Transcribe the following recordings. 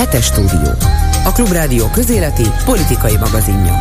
Hetes stúdió. A Klubrádió közéleti politikai magazinja.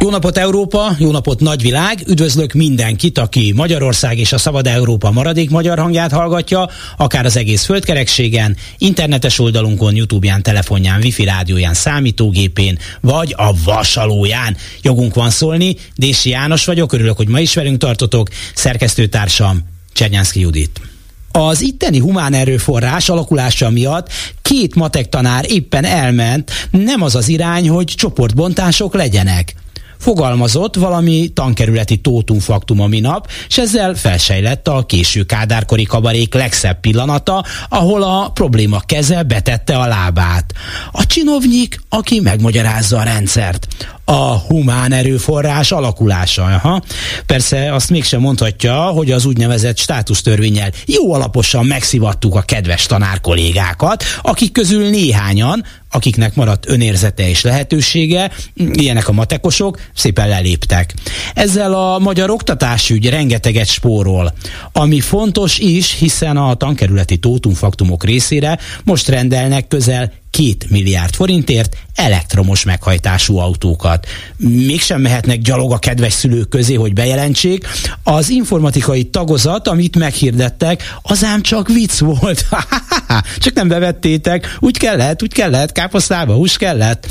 Jó napot Európa, jó napot nagyvilág, üdvözlök mindenkit, aki Magyarország és a Szabad Európa maradék magyar hangját hallgatja, akár az egész földkerekségen, internetes oldalunkon, Youtube-ján, telefonján, wifi rádióján, számítógépén, vagy a vasalóján. Jogunk van szólni, Dési János vagyok, örülök, hogy ma is velünk tartotok, szerkesztőtársam Csernyánszki Judit. Az itteni humán erőforrás alakulása miatt két matek tanár éppen elment, nem az az irány, hogy csoportbontások legyenek. Fogalmazott valami tankerületi tótumfaktum a minap, és ezzel felsejlett a késő kádárkori kabarék legszebb pillanata, ahol a probléma keze betette a lábát. A csinovnyik, aki megmagyarázza a rendszert a humán erőforrás alakulása. Aha. Persze azt mégsem mondhatja, hogy az úgynevezett státusztörvényel jó alaposan megszivattuk a kedves tanár kollégákat, akik közül néhányan, akiknek maradt önérzete és lehetősége, ilyenek a matekosok, szépen leléptek. Ezzel a magyar oktatásügy rengeteget spórol, ami fontos is, hiszen a tankerületi tótumfaktumok részére most rendelnek közel két milliárd forintért elektromos meghajtású autókat. Mégsem mehetnek gyalog a kedves szülők közé, hogy bejelentsék. Az informatikai tagozat, amit meghirdettek, az ám csak vicc volt. csak nem bevettétek. Úgy kellett, úgy kellett, káposztába hús kellett.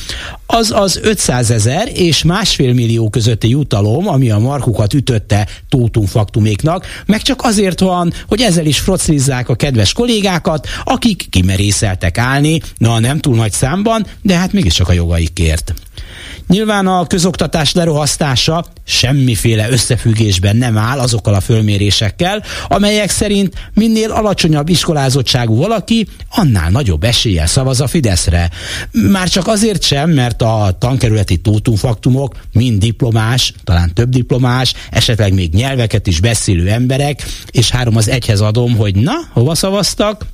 Az az 500 ezer és másfél millió közötti jutalom, ami a markukat ütötte tótumfaktuméknak, meg csak azért van, hogy ezzel is froclizzák a kedves kollégákat, akik kimerészeltek állni, na nem túl nagy számban, de hát mégiscsak a jogaikért. Nyilván a közoktatás lerohasztása semmiféle összefüggésben nem áll azokkal a fölmérésekkel, amelyek szerint minél alacsonyabb iskolázottságú valaki, annál nagyobb eséllyel szavaz a Fideszre. Már csak azért sem, mert a tankerületi tótumfaktumok mind diplomás, talán több diplomás, esetleg még nyelveket is beszélő emberek, és három az egyhez adom, hogy na, hova szavaztak?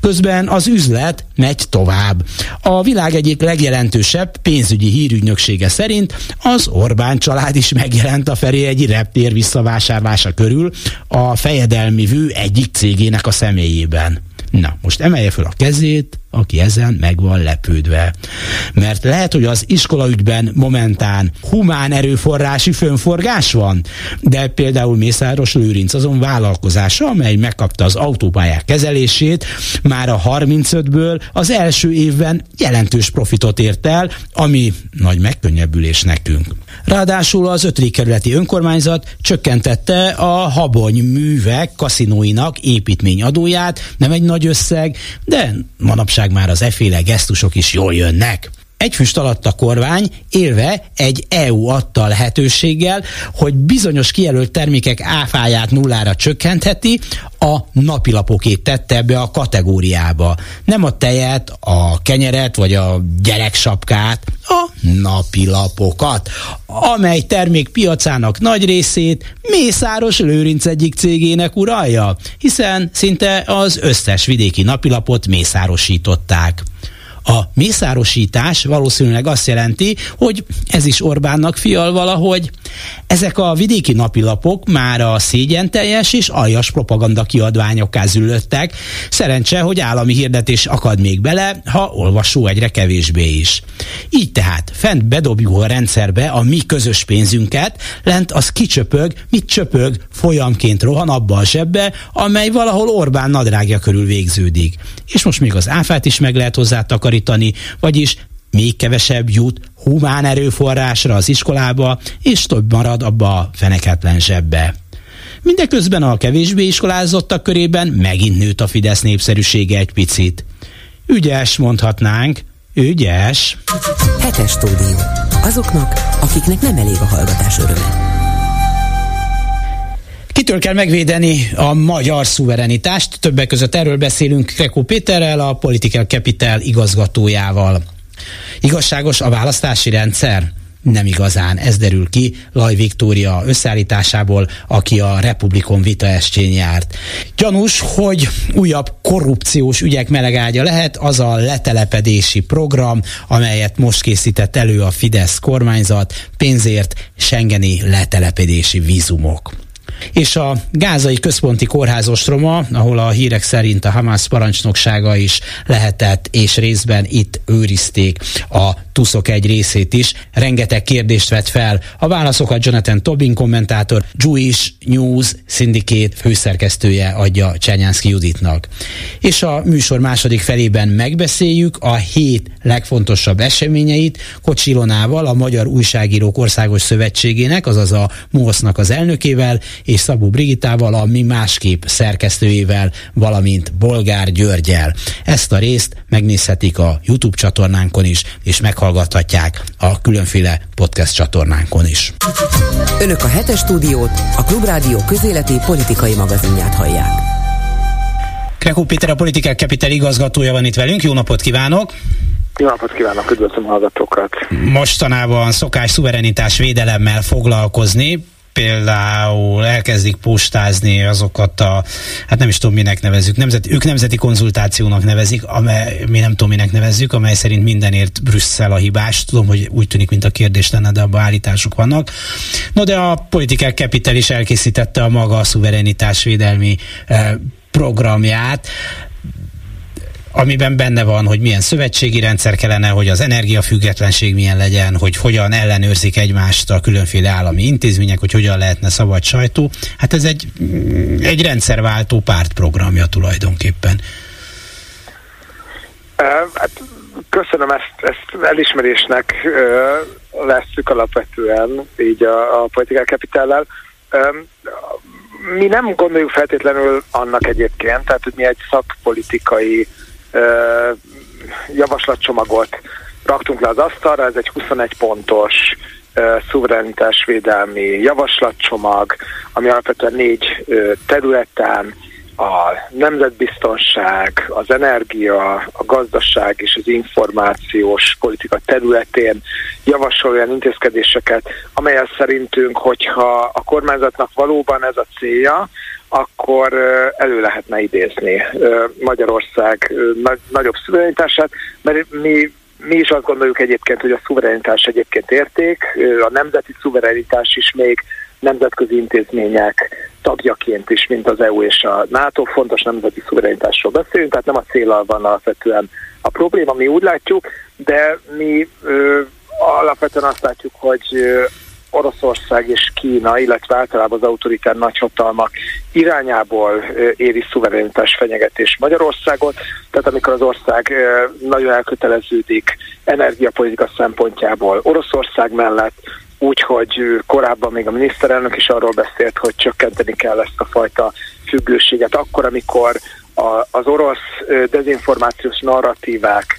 Közben az üzlet megy tovább. A világ egyik legjelentősebb pénzügyi hírügynöksége szerint az Orbán család is megjelent a felé egy reptér visszavásárlása körül a fejedelmi vű egyik cégének a személyében. Na, most emelje fel a kezét, aki ezen meg van lepődve. Mert lehet, hogy az iskolaügyben momentán humán erőforrási fönforgás van, de például Mészáros Lőrinc azon vállalkozása, amely megkapta az autópályák kezelését, már a 35-ből az első évben jelentős profitot ért el, ami nagy megkönnyebbülés nekünk. Ráadásul az ötödik kerületi önkormányzat csökkentette a habony művek kaszinóinak építményadóját, nem egy nagy összeg, de manapság már az efféle gesztusok is jól jönnek egy füst alatt a kormány élve egy EU adta lehetőséggel, hogy bizonyos kijelölt termékek áfáját nullára csökkentheti, a napilapokét tette ebbe a kategóriába. Nem a tejet, a kenyeret vagy a gyereksapkát, napilapokat, amely termék piacának nagy részét Mészáros Lőrinc egyik cégének uralja, hiszen szinte az összes vidéki napilapot mészárosították. A mészárosítás valószínűleg azt jelenti, hogy ez is Orbánnak fial valahogy. Ezek a vidéki napilapok már a szégyen teljes és aljas propaganda kiadványokká züllöttek. Szerencse, hogy állami hirdetés akad még bele, ha olvasó egyre kevésbé is. Így tehát fent bedobjuk a rendszerbe a mi közös pénzünket, lent az kicsöpög, mit csöpög, folyamként rohan abba a zsebbe, amely valahol Orbán nadrágja körül végződik. És most még az áfát is meg lehet hozzá takarítani, vagyis még kevesebb jut humán erőforrásra az iskolába, és több marad abba a feneketlen zsebbe. Mindeközben a kevésbé iskolázottak körében megint nőtt a Fidesz népszerűsége egy picit. Ügyes, mondhatnánk, ügyes. Hetes stúdió. Azoknak, akiknek nem elég a hallgatás öröme. Kitől kell megvédeni a magyar szuverenitást? Többek között erről beszélünk Krekó Péterrel, a Political Capital igazgatójával. Igazságos a választási rendszer? Nem igazán, ez derül ki Laj Viktória összeállításából, aki a Republikon vita estén járt. Gyanús, hogy újabb korrupciós ügyek melegágya lehet az a letelepedési program, amelyet most készített elő a Fidesz kormányzat pénzért Schengeni letelepedési vízumok. És a gázai központi kórház ostroma, ahol a hírek szerint a Hamas parancsnoksága is lehetett, és részben itt őrizték a tuszok egy részét is. Rengeteg kérdést vett fel. A válaszokat Jonathan Tobin kommentátor, Jewish News Syndicate főszerkesztője adja Csenyánszki Juditnak. És a műsor második felében megbeszéljük a hét legfontosabb eseményeit Kocsilonával, a Magyar Újságírók Országos Szövetségének, azaz a MOSZ-nak az elnökével, és Szabó Brigitával, a Mi Másképp szerkesztőjével, valamint Bolgár Györgyel. Ezt a részt megnézhetik a YouTube csatornánkon is, és meghallgathatják a különféle podcast csatornánkon is. Önök a hetes stúdiót, a Klubrádió közéleti politikai magazinját hallják. Krekó Péter, a Politikák Capital igazgatója van itt velünk. Jó napot kívánok! Jó napot kívánok, üdvözlöm hallgatókat! Mostanában szokás szuverenitás védelemmel foglalkozni például elkezdik postázni azokat a, hát nem is tudom minek nevezzük, nemzet, ők nemzeti konzultációnak nevezik, amely, mi nem tudom minek nevezzük, amely szerint mindenért Brüsszel a hibás. Tudom, hogy úgy tűnik, mint a kérdés lenne, de abban állítások vannak. No, de a Politikák Capital is elkészítette a maga szuverenitásvédelmi eh, programját amiben benne van, hogy milyen szövetségi rendszer kellene, hogy az energiafüggetlenség milyen legyen, hogy hogyan ellenőrzik egymást a különféle állami intézmények, hogy hogyan lehetne szabad sajtó. Hát ez egy, egy rendszerváltó pártprogramja tulajdonképpen. Hát, köszönöm ezt, ezt elismerésnek leszük alapvetően így a, a politikák kapitellel. Mi nem gondoljuk feltétlenül annak egyébként, tehát hogy mi egy szakpolitikai javaslatcsomagot raktunk le az asztalra, ez egy 21 pontos szuverenitásvédelmi javaslatcsomag, ami alapvetően négy területen a nemzetbiztonság, az energia, a gazdaság és az információs politika területén javasol olyan intézkedéseket, amelyel szerintünk, hogyha a kormányzatnak valóban ez a célja, akkor elő lehetne idézni Magyarország nagyobb szuverenitását, mert mi mi is azt gondoljuk egyébként, hogy a szuverenitás egyébként érték, a nemzeti szuverenitás is még nemzetközi intézmények tagjaként is, mint az EU és a NATO, fontos nemzeti szuverenitásról beszélünk, tehát nem a célal van alapvetően a probléma, mi úgy látjuk, de mi ö, alapvetően azt látjuk, hogy Oroszország és Kína, illetve általában az autoritár nagyhatalmak irányából éri szuverenitás fenyegetés Magyarországot. Tehát amikor az ország nagyon elköteleződik energiapolitika szempontjából Oroszország mellett, úgyhogy korábban még a miniszterelnök is arról beszélt, hogy csökkenteni kell ezt a fajta függőséget. Akkor, amikor az orosz dezinformációs narratívák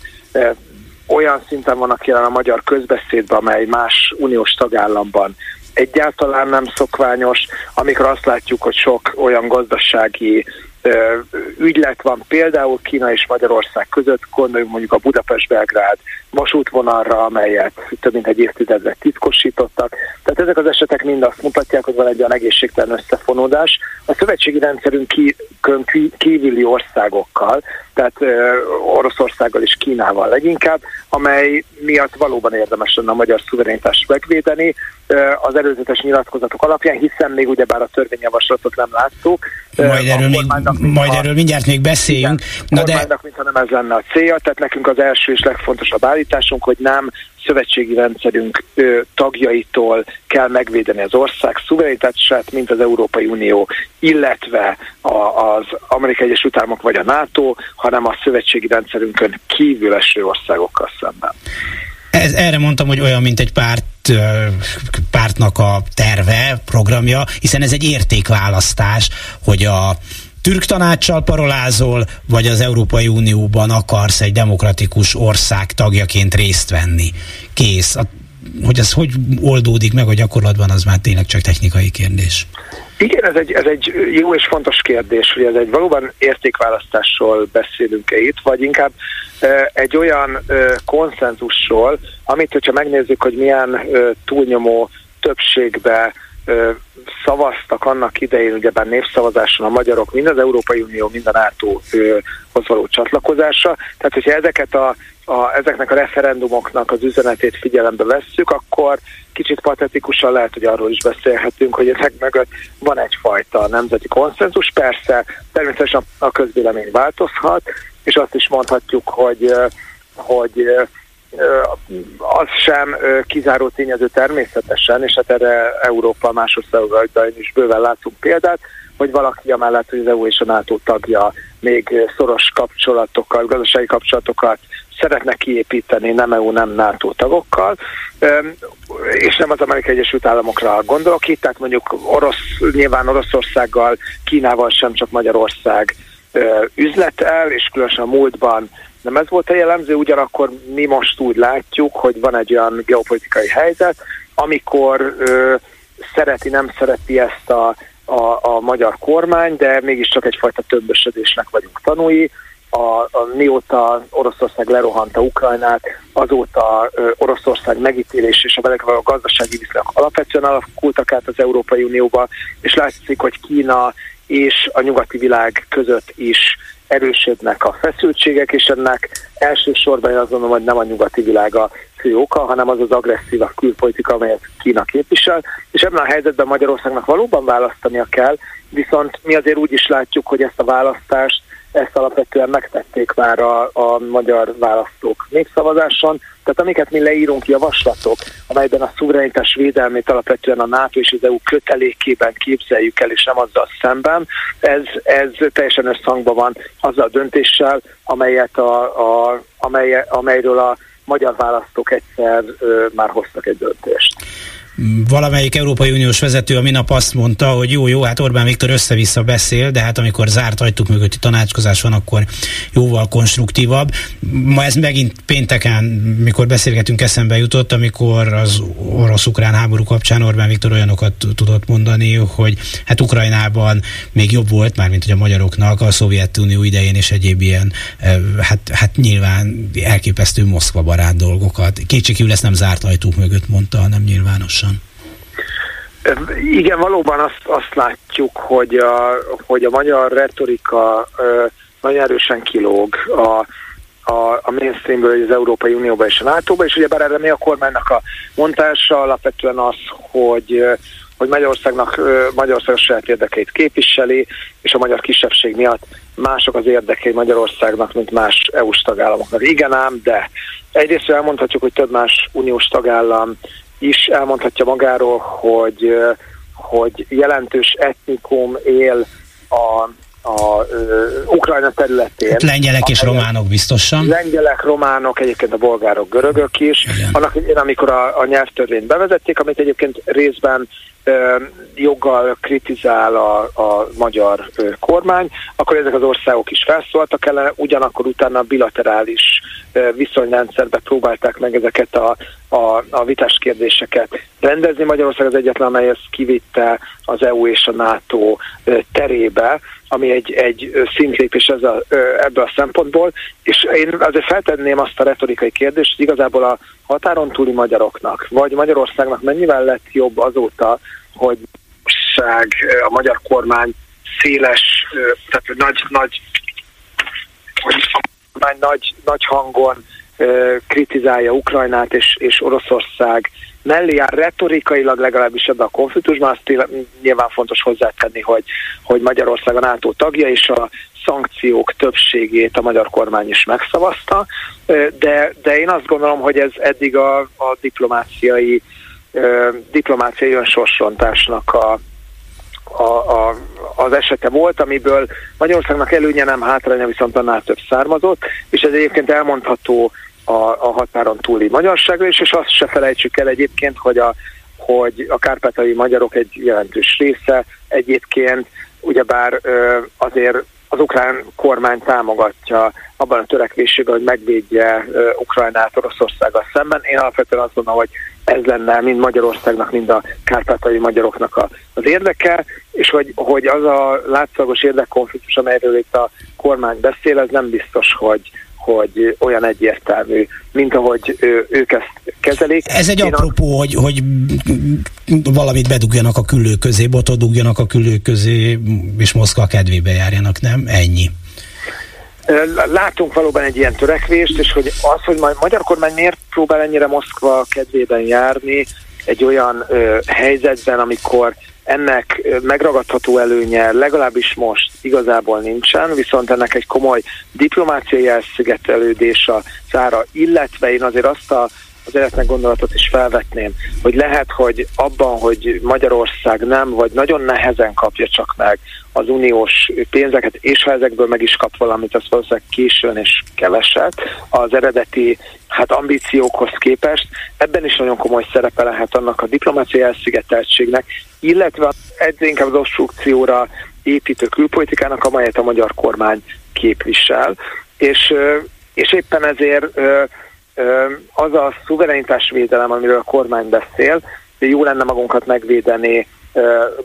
olyan szinten vannak jelen a magyar közbeszédben, amely más uniós tagállamban egyáltalán nem szokványos, amikor azt látjuk, hogy sok olyan gazdasági ügylet van például Kína és Magyarország között, gondoljunk mondjuk a Budapest-Belgrád vasútvonalra, amelyet több mint egy évtizedre titkosítottak. Tehát ezek az esetek mind azt mutatják, hogy van egy olyan egészségtelen összefonódás. A szövetségi rendszerünk kívüli országokkal, tehát Oroszországgal és Kínával leginkább, amely miatt valóban érdemes lenne a magyar szuverenitást megvédeni az előzetes nyilatkozatok alapján, hiszen még ugyebár a törvényjavaslatot nem láttuk. Majd erről, még, majd erről mindjárt még beszéljünk. Igen, Na de... mintha nem ez lenne a célja, tehát nekünk az első és legfontosabb állításunk, hogy nem szövetségi rendszerünk ö, tagjaitól kell megvédeni az ország szuverenitását, mint az Európai Unió, illetve a, az Amerikai Egyesült Államok vagy a NATO, hanem a szövetségi rendszerünkön kívül eső országokkal szemben. Ez, erre mondtam, hogy olyan, mint egy párt pártnak a terve, programja, hiszen ez egy értékválasztás, hogy a türk tanácssal parolázol, vagy az Európai Unióban akarsz egy demokratikus ország tagjaként részt venni. Kész. A, hogy ez hogy oldódik meg a gyakorlatban, az már tényleg csak technikai kérdés. Igen, ez egy, ez egy jó és fontos kérdés, hogy ez egy valóban értékválasztásról beszélünk-e itt, vagy inkább egy olyan konszenzusról, amit, hogyha megnézzük, hogy milyen túlnyomó többségbe szavaztak annak idején, ugyebár népszavazáson a magyarok, mind az Európai Unió, mind a NATO-hoz való csatlakozása. Tehát, hogyha ezeket a a, ezeknek a referendumoknak az üzenetét figyelembe vesszük, akkor kicsit patetikusan lehet, hogy arról is beszélhetünk, hogy ezek mögött van egyfajta nemzeti konszenzus. Persze, természetesen a közvélemény változhat, és azt is mondhatjuk, hogy, hogy az sem kizáró tényező természetesen, és hát erre Európa más országaiban is bőven látunk példát, hogy valaki amellett, hogy az EU és a NATO tagja még szoros kapcsolatokat, gazdasági kapcsolatokat szeretne kiépíteni nem EU, nem NATO tagokkal, és nem az Amerikai Egyesült Államokra gondolok itt, tehát mondjuk orosz, nyilván Oroszországgal, Kínával sem csak Magyarország üzletel, és különösen a múltban nem ez volt a jellemző, ugyanakkor mi most úgy látjuk, hogy van egy olyan geopolitikai helyzet, amikor ö, szereti, nem szereti ezt a, a, a magyar kormány, de mégiscsak egyfajta tömbösödésnek vagyunk tanúi. A, a, mióta Oroszország lerohanta Ukrajnát, azóta ö, Oroszország megítélés és a vele a gazdasági viszonyok alapvetően alakultak át az Európai Unióba, és látszik, hogy Kína és a nyugati világ között is erősödnek a feszültségek, és ennek elsősorban én azt gondolom, hogy nem a nyugati világ a fő oka, hanem az az agresszív a külpolitika, amelyet Kína képvisel, és ebben a helyzetben Magyarországnak valóban választania kell, viszont mi azért úgy is látjuk, hogy ezt a választást ezt alapvetően megtették már a, a magyar választók népszavazáson. Tehát amiket mi leírunk javaslatok, amelyben a szuverenitás védelmét alapvetően a NATO és az EU kötelékében képzeljük el, és nem azzal szemben, ez, ez teljesen összhangban van azzal a döntéssel, amelyet a, a, amely, amelyről a magyar választók egyszer ö, már hoztak egy döntést valamelyik Európai Uniós vezető a minap azt mondta, hogy jó, jó, hát Orbán Viktor össze-vissza beszél, de hát amikor zárt ajtók mögötti tanácskozás van, akkor jóval konstruktívabb. Ma ez megint pénteken, mikor beszélgetünk, eszembe jutott, amikor az orosz-ukrán háború kapcsán Orbán Viktor olyanokat tudott mondani, hogy hát Ukrajnában még jobb volt, már mint hogy a magyaroknak a Szovjetunió idején és egyéb ilyen, eh, hát, hát nyilván elképesztő Moszkva barát dolgokat. Kétségkívül ezt nem zárt ajtók mögött mondta, hanem nyilvánosan. Igen, valóban azt, azt látjuk, hogy a, hogy a magyar retorika ö, nagyon erősen kilóg a, a, a mainstreamből az Európai Unióba és a NATO-ba, és ugyebár erre mi a kormánynak a mondása alapvetően az, hogy hogy Magyarországnak Magyarország saját érdekeit képviseli, és a magyar kisebbség miatt mások az érdekei Magyarországnak, mint más EU-s tagállamoknak. Igen ám, de egyrészt elmondhatjuk, hogy több más uniós tagállam is elmondhatja magáról, hogy, hogy jelentős etnikum él a, a uh, Ukrajna területén. Hát lengyelek és románok biztosan. Lengyelek, románok, egyébként a bolgárok, görögök is. Igen. Annak idején, amikor a, a nyelvtörvényt bevezették, amit egyébként részben joggal kritizál a, a magyar kormány, akkor ezek az országok is felszóltak ellene, ugyanakkor utána bilaterális viszonyrendszerbe próbálták meg ezeket a, a, a vitás kérdéseket rendezni. Magyarország az egyetlen, amely ezt kivitte az EU és a NATO terébe, ami egy, egy szintlépés ez a, ebből a szempontból, és én azért feltenném azt a retorikai kérdést, hogy igazából a határon túli magyaroknak, vagy Magyarországnak mennyivel lett jobb azóta, hogy a magyar kormány széles, tehát nagy, nagy, hogy a kormány nagy, nagy hangon kritizálja Ukrajnát és, és Oroszország mellé jár retorikailag legalábbis ebben a konfliktusban, azt nyilván fontos hozzátenni, hogy, hogy Magyarország a NATO tagja, és a szankciók többségét a magyar kormány is megszavazta, de, de én azt gondolom, hogy ez eddig a, a diplomáciai diplomáciai önsorsontásnak a, a, a, az esete volt, amiből Magyarországnak előnye nem hátránya, viszont annál több származott, és ez egyébként elmondható a, a határon túli magyarságra is, és azt se felejtsük el egyébként, hogy a, hogy a kárpátai magyarok egy jelentős része egyébként ugyebár azért az ukrán kormány támogatja abban a törekvésében, hogy megvédje Ukrajnát Oroszországgal szemben. Én alapvetően azt gondolom, hogy ez lenne mind Magyarországnak, mind a kárpátai magyaroknak az érdeke, és hogy, hogy az a látszagos érdekkonfliktus, amelyről itt a kormány beszél, ez nem biztos, hogy, hogy olyan egyértelmű, mint ahogy ő, ők ezt kezelik. Ez egy Én apropó, a... hogy, hogy valamit bedugjanak a külő közé, botot dugjanak a külő közé, és Moszkva kedvébe járjanak, nem? Ennyi. Látunk valóban egy ilyen törekvést, és hogy az, hogy majd magyar kormány miért próbál ennyire Moszkva kedvében járni egy olyan ö, helyzetben, amikor ennek megragadható előnye legalábbis most igazából nincsen, viszont ennek egy komoly diplomáciai elszigetelődés a szára, illetve én azért azt a az életnek gondolatot is felvetném, hogy lehet, hogy abban, hogy Magyarország nem, vagy nagyon nehezen kapja csak meg az uniós pénzeket, és ha ezekből meg is kap valamit, az valószínűleg későn és keveset, az eredeti hát ambíciókhoz képest, ebben is nagyon komoly szerepe lehet annak a diplomáciai elszigeteltségnek, illetve egyre inkább az obstrukcióra építő külpolitikának, amelyet a magyar kormány képvisel. És, és éppen ezért az a szuverenitásvédelem, amiről a kormány beszél, jó lenne magunkat megvédeni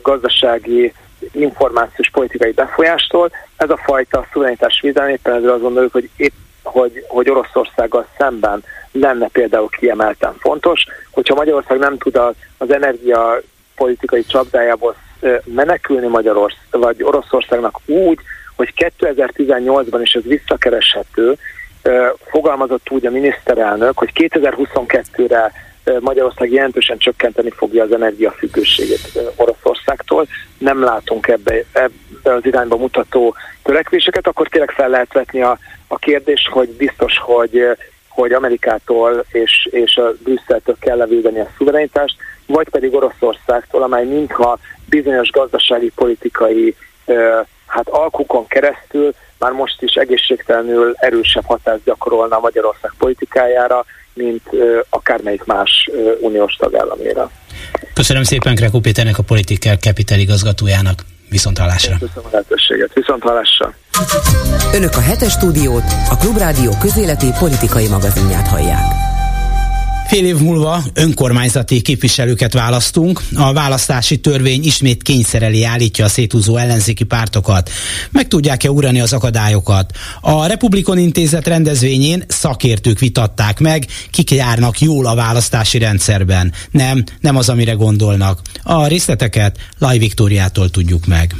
gazdasági, információs, politikai befolyástól. Ez a fajta szuverenitásvédelem éppen ezért azt gondoljuk, hogy épp hogy, hogy Oroszországgal szemben lenne például kiemelten fontos, hogyha Magyarország nem tud az, az energia politikai csapdájából menekülni Magyarország, vagy Oroszországnak úgy, hogy 2018-ban is ez visszakereshető, fogalmazott úgy a miniszterelnök, hogy 2022-re Magyarország jelentősen csökkenteni fogja az energiafüggőségét Oroszországtól. Nem látunk ebbe, ebbe az irányba mutató törekvéseket, akkor tényleg fel lehet vetni a, a kérdést, hogy biztos, hogy hogy Amerikától és, és a Brüsszeltől kell levédeni a szuverenitást, vagy pedig Oroszországtól, amely mintha bizonyos gazdasági, politikai hát alkukon keresztül már most is egészségtelenül erősebb hatást gyakorolna Magyarország politikájára, mint akármelyik más uniós tagállaméra. Köszönöm szépen Krekó Péternek, a Politiker Capital igazgatójának. Viszont hallásra. Köszönöm a lehetőséget. Viszont hallásra. Önök a hetes stúdiót, a Klubrádió közéleti politikai magazinját hallják. Fél év múlva önkormányzati képviselőket választunk. A választási törvény ismét kényszereli állítja a szétúzó ellenzéki pártokat. Meg tudják-e urani az akadályokat? A Republikon Intézet rendezvényén szakértők vitatták meg, kik járnak jól a választási rendszerben. Nem, nem az, amire gondolnak. A részleteket Laj Viktóriától tudjuk meg.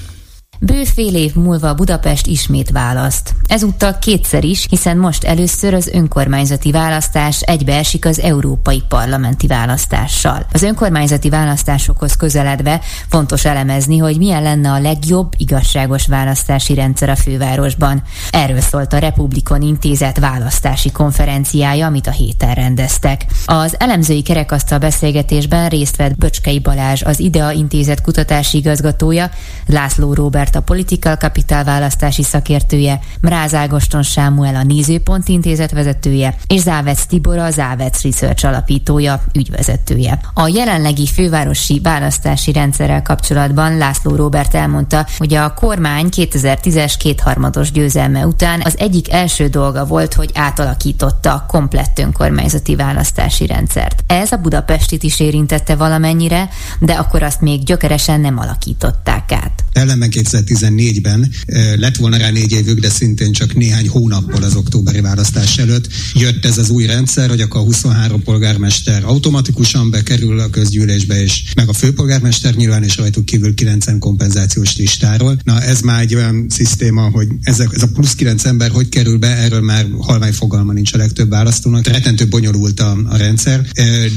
Bő fél év múlva Budapest ismét választ. Ezúttal kétszer is, hiszen most először az önkormányzati választás egybeesik az európai parlamenti választással. Az önkormányzati választásokhoz közeledve fontos elemezni, hogy milyen lenne a legjobb, igazságos választási rendszer a fővárosban. Erről szólt a Republikon Intézet választási konferenciája, amit a héten rendeztek. Az elemzői kerekasztal beszélgetésben részt vett Böcskei Balázs, az IDEA Intézet kutatási igazgatója, László Róbert Robert a Political Capital választási szakértője, Mráz Ágoston Sámuel a Nézőpont intézet vezetője, és Závec Tibor a Závec Research alapítója, ügyvezetője. A jelenlegi fővárosi választási rendszerrel kapcsolatban László Robert elmondta, hogy a kormány 2010-es kétharmados győzelme után az egyik első dolga volt, hogy átalakította a komplett önkormányzati választási rendszert. Ez a Budapestit is érintette valamennyire, de akkor azt még gyökeresen nem alakították át. Ellenben 2014-ben lett volna rá négy évük, de szintén csak néhány hónappal az októberi választás előtt jött ez az új rendszer, hogy akkor a 23 polgármester automatikusan bekerül a közgyűlésbe, és meg a főpolgármester nyilván, és rajtuk kívül 9 kompenzációs listáról. Na ez már egy olyan szisztéma, hogy ez a, ez a plusz 9 ember hogy kerül be, erről már halvány fogalma nincs a legtöbb választónak. Retentő bonyolult a, a rendszer,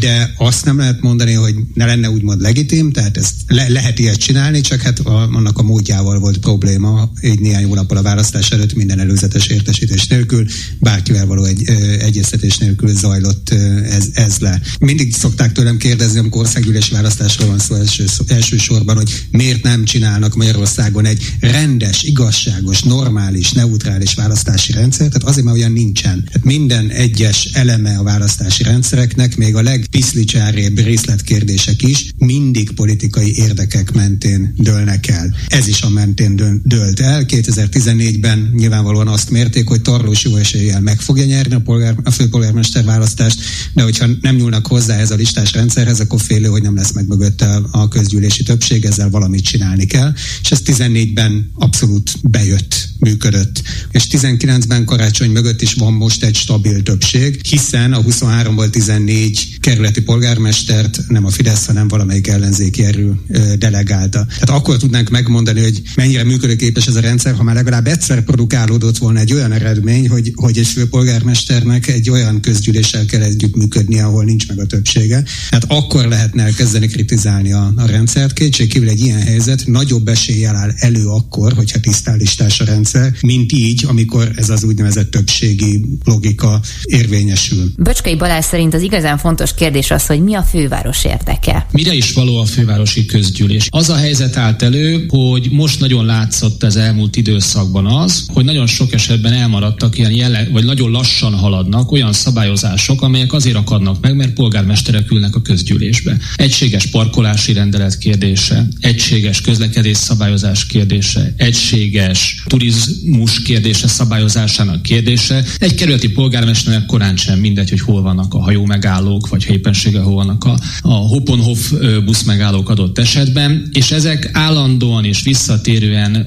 de azt nem lehet mondani, hogy ne lenne úgymond legitim, tehát ezt le, lehet ilyet csinálni, csak hát a, annak a módjával volt probléma, így néhány hónappal a választás előtt minden előzetes értesítés nélkül, bárkivel való egy ö, egyeztetés nélkül zajlott ö, ez, ez le. Mindig szokták tőlem kérdezni, amikor országgyűlési választásról van szó első, elsősorban, hogy miért nem csinálnak Magyarországon egy rendes, igazságos, normális, neutrális választási rendszer, tehát azért, mert olyan nincsen. Tehát minden egyes eleme a választási rendszereknek, még a legpiszlicsárébb részletkérdések is mindig politikai érdekek mentén dőlnek el. Ez is a mentén dölt el. 2014-ben nyilvánvalóan azt mérték, hogy Tarlós jó eséllyel meg fogja nyerni a, polgár, a főpolgármester választást, de hogyha nem nyúlnak hozzá ez a listás rendszerhez, akkor félő, hogy nem lesz meg mögötte a közgyűlési többség, ezzel valamit csinálni kell. És ez 14-ben abszolút bejött, működött. És 19-ben karácsony mögött is van most egy stabil többség, hiszen a 23-ból 14 kerületi polgármestert nem a Fidesz, hanem valamelyik ellenzéki erő delegálta. Tehát akkor tudnánk megmondani, hogy mennyire működőképes ez a rendszer, ha már legalább egyszer produkálódott volna egy olyan eredmény, hogy, hogy egy főpolgármesternek egy olyan közgyűléssel kell együttműködni, ahol nincs meg a többsége. Hát akkor lehetne elkezdeni kritizálni a, a rendszert. Kétségkívül egy ilyen helyzet nagyobb eséllyel áll elő akkor, hogyha tisztálistás a rendszer, mint így, amikor ez az úgynevezett többségi logika érvényesül. Böcskei Balázs szerint az igazán fontos kérdés az, hogy mi a főváros érdeke. Mire is való a fővárosi közgyűlés? Az a helyzet állt elő, hogy most nagyon látszott az elmúlt időszakban az, hogy nagyon sok esetben elmaradtak ilyen jele, vagy nagyon lassan haladnak olyan szabályozások, amelyek azért akadnak meg, mert polgármesterek ülnek a közgyűlésbe. Egységes parkolási rendelet kérdése, egységes közlekedés szabályozás kérdése, egységes turizmus kérdése szabályozásának kérdése. Egy kerületi polgármesternek korán sem mindegy, hogy hol vannak a hajó megállók, vagy ha éppenséggel hol vannak a, a Hoppenhof busz megállók adott esetben, és ezek állandóan és visszatérően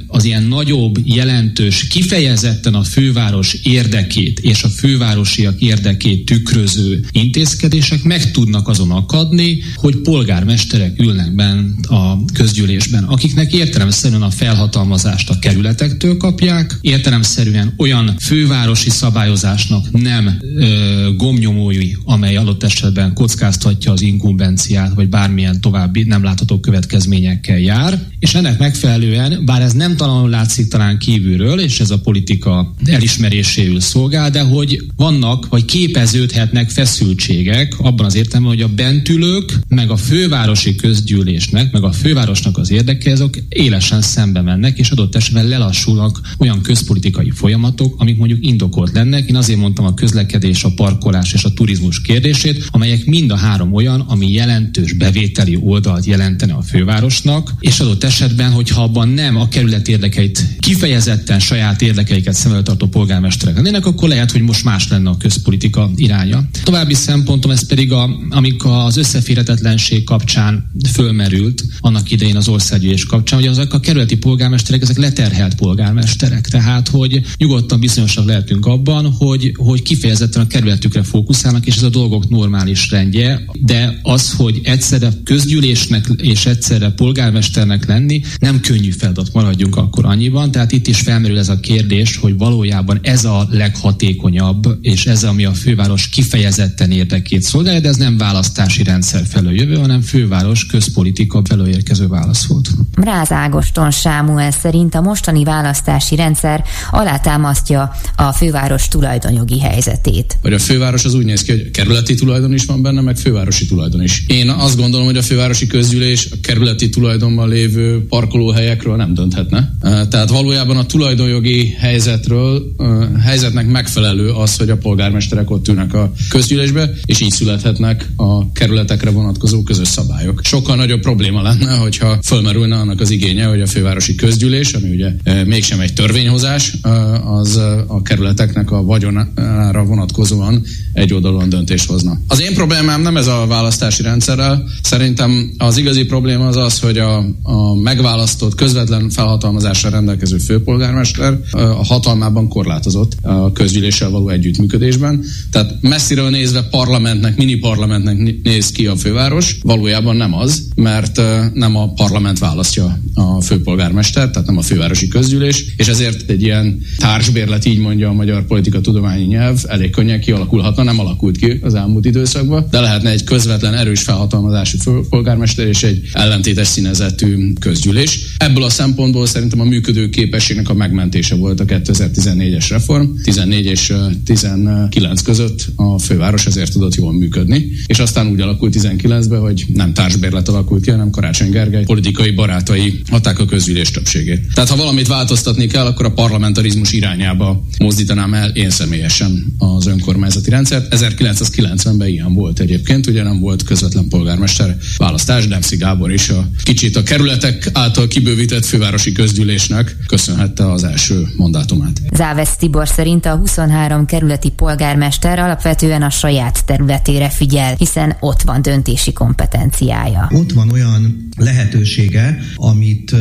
az ilyen nagyobb, jelentős, kifejezetten a főváros érdekét és a fővárosiak érdekét tükröző intézkedések meg tudnak azon akadni, hogy polgármesterek ülnek bent a közgyűlésben, akiknek értelemszerűen a felhatalmazást a kerületektől kapják, értelemszerűen olyan fővárosi szabályozásnak nem ö, gomnyomói, amely adott esetben kockáztatja az inkumbenciát, vagy bármilyen további nem látható következményekkel jár, és ennek megfelelően, bár ez nem talán látszik talán kívülről, és ez a politika elismeréséül szolgál, de hogy vannak, vagy képeződhetnek feszültségek abban az értelemben, hogy a bentülők, meg a fővárosi közgyűlésnek, meg a fővárosnak az érdeke, azok élesen szembe mennek, és adott esetben lelassulnak olyan közpolitikai folyamatok, amik mondjuk indokolt lennek. Én azért mondtam a közlekedés, a parkolás és a turizmus kérdését, amelyek mind a három olyan, ami jelentős bevételi oldalt jelentene a fővárosnak, és adott esetben, hogyha abban nem a kerület érdekeit kifejezetten saját érdekeiket szem tartó polgármesterek lennének, akkor lehet, hogy most más lenne a közpolitika iránya. További szempontom ez pedig, a, amik az összeférhetetlenség kapcsán fölmerült annak idején az országgyűlés kapcsán, hogy azok a kerületi polgármesterek, ezek leterhelt polgármesterek. Tehát, hogy nyugodtan bizonyosak lehetünk abban, hogy, hogy kifejezetten a kerületükre fókuszálnak, és ez a dolgok normális rendje, de az, hogy egyszerre közgyűlésnek és egyszerre polgármesternek lenni, nem könnyű feladat, maradjunk akkor annyiban. Tehát itt is felmerül ez a kérdés, hogy valójában ez a leghatékonyabb, és ez, ami a főváros kifejezetten érdekét szolgálja, de ez nem választási rendszer felől jövő, hanem főváros közpolitika felől érkező válasz volt. Ráz Ágoston Sámuel szerint a mostani választási rendszer alátámasztja a főváros tulajdonjogi helyzetét. Vagy a főváros az úgy néz ki, hogy kerületi tulajdon is van benne, meg fővárosi tulajdon is. Én azt gondolom, hogy a fővárosi közgyűlés a kerületi tulajdonban lévő parkolóhelyekről nem dönthetne. Tehát valójában a tulajdonjogi helyzetről, helyzetnek megfelelő az, hogy a polgármesterek ott ülnek a közgyűlésbe, és így születhetnek a kerületekre vonatkozó közös szabályok. Sokkal nagyobb probléma lenne, hogyha fölmerülne annak az igénye, hogy a fővárosi közgyűlés, ami ugye mégsem egy törvényhozás, az a kerületeknek a vagyonára vonatkozóan egy oldalon döntést hozna. Az én problémám nem ez a választási rendszerrel. Szerintem az igazi probléma az az, hogy a, a megválasztott közvetlen felhatalmazásra rendelkező főpolgármester a hatalmában korlátozott a közgyűléssel való együttműködésben. Tehát messziről nézve parlamentnek, mini parlamentnek néz ki a főváros, valójában nem az, mert nem a parlament választja a főpolgármester, tehát nem a fővárosi közgyűlés, és ezért egy ilyen társbérlet, így mondja a magyar politika tudományi nyelv, elég könnyen kialakulhatna, nem alakult ki az elmúlt időszakban, de lehetne egy közvetlen erős felhatalmazású főpolgármester és egy ellentétes színezetű közgyűlés. Ebből a szempontból szerintem a működő képességnek a megmentése volt a 2014-es reform. 14 és 19 között a főváros ezért tudott jól működni, és aztán úgy alakult 19-ben, hogy nem társbérlet alakult ki, hanem Karácsony Gergely politikai barátai adták a közgyűlés többségét. Tehát ha valamit változtatni kell, akkor a parlamentarizmus irányába mozdítanám el én személyesen az önkormányzati rendszert. 1990-ben ilyen volt egyébként, ugye nem volt közvetlen polgármester választás, Demszi Gábor is a kicsit a kerületek által kibővített fővárosi közgyűlésnek köszönhette az első mandátumát. Závesz Tibor szerint a 23 kerületi polgármester alapvetően a saját területére figyel, hiszen ott van döntési kompetenciája. Ott van olyan lehetősége, amit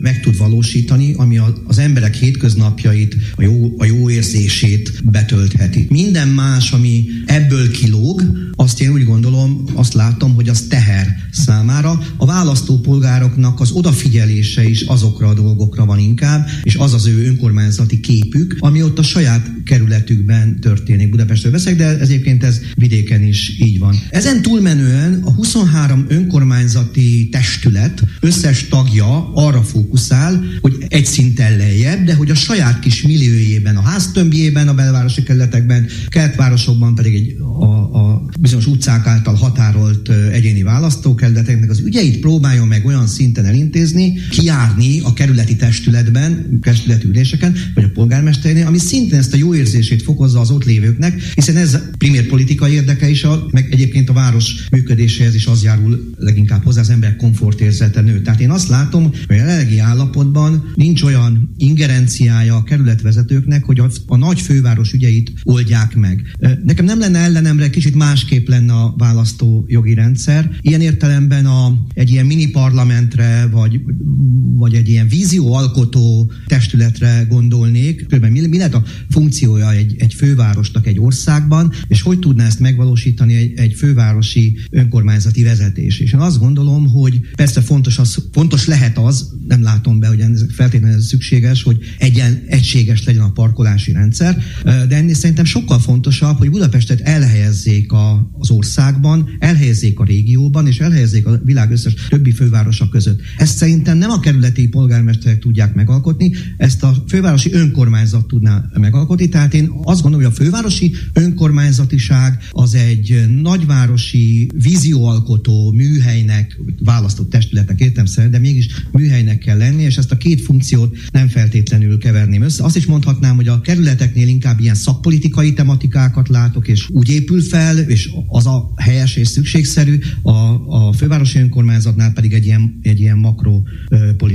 meg tud valósítani, ami az emberek hétköznapjait, a jó, a jó érzését betöltheti. Minden más, ami ebből kilóg, azt én úgy gondolom, azt látom, hogy az teher számára. A választópolgároknak az odafigyelése is azokra a dolgokra van inkább, és az az ő önkormányzati képük, ami ott a saját kerületükben történik. Budapestről veszek, de egyébként ez vidéken is így van. Ezen túlmenően a 23 önkormányzati testület összes tagja arra fókuszál, hogy egy szinten lejjebb, de hogy a saját kis milliójében, a háztömbjében, a belvárosi kerületekben, keltvárosokban pedig egy, a, a bizonyos utcák által határolt egyéni választókerületeknek az ügyeit próbáljon meg olyan szinten elintézni, kiárni a kerületi testületben, kerületi üléseken, vagy a polgármesternél, ami szintén ezt a jó érzését fokozza az ott lévőknek, hiszen ez primér politikai érdeke is, a, meg egyébként a város működéséhez is az járul leginkább hozzá, az ember komfortérzete nő. Tehát én azt látom, hogy a jelenlegi állapotban nincs olyan ingerenciája a kerületvezetőknek, hogy a, a nagy főváros ügyeit oldják meg. Nekem nem lenne ellenemre, kicsit másképp lenne a választó jogi rendszer. Ilyen értelemben a, egy ilyen mini parlamentre, vagy, vagy egy ilyen vízióalkotó testületre gondolnék, kb. Mi, mi lehet a funkciója egy, egy fővárosnak egy országban, és hogy tudná ezt megvalósítani egy, egy fővárosi önkormányzati vezetés. És én azt gondolom, hogy persze fontos, az, fontos lehet az, nem látom be, hogy feltétlenül ez szükséges, hogy egyen, egységes legyen a parkolási rendszer, de ennél szerintem sokkal fontosabb, hogy Budapestet elhelyezzék a, az országban, elhelyezzék a régióban, és elhelyezzék a világ összes többi fővárosa között. Ezt szerintem nem a kerületi polgármesterek tudják megalkotni, ezt a fővárosi önkormányzat tudná megalkotni, tehát én azt gondolom, hogy a fővárosi önkormányzatiság az egy nagyvárosi vízióalkotó műhelynek, választott testületnek értem szerint, de mégis műhelynek kell lenni, és ezt a két funkciót nem feltétlenül keverném össze. Azt is mondhatnám, hogy a kerületeknél inkább ilyen szakpolitikai tematikákat látok, és úgy épül fel, és az a helyes és szükségszerű, a, a fővárosi önkormányzatnál pedig egy ilyen, egy ilyen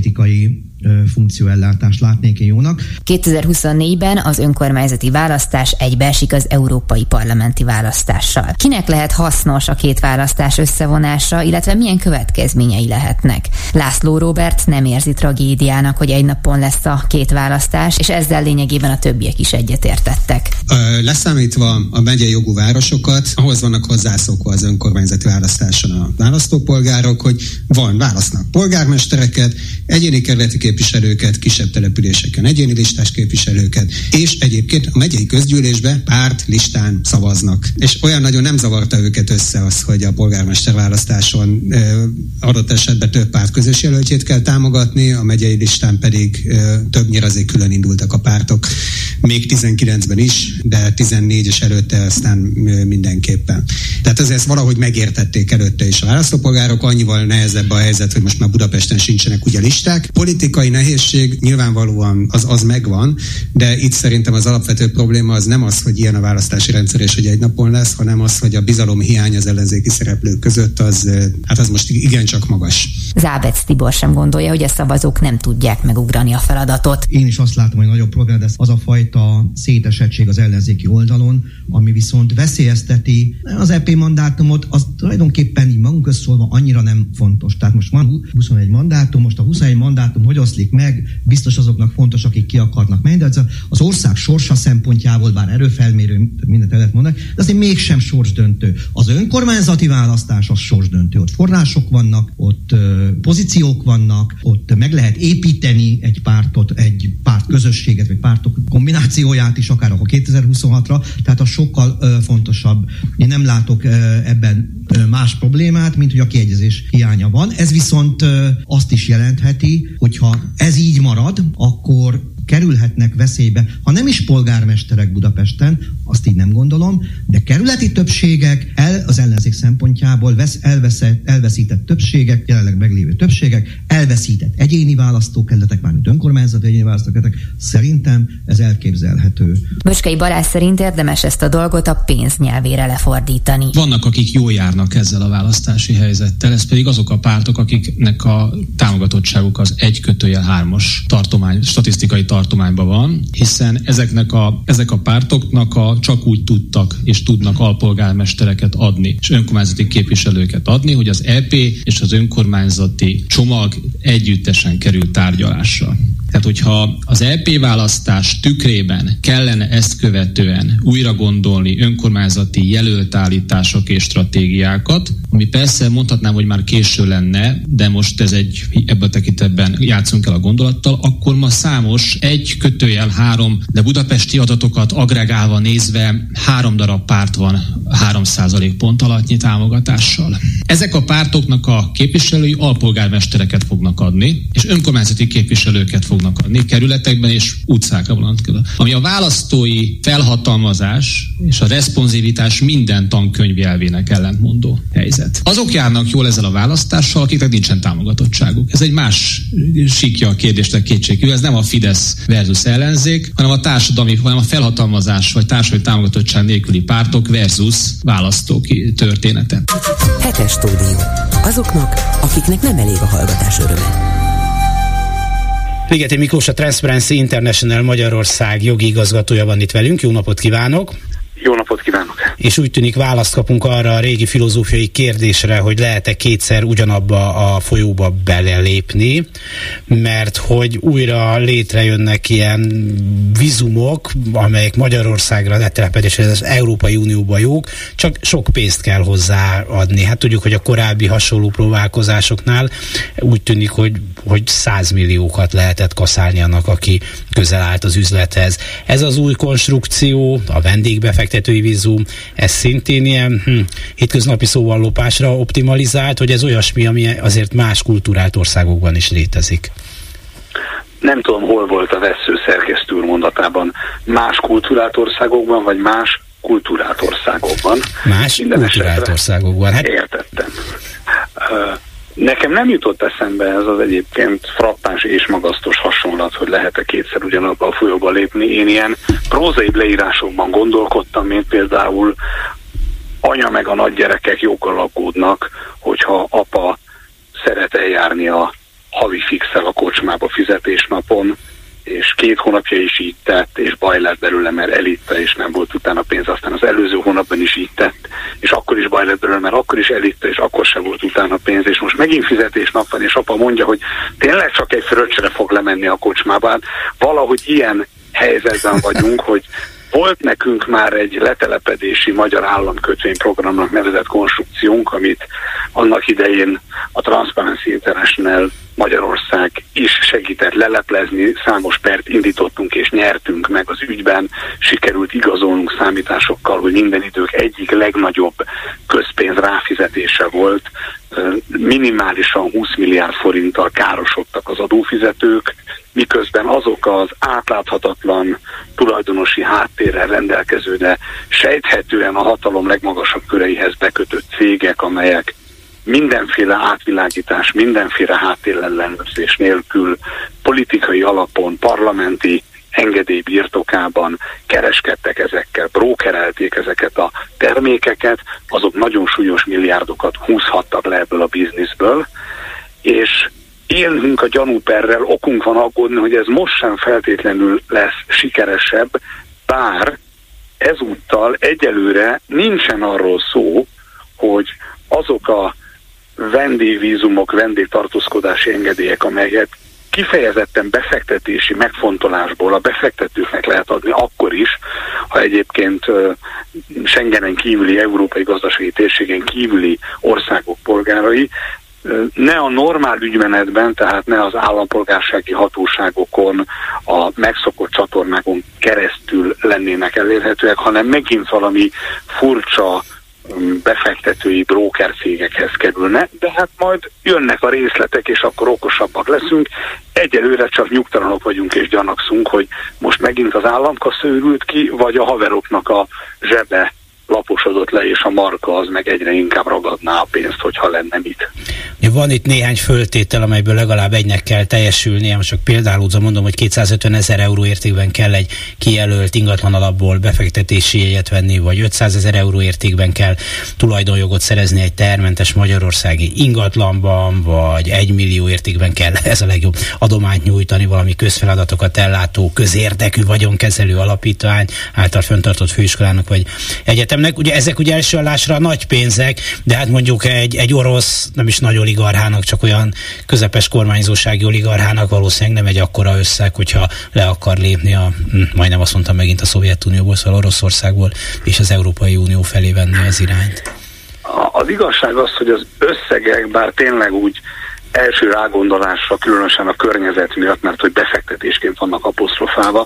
tico aí funkcióellátást látnék én jónak. 2024-ben az önkormányzati választás egybeesik az európai parlamenti választással. Kinek lehet hasznos a két választás összevonása, illetve milyen következményei lehetnek? László Robert nem érzi tragédiának, hogy egy napon lesz a két választás, és ezzel lényegében a többiek is egyetértettek. Leszámítva a megyei jogú városokat, ahhoz vannak hozzászokva az önkormányzati választáson a választópolgárok, hogy van, válasznak polgármestereket, egyéni kerületi képviselőket, kisebb településeken egyéni listás képviselőket, és egyébként a megyei közgyűlésbe párt listán szavaznak. És olyan nagyon nem zavarta őket össze az, hogy a polgármester választáson adott esetben több párt közös jelöltjét kell támogatni, a megyei listán pedig többnyire azért külön indultak a pártok, még 19-ben is, de 14 és előtte aztán mindenképpen. Tehát azért valahogy megértették előtte is a választópolgárok, annyival nehezebb a helyzet, hogy most már Budapesten sincsenek ugye listák. Politikai nehézség nyilvánvalóan az, az megvan, de itt szerintem az alapvető probléma az nem az, hogy ilyen a választási rendszer és hogy egy napon lesz, hanem az, hogy a bizalom hiány az ellenzéki szereplők között az, hát az most igencsak magas. Zábec Tibor sem gondolja, hogy a szavazók nem tudják megugrani a feladatot. Én is azt látom, hogy nagyobb probléma, ez az a fajta szétesettség az ellenzéki oldalon, ami viszont veszélyezteti az EP mandátumot, az tulajdonképpen így magunk szólva annyira nem fontos. Tehát most van 21 mandátum, most a 21 mandátum hogy oszlik meg, biztos azoknak fontos, akik ki akarnak menni, de az, az ország sorsa szempontjából, bár erőfelmérő, mindent lehet mondani, de azért mégsem sorsdöntő. Az önkormányzati választás az sorsdöntő. Ott források vannak, ott pozíciók vannak, ott meg lehet építeni egy pártot, egy párt közösséget, vagy pártok kombinációját is, akár a 2026-ra, tehát az sokkal fontosabb. Én nem látok ebben más problémát, mint hogy a kiegyezés hiánya van. Ez viszont azt is jelentheti, hogyha ez így marad, akkor kerülhetnek veszélybe, ha nem is polgármesterek Budapesten, azt így nem gondolom, de kerületi többségek el, az ellenzék szempontjából vesz, elveszett, elveszített többségek, jelenleg meglévő többségek, elveszített egyéni választókerületek, mármint önkormányzati egyéni választókerületek, szerintem ez elképzelhető. Möskei Balázs szerint érdemes ezt a dolgot a pénz nyelvére lefordítani. Vannak, akik jól járnak ezzel a választási helyzettel, ez pedig azok a pártok, akiknek a támogatottságuk az egy kötőjel hármas tartomány, statisztikai tartomány tartományban van, hiszen ezeknek a, ezek a pártoknak a, csak úgy tudtak és tudnak alpolgármestereket adni, és önkormányzati képviselőket adni, hogy az EP és az önkormányzati csomag együttesen kerül tárgyalásra. Tehát, hogyha az EP választás tükrében kellene ezt követően újra gondolni önkormányzati jelöltállítások és stratégiákat, ami persze mondhatnám, hogy már késő lenne, de most ez egy ebben a tekintetben játszunk el a gondolattal, akkor ma számos egy kötőjel három, de budapesti adatokat agregálva nézve három darab párt van 3 pont alattnyi támogatással. Ezek a pártoknak a képviselői alpolgármestereket fognak adni, és önkormányzati képviselőket fognak adni kerületekben és utcákra vonatkozóan. Ami a választói felhatalmazás és a responsivitás minden tankönyv elvének ellentmondó helyzet. Azok járnak jól ezzel a választással, akiknek nincsen támogatottságuk. Ez egy más sikja a kérdésnek kétségű. Ez nem a Fidesz versus ellenzék, hanem a társadalmi, hanem a felhatalmazás vagy társadalmi támogatottság nélküli pártok versus választók története. Hetes stúdió. Azoknak, akiknek nem elég a hallgatás öröme. Ligeti Miklós, a Transparency International Magyarország jogi igazgatója van itt velünk. Jó napot kívánok! Jó napot kívánok! És úgy tűnik választ kapunk arra a régi filozófiai kérdésre, hogy lehet-e kétszer ugyanabba a folyóba belelépni, mert hogy újra létrejönnek ilyen vizumok, amelyek Magyarországra letelepedésre az Európai Unióba jók, csak sok pénzt kell hozzáadni. Hát tudjuk, hogy a korábbi hasonló próbálkozásoknál úgy tűnik, hogy, hogy százmilliókat lehetett kaszálni annak, aki közel állt az üzlethez. Ez az új konstrukció, a vendégbefektetés, befektetői vízum, ez szintén ilyen hm, hétköznapi szóval lopásra optimalizált, hogy ez olyasmi, ami azért más kultúrált országokban is létezik. Nem tudom, hol volt a vesző szerkesztő mondatában. Más kultúrált országokban, vagy más kultúrált országokban. Más kultúrált országokban. Hát... Értettem. Uh, Nekem nem jutott eszembe ez az egyébként frappáns és magasztos hasonlat, hogy lehet-e kétszer ugyanabba a folyóba lépni. Én ilyen prózai leírásokban gondolkodtam, mint például anya meg a nagygyerekek jókkal aggódnak, hogyha apa szeret eljárni a havi fixel a kocsmába fizetésnapon, és két hónapja is így tett, és baj lett belőle, mert elitte, és nem volt utána pénz, aztán az előző hónapban is így tett, és akkor is baj lett belőle, mert akkor is elitte, és akkor sem volt utána pénz, és most megint fizetésnap van, és apa mondja, hogy tényleg csak egy fröccsre fog lemenni a kocsmába. Hát valahogy ilyen helyzetben vagyunk, hogy volt nekünk már egy letelepedési magyar államkötvényprogramnak nevezett konstrukciónk, amit annak idején a Transparency International Magyarország is segített leleplezni, számos pert indítottunk és nyertünk meg az ügyben, sikerült igazolnunk számításokkal, hogy minden idők egyik legnagyobb közpénz ráfizetése volt, minimálisan 20 milliárd forinttal károsodtak az adófizetők, miközben azok az átláthatatlan tulajdonosi háttérrel rendelkező, de sejthetően a hatalom legmagasabb köreihez bekötött cégek, amelyek mindenféle átvilágítás, mindenféle háttérellenőrzés nélkül politikai alapon, parlamenti engedély birtokában kereskedtek ezekkel, brókerelték ezeket a termékeket, azok nagyon súlyos milliárdokat húzhattak le ebből a bizniszből, és élünk a gyanúperrel, okunk van aggódni, hogy ez most sem feltétlenül lesz sikeresebb, bár ezúttal egyelőre nincsen arról szó, hogy azok a vendégvízumok, vendégtartózkodási engedélyek, amelyet kifejezetten befektetési megfontolásból a befektetőknek lehet adni akkor is, ha egyébként Schengenen kívüli, európai gazdasági térségen kívüli országok polgárai ne a normál ügymenetben, tehát ne az állampolgársági hatóságokon, a megszokott csatornákon keresztül lennének elérhetőek, hanem megint valami furcsa befektetői bróker cégekhez kerülne, de hát majd jönnek a részletek, és akkor okosabbak leszünk. Egyelőre csak nyugtalanok vagyunk és gyanakszunk, hogy most megint az államkassa őrült ki, vagy a haveroknak a zsebe laposodott le, és a marka az meg egyre inkább ragadná a pénzt, hogyha lenne mit. Van itt néhány föltétel, amelyből legalább egynek kell teljesülnie, most csak például mondom, hogy 250 ezer euró értékben kell egy kijelölt ingatlan alapból befektetési jegyet venni, vagy 500 ezer euró értékben kell tulajdonjogot szerezni egy termentes magyarországi ingatlanban, vagy egy millió értékben kell ez a legjobb adományt nyújtani valami közfeladatokat ellátó, közérdekű vagyonkezelő alapítvány által föntartott főiskolának, vagy egyetem egyetemnek. Ugye ezek ugye első állásra nagy pénzek, de hát mondjuk egy, egy orosz nem is nagyon oligarchának, csak olyan közepes kormányzósági oligarchának valószínűleg nem egy akkora összeg, hogyha le akar lépni a, hm, majdnem azt mondtam megint a Szovjetunióból, szóval Oroszországból és az Európai Unió felé venni az irányt. Az igazság az, hogy az összegek, bár tényleg úgy első rágondolásra, különösen a környezet miatt, mert hogy befektetésként vannak apostrofálva,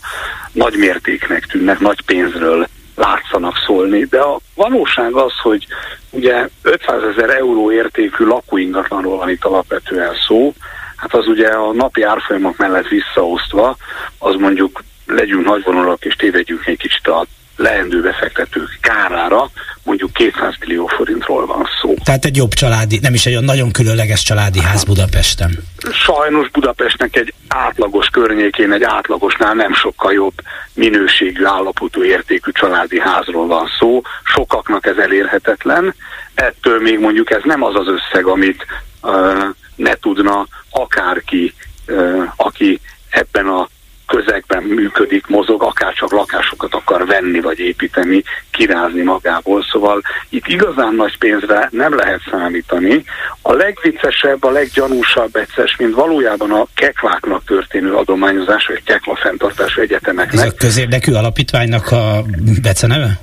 nagy mértéknek tűnnek, nagy pénzről látszanak szólni, de a valóság az, hogy ugye 500 ezer euró értékű lakóingatlanról van itt alapvetően szó, hát az ugye a napi árfolyamok mellett visszaosztva, az mondjuk legyünk nagyvonalak és tévedjünk egy kicsit a leendő befektetők kárára mondjuk 200 millió forintról van szó. Tehát egy jobb családi, nem is egy olyan nagyon különleges családi ház Budapesten. Sajnos Budapestnek egy átlagos környékén, egy átlagosnál nem sokkal jobb minőségű, állapotú, értékű családi házról van szó. Sokaknak ez elérhetetlen. Ettől még mondjuk ez nem az az összeg, amit uh, ne tudna akárki, uh, aki ebben a közegben működik, mozog, akár lakásokat akar venni vagy építeni, kirázni magából. Szóval itt igazán nagy pénzre nem lehet számítani. A legviccesebb, a leggyanúsabb egyszer, mint valójában a kekváknak történő adományozás, vagy kekva fenntartású egyetemeknek. Ez a közérdekű alapítványnak a beceneve?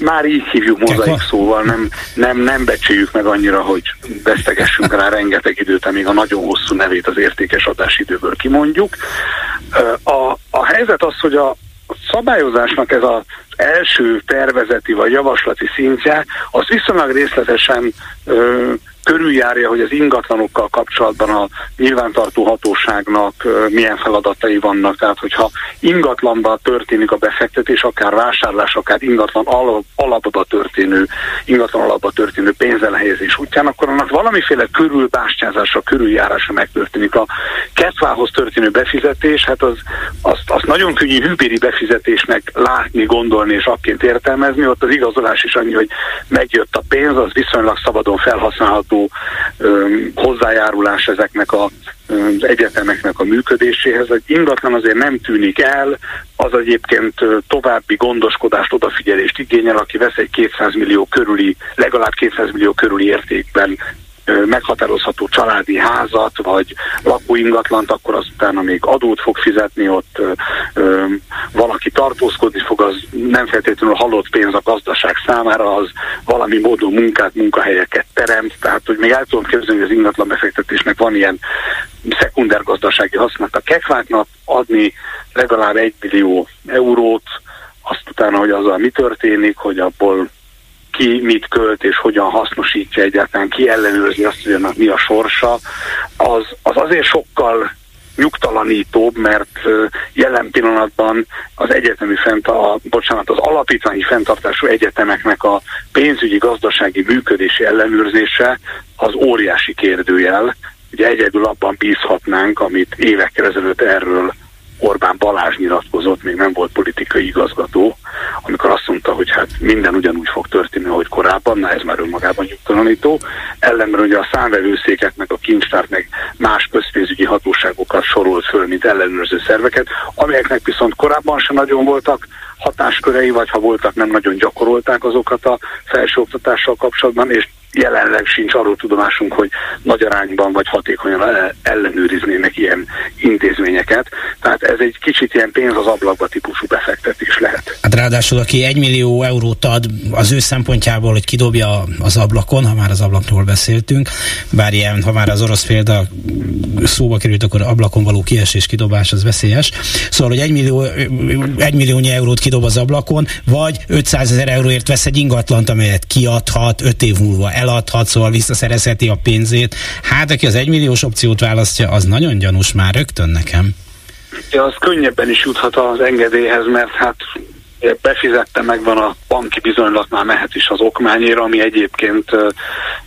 Már így hívjuk mozaik szóval, nem, nem, nem becsüljük meg annyira, hogy vesztegessünk rá rengeteg időt, amíg a nagyon hosszú nevét az értékes adásidőből kimondjuk. A, a helyzet az, hogy a szabályozásnak ez az első tervezeti vagy javaslati szintje, az viszonylag részletesen ö, körüljárja, hogy az ingatlanokkal kapcsolatban a nyilvántartó hatóságnak milyen feladatai vannak. Tehát, hogyha ingatlanban történik a befektetés, akár vásárlás, akár ingatlan alapba történő, ingatlan alapba történő pénzelhelyezés útján, akkor annak valamiféle körülbástyázása, körüljárása megtörténik. A ketvához történő befizetés, hát az, azt, azt nagyon könnyű hűbéri befizetésnek látni, gondolni és akként értelmezni. Ott az igazolás is annyi, hogy megjött a pénz, az viszonylag szabadon felhasználható hozzájárulás ezeknek a, az egyetemeknek a működéséhez. Egy ingatlan azért nem tűnik el, az egyébként további gondoskodást, odafigyelést igényel, aki vesz egy 200 millió körüli, legalább 200 millió körüli értékben meghatározható családi házat, vagy lakóingatlant, akkor aztán, még adót fog fizetni, ott valaki tartózkodni fog, az nem feltétlenül halott pénz a gazdaság számára, az valami módon munkát, munkahelyeket teremt, tehát hogy még el tudom képzelni, hogy az ingatlan befektetésnek van ilyen szekunder gazdasági használat. A kekváknak adni legalább egy millió eurót, azt utána, hogy azzal mi történik, hogy abból ki mit költ és hogyan hasznosítja egyáltalán, ki ellenőrzi azt, hogy annak mi a sorsa, az, az azért sokkal nyugtalanítóbb, mert jelen pillanatban az egyetemi fent, a, bocsánat, az alapítványi fenntartású egyetemeknek a pénzügyi gazdasági működési ellenőrzése az óriási kérdőjel. Ugye egyedül abban bízhatnánk, amit évekkel ezelőtt erről Orbán Balázs nyilatkozott, még nem volt politikai igazgató, amikor azt mondta, hogy hát minden ugyanúgy fog történni, ahogy korábban, na ez már önmagában nyugtalanító. Ellenben ugye a számvevőszéket, meg a kincstárt, meg más közpénzügyi hatóságokat sorolt föl, mint ellenőrző szerveket, amelyeknek viszont korábban sem nagyon voltak hatáskörei, vagy ha voltak, nem nagyon gyakorolták azokat a felsőoktatással kapcsolatban, és jelenleg sincs arról tudomásunk, hogy nagy arányban vagy hatékonyan ellenőriznének ilyen intézményeket. Tehát ez egy kicsit ilyen pénz az ablakba típusú befektetés lehet. Hát ráadásul, aki egy millió eurót ad az ő szempontjából, hogy kidobja az ablakon, ha már az ablakról beszéltünk, bár ilyen, ha már az orosz példa szóba került, akkor ablakon való kiesés, kidobás az veszélyes. Szóval, hogy egy, millió, egy milliónyi eurót kidob az ablakon, vagy 500 ezer euróért vesz egy ingatlant, amelyet kiadhat 5 év múlva eladhat, szóval visszaszerezheti a pénzét. Hát, aki az egymilliós opciót választja, az nagyon gyanús már rögtön nekem. Ja, az könnyebben is juthat az engedélyhez, mert hát befizette, megvan a banki bizonylatnál mehet is az okmányért, ami egyébként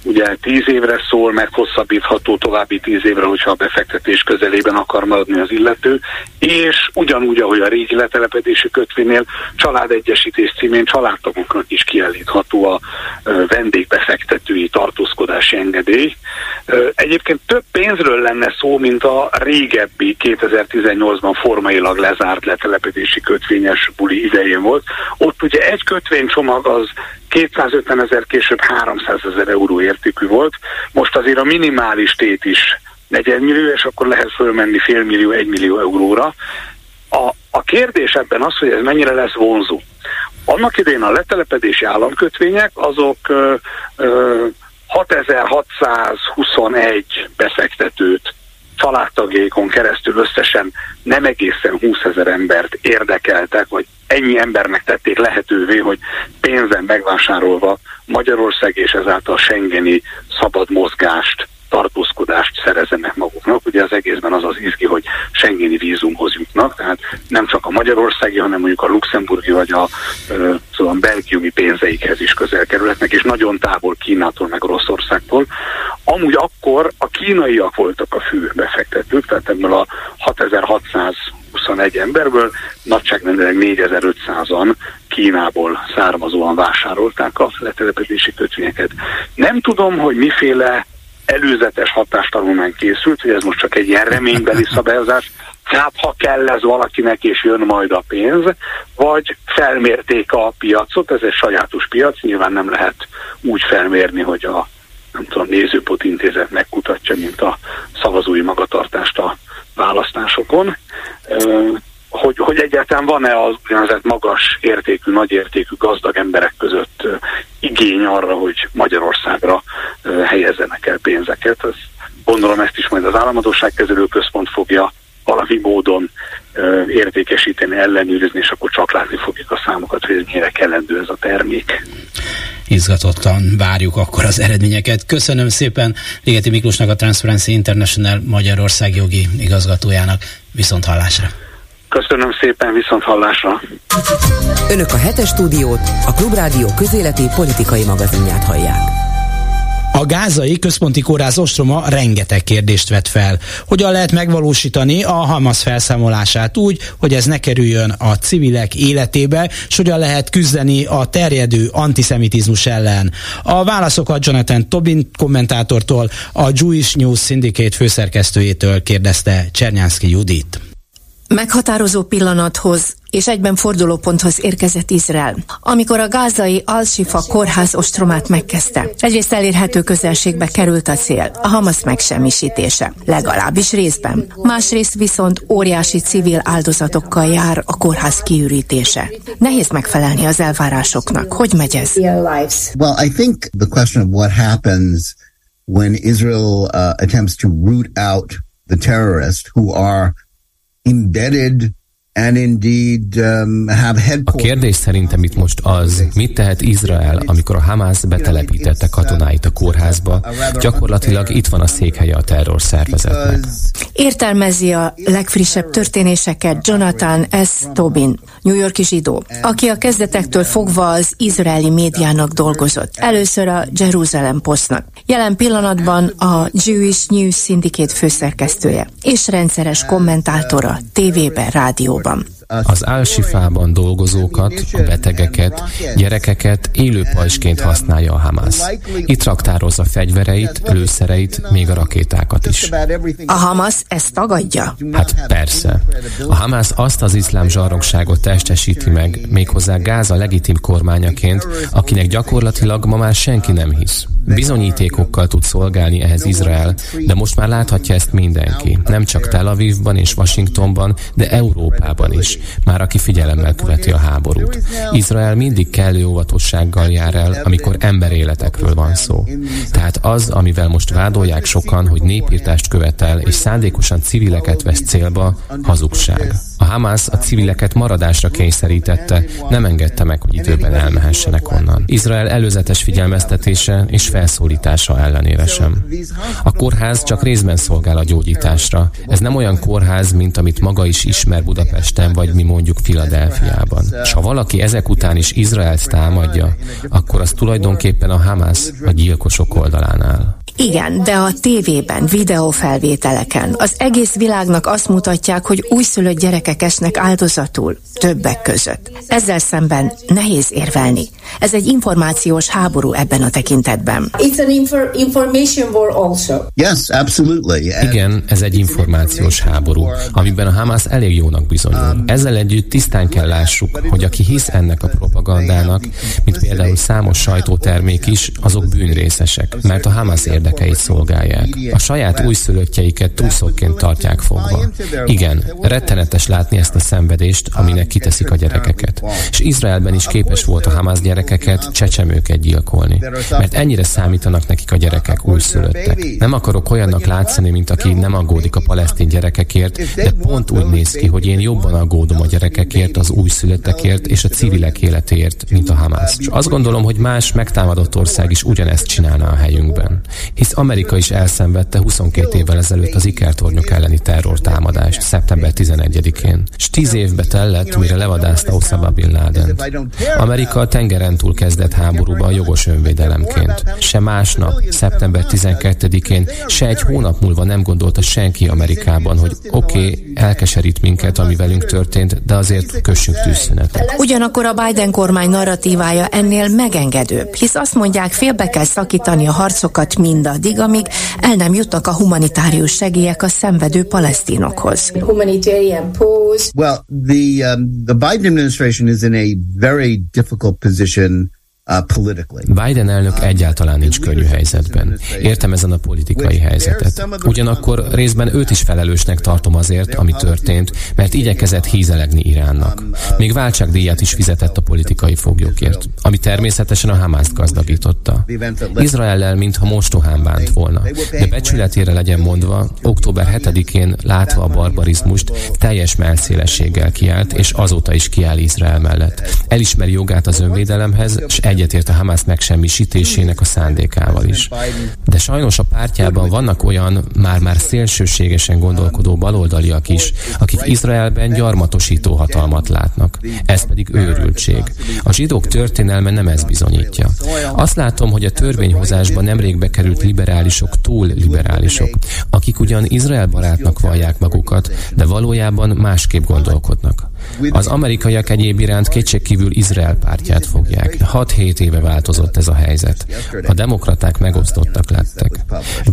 ugye tíz évre szól, meg hosszabbítható további tíz évre, hogyha a befektetés közelében akar maradni az illető, és ugyanúgy, ahogy a régi letelepedési kötvénynél családegyesítés címén családtagoknak is kiállítható a vendégbefektetői tartózkodási engedély. Egyébként több pénzről lenne szó, mint a régebbi 2018-ban formailag lezárt letelepedési kötvényes buli idején volt. Ott ugye egy kötvénycsomag az 250 ezer, később 300 ezer euró értékű volt. Most azért a minimális tét is 4 millió, és akkor lehet fölmenni egy millió euróra. A, a kérdés ebben az, hogy ez mennyire lesz vonzó. Annak idején a letelepedési államkötvények azok ö, ö, 6621 befektetőt családtagjékon keresztül összesen nem egészen 20 ezer embert érdekeltek, vagy ennyi embernek tették lehetővé, hogy pénzen megvásárolva Magyarország és ezáltal Schengeni szabad mozgást tartózkodást szerezenek maguknak. Ugye az egészben az az izgi, hogy Schengeni vízumhoz jutnak, tehát nem csak a magyarországi, hanem mondjuk a luxemburgi vagy a szóval belgiumi pénzeikhez is közel kerülhetnek, és nagyon távol Kínától meg Oroszországtól. Amúgy akkor a kínaiak voltak a fő befektetők, tehát ebből a 6621 emberből nagyságrendileg 4500-an Kínából származóan vásárolták a letelepedési kötvényeket. Nem tudom, hogy miféle előzetes hatástanulmány készült, hogy ez most csak egy ilyen reménybeli szabályozás, hát ha kell ez valakinek és jön majd a pénz, vagy felmérték a piacot, ez egy sajátos piac, nyilván nem lehet úgy felmérni, hogy a nem tudom, nézőpont intézet megkutatja, mint a szavazói magatartást a választásokon hogy, hogy egyáltalán van-e az úgynevezett magas értékű, nagy értékű gazdag emberek között igény arra, hogy Magyarországra helyezzenek el pénzeket. Ez, gondolom ezt is majd az államadóságkezelő központ fogja valami módon értékesíteni, ellenőrizni, és akkor csak látni fogjuk a számokat, hogy mennyire kellendő ez a termék. Izgatottan várjuk akkor az eredményeket. Köszönöm szépen Ligeti Miklósnak, a Transparency International Magyarország jogi igazgatójának. Viszont hallásra! Köszönöm szépen, viszont hallásra. Önök a hetes stúdiót, a Klubrádió közéleti politikai magazinját hallják. A gázai központi kórház ostroma rengeteg kérdést vet fel. Hogyan lehet megvalósítani a Hamas felszámolását úgy, hogy ez ne kerüljön a civilek életébe, és hogyan lehet küzdeni a terjedő antiszemitizmus ellen. A válaszokat Jonathan Tobin kommentátortól, a Jewish News Syndicate főszerkesztőjétől kérdezte Csernyánszki Judit. Meghatározó pillanathoz és egyben fordulóponthoz érkezett Izrael, amikor a gázai Al-Shifa kórház ostromát megkezdte. Egyrészt elérhető közelségbe került a cél, a Hamas megsemmisítése, legalábbis részben. Másrészt viszont óriási civil áldozatokkal jár a kórház kiürítése. Nehéz megfelelni az elvárásoknak. Hogy megy ez? Well, I think the question of what happens when Israel uh, attempts to root out the terrorists who are embedded Um, a kérdés szerintem itt most az, mit tehet Izrael, amikor a Hamász betelepítette katonáit a kórházba, gyakorlatilag itt van a székhelye a terrorszervezetnek. Értelmezi a legfrissebb történéseket Jonathan S. Tobin, New Yorki zsidó, aki a kezdetektől fogva az izraeli médiának dolgozott. Először a Jerusalem Postnak. Jelen pillanatban a Jewish News Syndicate főszerkesztője, és rendszeres kommentátora tévében, rádióban valóban. Az álsifában dolgozókat, a betegeket, gyerekeket élő pajsként használja a Hamas. Itt raktározza fegyvereit, lőszereit, még a rakétákat is. A Hamas ezt tagadja? Hát persze. A Hamas azt az iszlám zsarnokságot testesíti meg, méghozzá Gáza legitim kormányaként, akinek gyakorlatilag ma már senki nem hisz. Bizonyítékokkal tud szolgálni ehhez Izrael, de most már láthatja ezt mindenki. Nem csak Tel Avivban és Washingtonban, de Európában is, már aki figyelemmel követi a háborút. Izrael mindig kellő óvatossággal jár el, amikor emberéletekről van szó. Tehát az, amivel most vádolják sokan, hogy népírtást követel és szándékosan civileket vesz célba, hazugság. A Hamas a civileket maradásra kényszerítette, nem engedte meg, hogy időben elmehessenek onnan. Izrael előzetes figyelmeztetése és felszólítása ellenére sem. A kórház csak részben szolgál a gyógyításra. Ez nem olyan kórház, mint amit maga is ismer Budapesten, vagy mi mondjuk Filadelfiában. És ha valaki ezek után is Izraelt támadja, akkor az tulajdonképpen a Hamas a gyilkosok oldalán áll. Igen, de a tévében, videófelvételeken az egész világnak azt mutatják, hogy újszülött gyerekek esnek áldozatul, többek között. Ezzel szemben nehéz érvelni. Ez egy információs háború ebben a tekintetben. It's an infor- information war also. Yes, absolutely. Igen, ez egy információs háború, amiben a Hamas elég jónak bizonyul. Ezzel együtt tisztán kell lássuk, hogy aki hisz ennek a propagandának, mint például számos sajtótermék is, azok bűnrészesek, mert a Hamas érdekeit szolgálják. A saját újszülöttjeiket túlszokként tartják fogva. Igen, rettenetes látni ezt a szenvedést, aminek kiteszik a gyerekeket. És Izraelben is képes volt a Hamas gyerekeket, csecsemőket gyilkolni. Mert ennyire számítanak nekik a gyerekek újszülöttek. Nem akarok olyannak látszani, mint aki nem aggódik a palesztin gyerekekért, de pont úgy néz ki, hogy én jobban aggódom a gyerekekért, az újszülöttekért és a civilek életéért, mint a Hamas. És azt gondolom, hogy más megtámadott ország is ugyanezt csinálna a helyünkben. Hisz Amerika is elszenvedte 22 évvel ezelőtt az ikertornyok elleni terrortámadást, szeptember 11-én. És 10 évbe tellett, mire levadázta Osama Bin Laden. Amerika a tengeren túl kezdett háborúba a jogos önvédelemként. Se másnap, szeptember 12-én, se egy hónap múlva nem gondolta senki Amerikában, hogy oké, okay, elkeserít minket, ami velünk történt, de azért kössünk tűzszünetet. Ugyanakkor a Biden kormány narratívája ennél megengedőbb, hisz azt mondják, félbe kell szakítani a harcokat mindaddig, amíg el nem jutnak a humanitárius segélyek a szenvedő palesztinokhoz. Well, the um, the Biden administration is in a very difficult position Biden elnök egyáltalán nincs könnyű helyzetben. Értem ezen a politikai helyzetet. Ugyanakkor részben őt is felelősnek tartom azért, ami történt, mert igyekezett hízelegni Iránnak. Még váltságdíjat is fizetett a politikai foglyokért, ami természetesen a Hamászt gazdagította. Izraellel mintha mostohán bánt volna, de becsületére legyen mondva, október 7-én látva a barbarizmust, teljes melszélességgel kiállt, és azóta is kiáll Izrael mellett. Elismeri jogát az önvédelemhez, és egyetért a Hamas megsemmisítésének a szándékával is. De sajnos a pártjában vannak olyan már-már szélsőségesen gondolkodó baloldaliak is, akik Izraelben gyarmatosító hatalmat látnak. Ez pedig őrültség. A zsidók történelme nem ez bizonyítja. Azt látom, hogy a törvényhozásban nemrég bekerült liberálisok túl liberálisok, akik ugyan Izrael barátnak vallják magukat, de valójában másképp gondolkodnak. Az amerikaiak egyéb iránt kétségkívül Izrael pártját fogják. 6-7 éve változott ez a helyzet. A demokraták megosztottak lettek.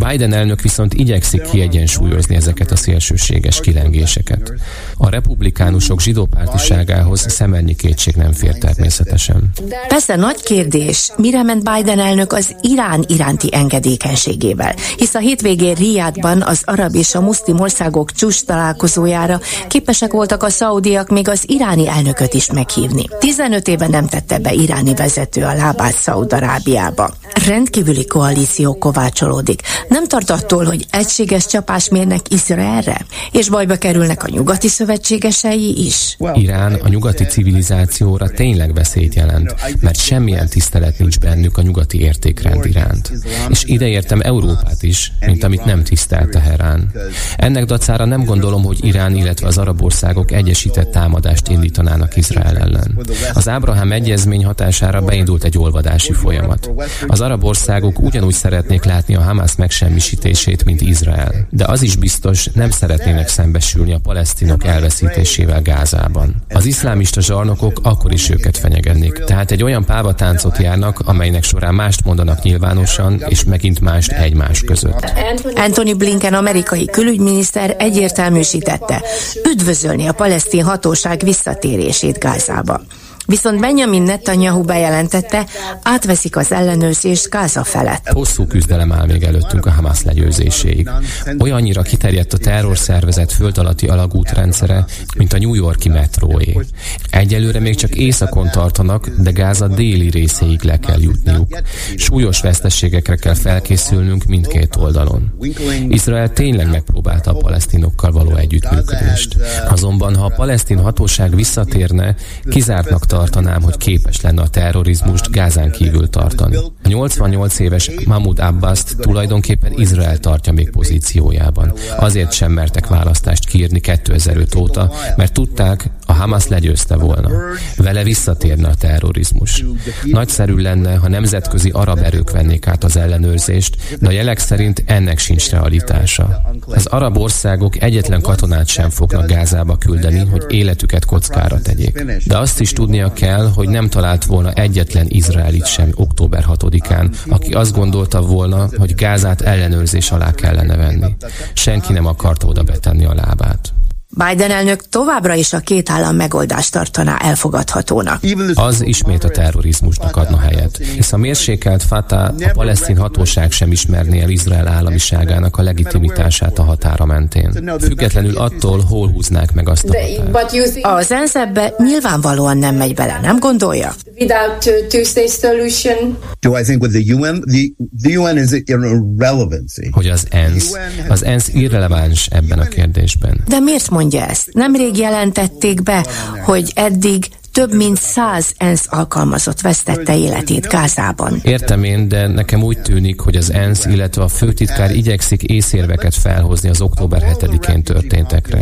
Biden elnök viszont igyekszik kiegyensúlyozni ezeket a szélsőséges kilengéseket. A republikánusok zsidópártiságához szemennyi kétség nem fér természetesen. Persze nagy kérdés, mire ment Biden elnök az Irán iránti engedékenységével, hisz a hétvégén Riadban az arab és a muszlim országok csúcs találkozójára képesek voltak a szaudiak még az iráni elnököt is meghívni. 15 éve nem tette be iráni vezető a lábát Szaudarábiába. Rendkívüli koalíció kovácsolódik. Nem tart attól, hogy egységes csapás mérnek Izraelre? És bajba kerülnek a nyugati szövetségesei is? Irán a nyugati civilizációra tényleg veszélyt jelent, mert semmilyen tisztelet nincs bennük a nyugati értékrend iránt. És ideértem Európát is, mint amit nem tisztelt Teherán. Ennek dacára nem gondolom, hogy Irán, illetve az arab országok egyesített támadást indítanának Izrael ellen. Az Ábrahám egyezmény hatására beindult egy olvadási folyamat. Az arab országok ugyanúgy szeretnék látni a Hamas megsemmisítését, mint Izrael. De az is biztos, nem szeretnének szembesülni a palesztinok elveszítésével Gázában. Az iszlámista zsarnokok akkor is őket fenyegennék. Tehát egy olyan pávatáncot járnak, amelynek során mást mondanak nyilvánosan, és megint mást egymás között. Anthony Blinken amerikai külügyminiszter egyértelműsítette, üdvözölni a palesztin hatóság visszatérését Gázába. Viszont Benjamin Netanyahu bejelentette, átveszik az ellenőrzést Gáza felett. Hosszú küzdelem áll még előttünk a Hamas legyőzéséig. Olyannyira kiterjedt a terrorszervezet föld alatti alagútrendszere, mint a New Yorki metróé. Egyelőre még csak északon tartanak, de Gáza déli részéig le kell jutniuk. Súlyos veszteségekre kell felkészülnünk mindkét oldalon. Izrael tényleg megpróbálta a palesztinokkal való együttműködést. Azonban, ha a palesztin hatóság visszatérne, kizártnak tartanám, hogy képes lenne a terrorizmust Gázán kívül tartani. A 88 éves Mahmoud abbas tulajdonképpen Izrael tartja még pozíciójában. Azért sem mertek választást kiírni 2005 óta, mert tudták, Hamas legyőzte volna. Vele visszatérne a terrorizmus. Nagyszerű lenne, ha nemzetközi arab erők vennék át az ellenőrzést, de a jelek szerint ennek sincs realitása. Az arab országok egyetlen katonát sem fognak Gázába küldeni, hogy életüket kockára tegyék. De azt is tudnia kell, hogy nem talált volna egyetlen izraelit sem október 6-án, aki azt gondolta volna, hogy Gázát ellenőrzés alá kellene venni. Senki nem akarta oda betenni a lábát. Biden elnök továbbra is a két állam megoldást tartaná elfogadhatónak. Az ismét a terrorizmusnak adna helyet, hisz a mérsékelt Fatah a palesztin hatóság sem ismerné el Izrael államiságának a legitimitását a határa mentén. Függetlenül attól, hol húznák meg azt a határt. Az ENSZ ebbe nyilvánvalóan nem megy bele, nem gondolja? Do I think with the UN, the, the UN is irrelevancy. Hogy az ENSZ, az ENSZ irreleváns ebben a kérdésben. De miért mondja ezt? Nemrég jelentették be, hogy eddig több mint száz ENSZ alkalmazott vesztette életét Gázában. Értem én, de nekem úgy tűnik, hogy az ENSZ, illetve a főtitkár igyekszik észérveket felhozni az október 7-én történtekre.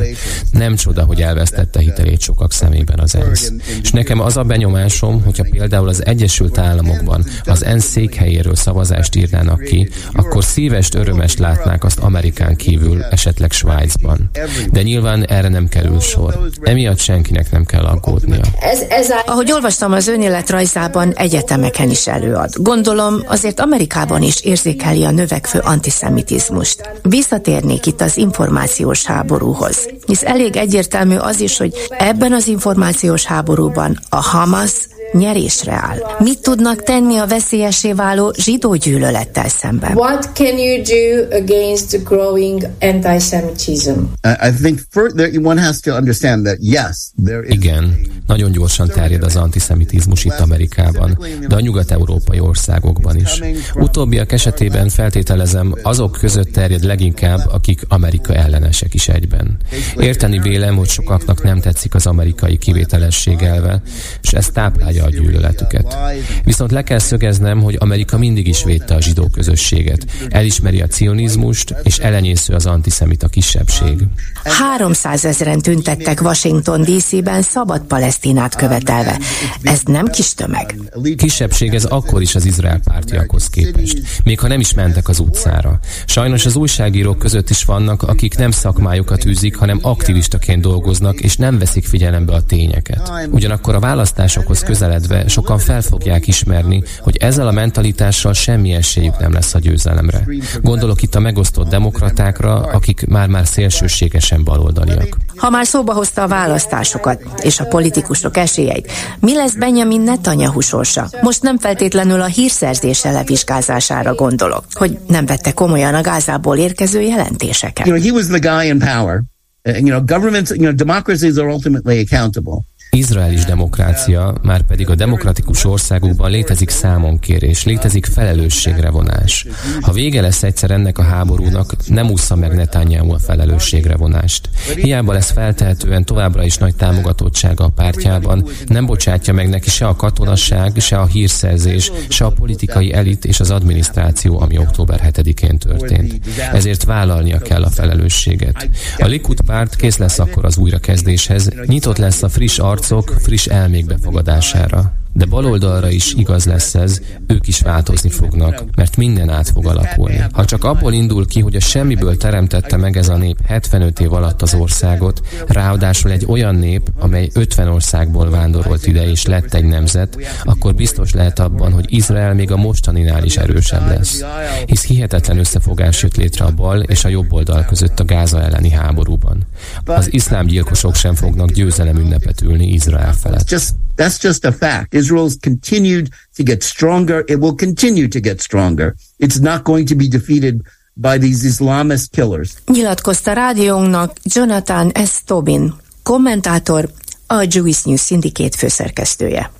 Nem csoda, hogy elvesztette hitelét sokak szemében az ENSZ. És nekem az a benyomásom, hogyha például az Egyesült Államokban az ENSZ székhelyéről szavazást írnának ki, akkor szívest örömest látnák azt Amerikán kívül, esetleg Svájcban. De nyilván erre nem kerül sor. Emiatt senkinek nem kell aggódnia. Ez, ez a... Ahogy olvastam az önéletrajzában, egyetemeken is előad. Gondolom, azért Amerikában is érzékeli a növekvő antiszemitizmust. Visszatérnék itt az információs háborúhoz, hisz elég egyértelmű az is, hogy ebben az információs háborúban a Hamas nyerésre áll. Mit tudnak tenni a veszélyesé váló zsidó gyűlölettel szemben? What can you do against the growing antisemitism? I think further, one has to understand that yes, there is Igen, nagyon gyorsan terjed az antiszemitizmus itt Amerikában, de a nyugat-európai országokban is. Utóbbiak esetében feltételezem, azok között terjed leginkább, akik Amerika ellenesek is egyben. Érteni vélem, hogy sokaknak nem tetszik az amerikai kivételesség elve, és ez táplálja a gyűlöletüket. Viszont le kell szögeznem, hogy Amerika mindig is védte a zsidó közösséget, elismeri a cionizmust, és elenyésző az antiszemita kisebbség. 300 ezeren tüntettek Washington DC-ben szabad Palesztinát követelve. Ez nem kis tömeg. Kisebbség ez akkor is az Izrael pártiakhoz képest, még ha nem is mentek az utcára. Sajnos az újságírók között is vannak, akik nem szakmájukat űzik, hanem aktivistaként dolgoznak, és nem veszik figyelembe a tényeket. Ugyanakkor a választásokhoz közeledve sokan fel fogják ismerni, hogy ezzel a mentalitással semmi esélyük nem lesz a győzelemre. Gondolok itt a megosztott demokratákra, akik már-már szélsőségesen baloldaliak. Ha már szóba hozta a választásokat és a politikusok esélyeit, mi lesz Benjamin Netanyahu sorsa? Most nem feltétlenül a hírszerzése levizsgázására gondolok, hogy nem vette komolyan a Gázából érkező jelentéseket. You know, he was the guy in power. Uh, you know, governments, you know, democracies are ultimately accountable. Izrael is demokrácia, már pedig a demokratikus országokban létezik számonkérés, létezik felelősségre vonás. Ha vége lesz egyszer ennek a háborúnak, nem ússza meg Netanyahu a felelősségre vonást. Hiába lesz feltehetően továbbra is nagy támogatottsága a pártjában, nem bocsátja meg neki se a katonasság, se a hírszerzés, se a politikai elit és az adminisztráció, ami október 7-én történt. Ezért vállalnia kell a felelősséget. A Likud párt kész lesz akkor az újrakezdéshez, nyitott lesz a friss arc arcok friss elmék befogadására. De baloldalra is igaz lesz ez, ők is változni fognak, mert minden át fog alakulni. Ha csak abból indul ki, hogy a semmiből teremtette meg ez a nép 75 év alatt az országot, ráadásul egy olyan nép, amely 50 országból vándorolt ide és lett egy nemzet, akkor biztos lehet abban, hogy Izrael még a mostaninál is erősebb lesz. Hisz hihetetlen összefogás jött létre a bal és a jobb oldal között a Gáza elleni háborúban. Az iszlám gyilkosok sem fognak győzelem ünnepet ülni Izrael felett. That's just a fact. Israel's continued to get stronger. It will continue to get stronger. It's not going to be defeated by these Islamist killers. Nyilatkozta rádiónknak Jonathan S. Tobin, kommentátor, a Jewish News Syndicate főszerkesztője.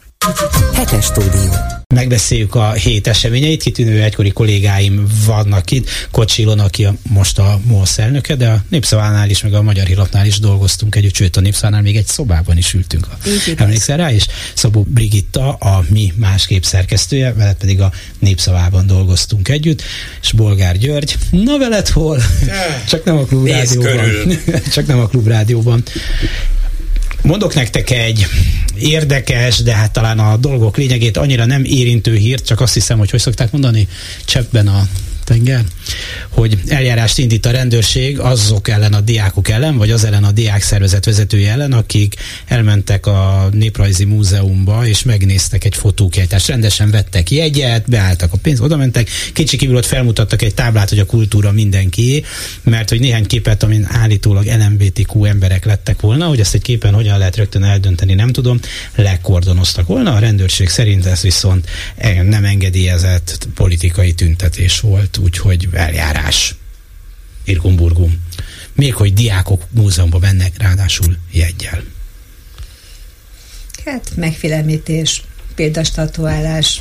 Hetes stúdió. Megbeszéljük a hét eseményeit, kitűnő egykori kollégáim vannak itt, Kocsilon, aki a, most a MOLSZ elnöke, de a Népszavánál is, meg a Magyar Hírlapnál is dolgoztunk együtt, sőt a Népszavánál még egy szobában is ültünk. Emlékszel rá? És Szabó Brigitta, a mi másképp szerkesztője, veled pedig a Népszavában dolgoztunk együtt, és Bolgár György, na veled hol? Csak nem a klubrádióban. Csak nem a klubrádióban Mondok nektek egy érdekes, de hát talán a dolgok lényegét annyira nem érintő hírt, csak azt hiszem, hogy hogy szokták mondani, cseppben a tenger, hogy eljárást indít a rendőrség azok ellen a diákok ellen, vagy az ellen a diák szervezet vezetője ellen, akik elmentek a Néprajzi Múzeumba, és megnéztek egy fotókiállítást. Rendesen vettek jegyet, beálltak a pénzt, oda mentek. Kicsikívül ott felmutattak egy táblát, hogy a kultúra mindenki, mert hogy néhány képet, amin állítólag LMBTQ emberek lettek volna, hogy ezt egy képen hogyan lehet rögtön eldönteni, nem tudom, lekordonoztak volna. A rendőrség szerint ez viszont nem engedélyezett politikai tüntetés volt úgyhogy eljárás. Irgumburgum. Még hogy diákok múzeumban mennek, ráadásul jegyel. Hát megfélemlítés, példastatuálás,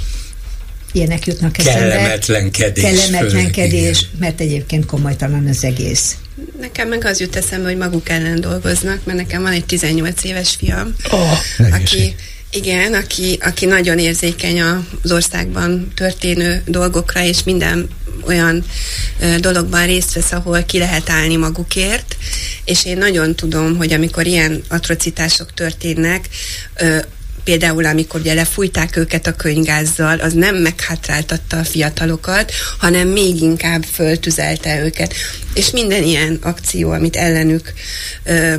ilyenek jutnak eszembe. Kellemetlenkedés. Kellemetlenkedés, mert egyébként komolytalan az egész. Nekem meg az jut eszembe, hogy maguk ellen dolgoznak, mert nekem van egy 18 éves fiam, oh, aki igen, aki, aki nagyon érzékeny az országban történő dolgokra, és minden olyan ö, dologban részt vesz, ahol ki lehet állni magukért, és én nagyon tudom, hogy amikor ilyen atrocitások történnek, például amikor ugye lefújták őket a könygázzal, az nem meghátráltatta a fiatalokat, hanem még inkább föltüzelte őket. És minden ilyen akció, amit ellenük ö,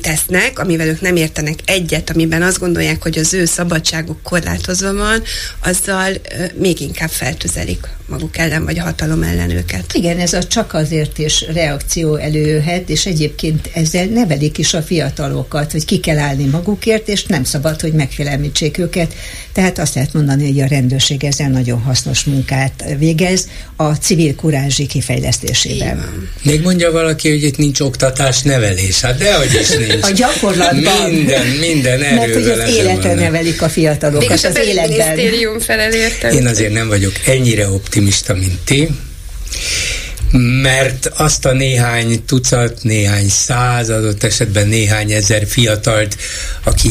tesznek, amivel ők nem értenek egyet, amiben azt gondolják, hogy az ő szabadságuk korlátozva van, azzal ö, még inkább feltüzelik maguk ellen, vagy a hatalom ellen őket. Igen, ez a csak azért is reakció előjöhet, és egyébként ezzel nevelik is a fiatalokat, hogy ki kell állni magukért, és nem szabad, hogy megfélemlítsék őket. Tehát azt lehet mondani, hogy a rendőrség ezzel nagyon hasznos munkát végez a civil kurázsi kifejlesztésében. Még mondja valaki, hogy itt nincs oktatás, nevelés. Hát dehogy is nincs. A gyakorlatban. Minden, minden erővel. Mert hogy az életre nevelik a fiatalokat, Mégis az a életben. minisztérium felel értem. Én azért nem vagyok ennyire optimista, mint ti mert azt a néhány tucat, néhány száz, adott esetben néhány ezer fiatalt, aki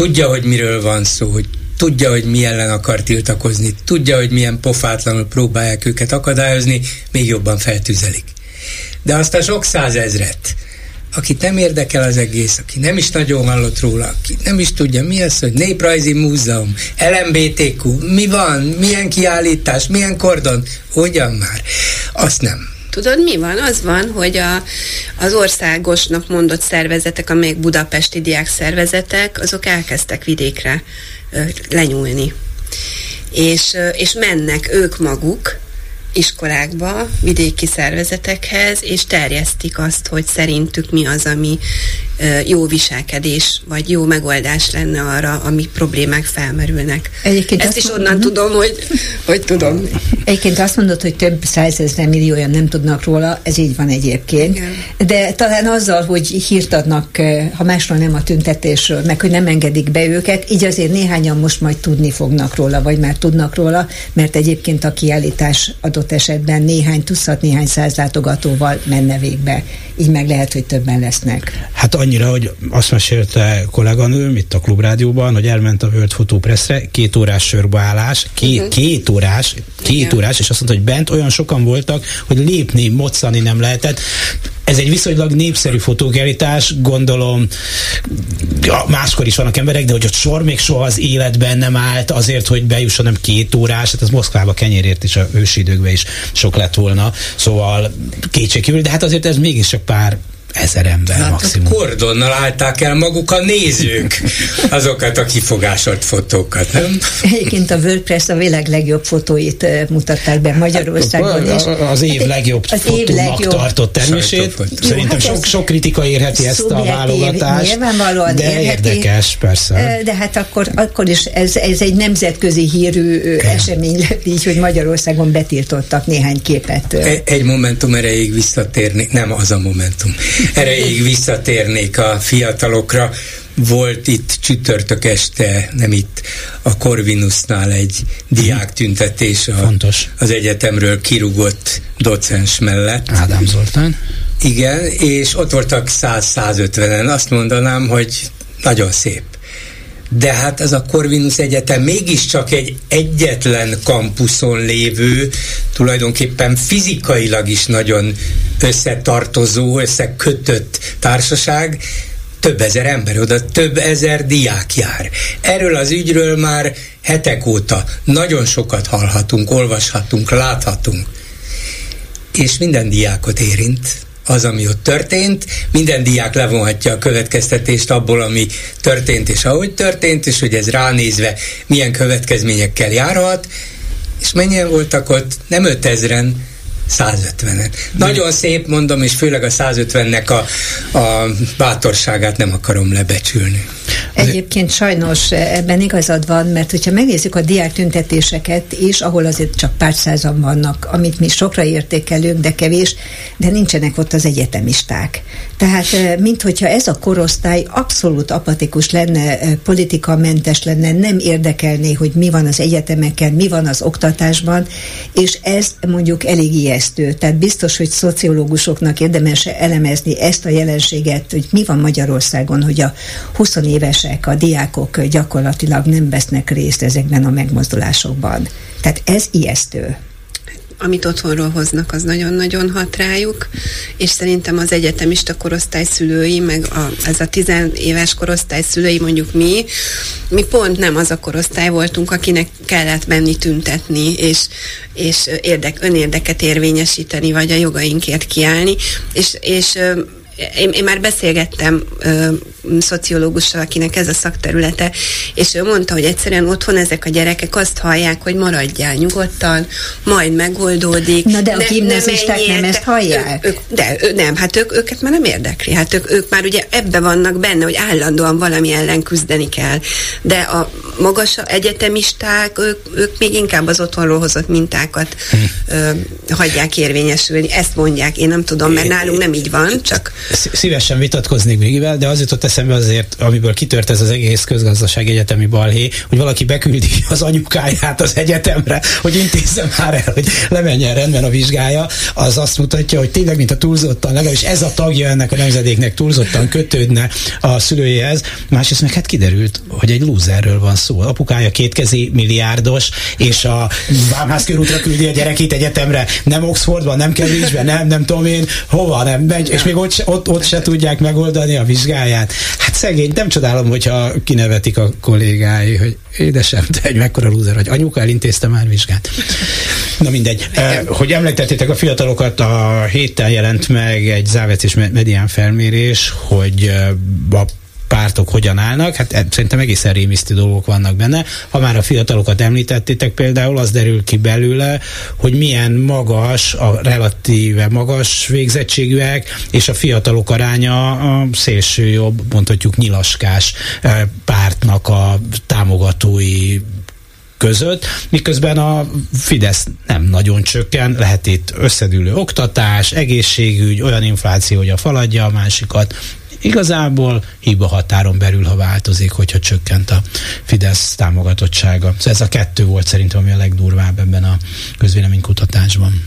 tudja, hogy miről van szó, hogy tudja, hogy mi ellen akar tiltakozni, tudja, hogy milyen pofátlanul próbálják őket akadályozni, még jobban feltüzelik. De azt a sok százezret, akit nem érdekel az egész, aki nem is nagyon hallott róla, aki nem is tudja, mi az, hogy Néprajzi Múzeum, LMBTQ, mi van, milyen kiállítás, milyen kordon, ugyan már, azt nem. Tudod, mi van? Az van, hogy a, az országosnak mondott szervezetek, amelyek budapesti diák szervezetek, azok elkezdtek vidékre ö, lenyúlni. És, és mennek ők maguk, iskolákba, vidéki szervezetekhez, és terjesztik azt, hogy szerintük mi az, ami jó viselkedés, vagy jó megoldás lenne arra, ami problémák felmerülnek. Egyébként Ezt is onnan mondom, tudom, hogy, hogy tudom. Egyébként azt mondod, hogy több százezer millióan nem tudnak róla, ez így van egyébként. Igen. De talán azzal, hogy hírt adnak, ha másról nem a tüntetésről, meg hogy nem engedik be őket, így azért néhányan most majd tudni fognak róla, vagy már tudnak róla, mert egyébként a kiállítás adott esetben néhány tuszat, néhány száz látogatóval menne végbe. Így meg lehet, hogy többen lesznek. Hát annyira, hogy azt mesélte kolléganőm itt a klubrádióban, hogy elment a World Photo Pressre, két órás sörbeállás, két, uh-huh. két órás, két Igen. órás, és azt mondta, hogy bent olyan sokan voltak, hogy lépni, moccani nem lehetett. Ez egy viszonylag népszerű fotókerítás, gondolom ja, máskor is vannak emberek, de hogy ott sor még soha az életben nem állt azért, hogy bejusson nem két órás, hát az Moszkvába kenyérért is a ősi időkben is sok lett volna, szóval kétségkívül, de hát azért ez mégis csak pár ezer ember hát maximum. Kordonnal állták el maguk a nézők azokat a kifogásolt fotókat, nem? Egyébként a WordPress a világ legjobb fotóit mutatták be Magyarországon is. Az év legjobb az fotónak év legjobb. tartott termését. Szerintem hát sok, sok kritika érheti ezt a válogatást. Nyilvánvalóan de érheti, érdekes, persze. De hát akkor, akkor is ez, ez egy nemzetközi hírű okay. esemény lett így, hogy Magyarországon betiltottak néhány képet. Egy, egy momentum erejéig visszatérni, nem az a momentum erejéig visszatérnék a fiatalokra. Volt itt csütörtök este, nem itt, a Corvinusnál egy diák tüntetés a, Fontos. az egyetemről kirugott docens mellett. Ádám Zoltán. Igen, és ott voltak 100-150-en. Azt mondanám, hogy nagyon szép de hát ez a Corvinus Egyetem mégiscsak egy egyetlen kampuszon lévő, tulajdonképpen fizikailag is nagyon összetartozó, összekötött társaság, több ezer ember, oda több ezer diák jár. Erről az ügyről már hetek óta nagyon sokat hallhatunk, olvashatunk, láthatunk. És minden diákot érint, az, ami ott történt. Minden diák levonhatja a következtetést abból, ami történt és ahogy történt, és hogy ez ránézve milyen következményekkel járhat. És mennyien voltak ott? Nem 5000-en, 150-en. Nagyon szép mondom, és főleg a 150-nek a, a bátorságát nem akarom lebecsülni. Egyébként sajnos ebben igazad van, mert hogyha megnézzük a diák tüntetéseket is, ahol azért csak pár százan vannak, amit mi sokra értékelünk, de kevés, de nincsenek ott az egyetemisták. Tehát, mint hogyha ez a korosztály abszolút apatikus lenne, politikamentes lenne, nem érdekelné, hogy mi van az egyetemeken, mi van az oktatásban, és ez mondjuk elég ijesztő. Tehát biztos, hogy szociológusoknak érdemes elemezni ezt a jelenséget, hogy mi van Magyarországon, hogy a 20 évesek, a diákok gyakorlatilag nem vesznek részt ezekben a megmozdulásokban. Tehát ez ijesztő amit otthonról hoznak, az nagyon-nagyon hat rájuk, és szerintem az egyetemista korosztály szülői, meg a, ez a tizenéves korosztály szülői, mondjuk mi, mi pont nem az a korosztály voltunk, akinek kellett menni tüntetni, és, és érdek, önérdeket érvényesíteni, vagy a jogainkért kiállni, és, és én, én már beszélgettem szociológussal, akinek ez a szakterülete, és ő mondta, hogy egyszerűen otthon ezek a gyerekek azt hallják, hogy maradjál nyugodtan, majd megoldódik. Na de a gimnazisták nem, nem ezt hallják? Ők, de ő, nem, hát ők, őket már nem érdekli. Hát ők, ők már ugye ebbe vannak benne, hogy állandóan valami ellen küzdeni kell. De a magas egyetemisták, ők, ők még inkább az otthonról hozott mintákat hm. ö, hagyják érvényesülni. Ezt mondják, én nem tudom, mert nálunk nem így van, csak szívesen vitatkoznék még de az jutott eszembe azért, amiből kitört ez az egész közgazdaság egyetemi balhé, hogy valaki beküldi az anyukáját az egyetemre, hogy intézze már el, hogy lemenjen rendben a vizsgája, az azt mutatja, hogy tényleg, mint a túlzottan, legalábbis ez a tagja ennek a nemzedéknek túlzottan kötődne a szülőjéhez. Másrészt meg hát kiderült, hogy egy lúzerről van szó. Apukája kétkezi milliárdos, és a Vámház körútra küldi a gyerekét egyetemre, nem Oxfordban, nem Cambridge-ben, nem, nem tudom én, hova, nem megy, és még ott, ott, ott se tudják megoldani a vizsgáját. Hát szegény, nem csodálom, hogyha kinevetik a kollégái, hogy édesem, te egy mekkora lúzer, hogy anyuka elintézte már vizsgát. Na mindegy. Eh, hogy említettétek a fiatalokat, a héten jelent meg egy Závec és Medián felmérés, hogy eh, a pártok hogyan állnak, hát e, szerintem egészen rémisztő dolgok vannak benne. Ha már a fiatalokat említettétek például, az derül ki belőle, hogy milyen magas, a relatíve magas végzettségűek, és a fiatalok aránya a szélső jobb, mondhatjuk nyilaskás e, pártnak a támogatói között, miközben a Fidesz nem nagyon csökken, lehet itt összedülő oktatás, egészségügy, olyan infláció, hogy a faladja a másikat, Igazából hiba határon belül, ha változik, hogyha csökkent a Fidesz támogatottsága. Szóval ez a kettő volt szerintem, ami a legdurvább ebben a közvéleménykutatásban.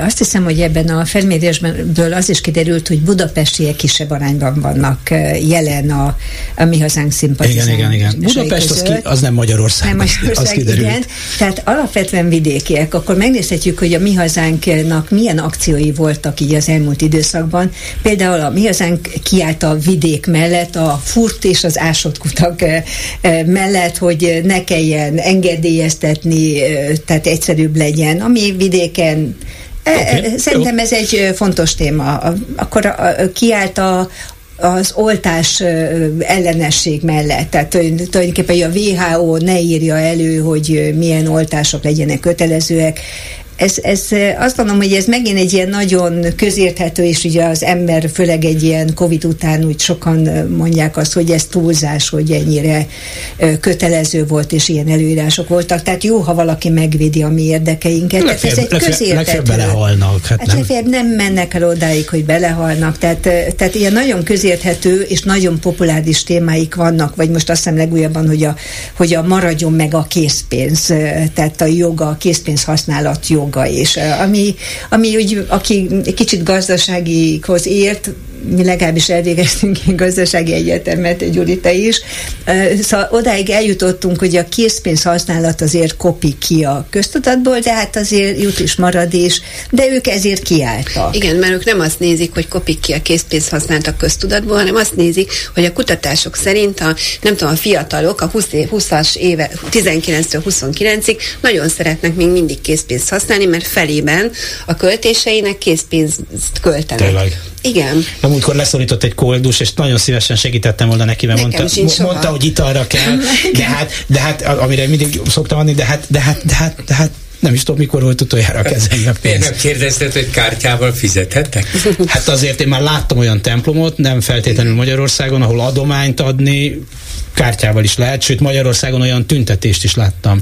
Azt hiszem, hogy ebben a felmérésből az is kiderült, hogy budapestiek kisebb arányban vannak jelen a, a mi hazánk szimpatizálók. Igen, igen, igen. Budapest az, ki, az nem Magyarország. Nem Magyarország, az kiderült. igen. Tehát alapvetően vidékiek. Akkor megnézhetjük, hogy a mi hazánknak milyen akciói voltak így az elmúlt időszakban. Például a mi hazánk kiállt a vidék mellett, a furt és az ásott kutak mellett, hogy ne kelljen engedélyeztetni, tehát egyszerűbb legyen. Ami vidéken Okay, Szerintem jó. ez egy fontos téma. Akkor kiállt a, az oltás ellenesség mellett. Tehát tulajdonképpen a WHO ne írja elő, hogy milyen oltások legyenek kötelezőek ez, ez azt mondom, hogy ez megint egy ilyen nagyon közérthető, és ugye az ember főleg egy ilyen Covid után úgy sokan mondják azt, hogy ez túlzás, hogy ennyire kötelező volt, és ilyen előírások voltak. Tehát jó, ha valaki megvédi a mi érdekeinket. Legfeljebb, ez egy közérthető. Legfeljebb belehalnak. Hát, hát nem. nem mennek el odáig, hogy belehalnak. Tehát, tehát ilyen nagyon közérthető és nagyon populáris témáik vannak, vagy most azt hiszem legújabban, hogy a, hogy a maradjon meg a készpénz, tehát a joga, a készpénz használat jog maga is, ami, ami úgy, aki kicsit gazdaságikhoz ért, mi legalábbis elvégeztünk egy gazdasági egyetemet, Gyuri, te is. Szóval odáig eljutottunk, hogy a készpénz használat azért kopik ki a köztudatból, de hát azért jut is marad is, de ők ezért kiálltak. Igen, mert ők nem azt nézik, hogy kopik ki a készpénz használat a köztudatból, hanem azt nézik, hogy a kutatások szerint a, nem tudom, a fiatalok a 20 20-as éve, 19-től 29-ig nagyon szeretnek még mindig készpénzt használni, mert felében a költéseinek készpénzt költenek. Tényleg. Igen. Na, múltkor leszólított egy koldus, és nagyon szívesen segítettem volna neki, mert mondta, mondta, hogy italra kell, de hát, de hát, amire mindig szoktam adni, de hát, de hát, de hát, de hát nem is tudom, mikor volt utoljára kezelni a pénzt. Miért kérdezted, hogy kártyával fizethettek? Hát azért én már láttam olyan templomot, nem feltétlenül Magyarországon, ahol adományt adni kártyával is lehet, sőt Magyarországon olyan tüntetést is láttam,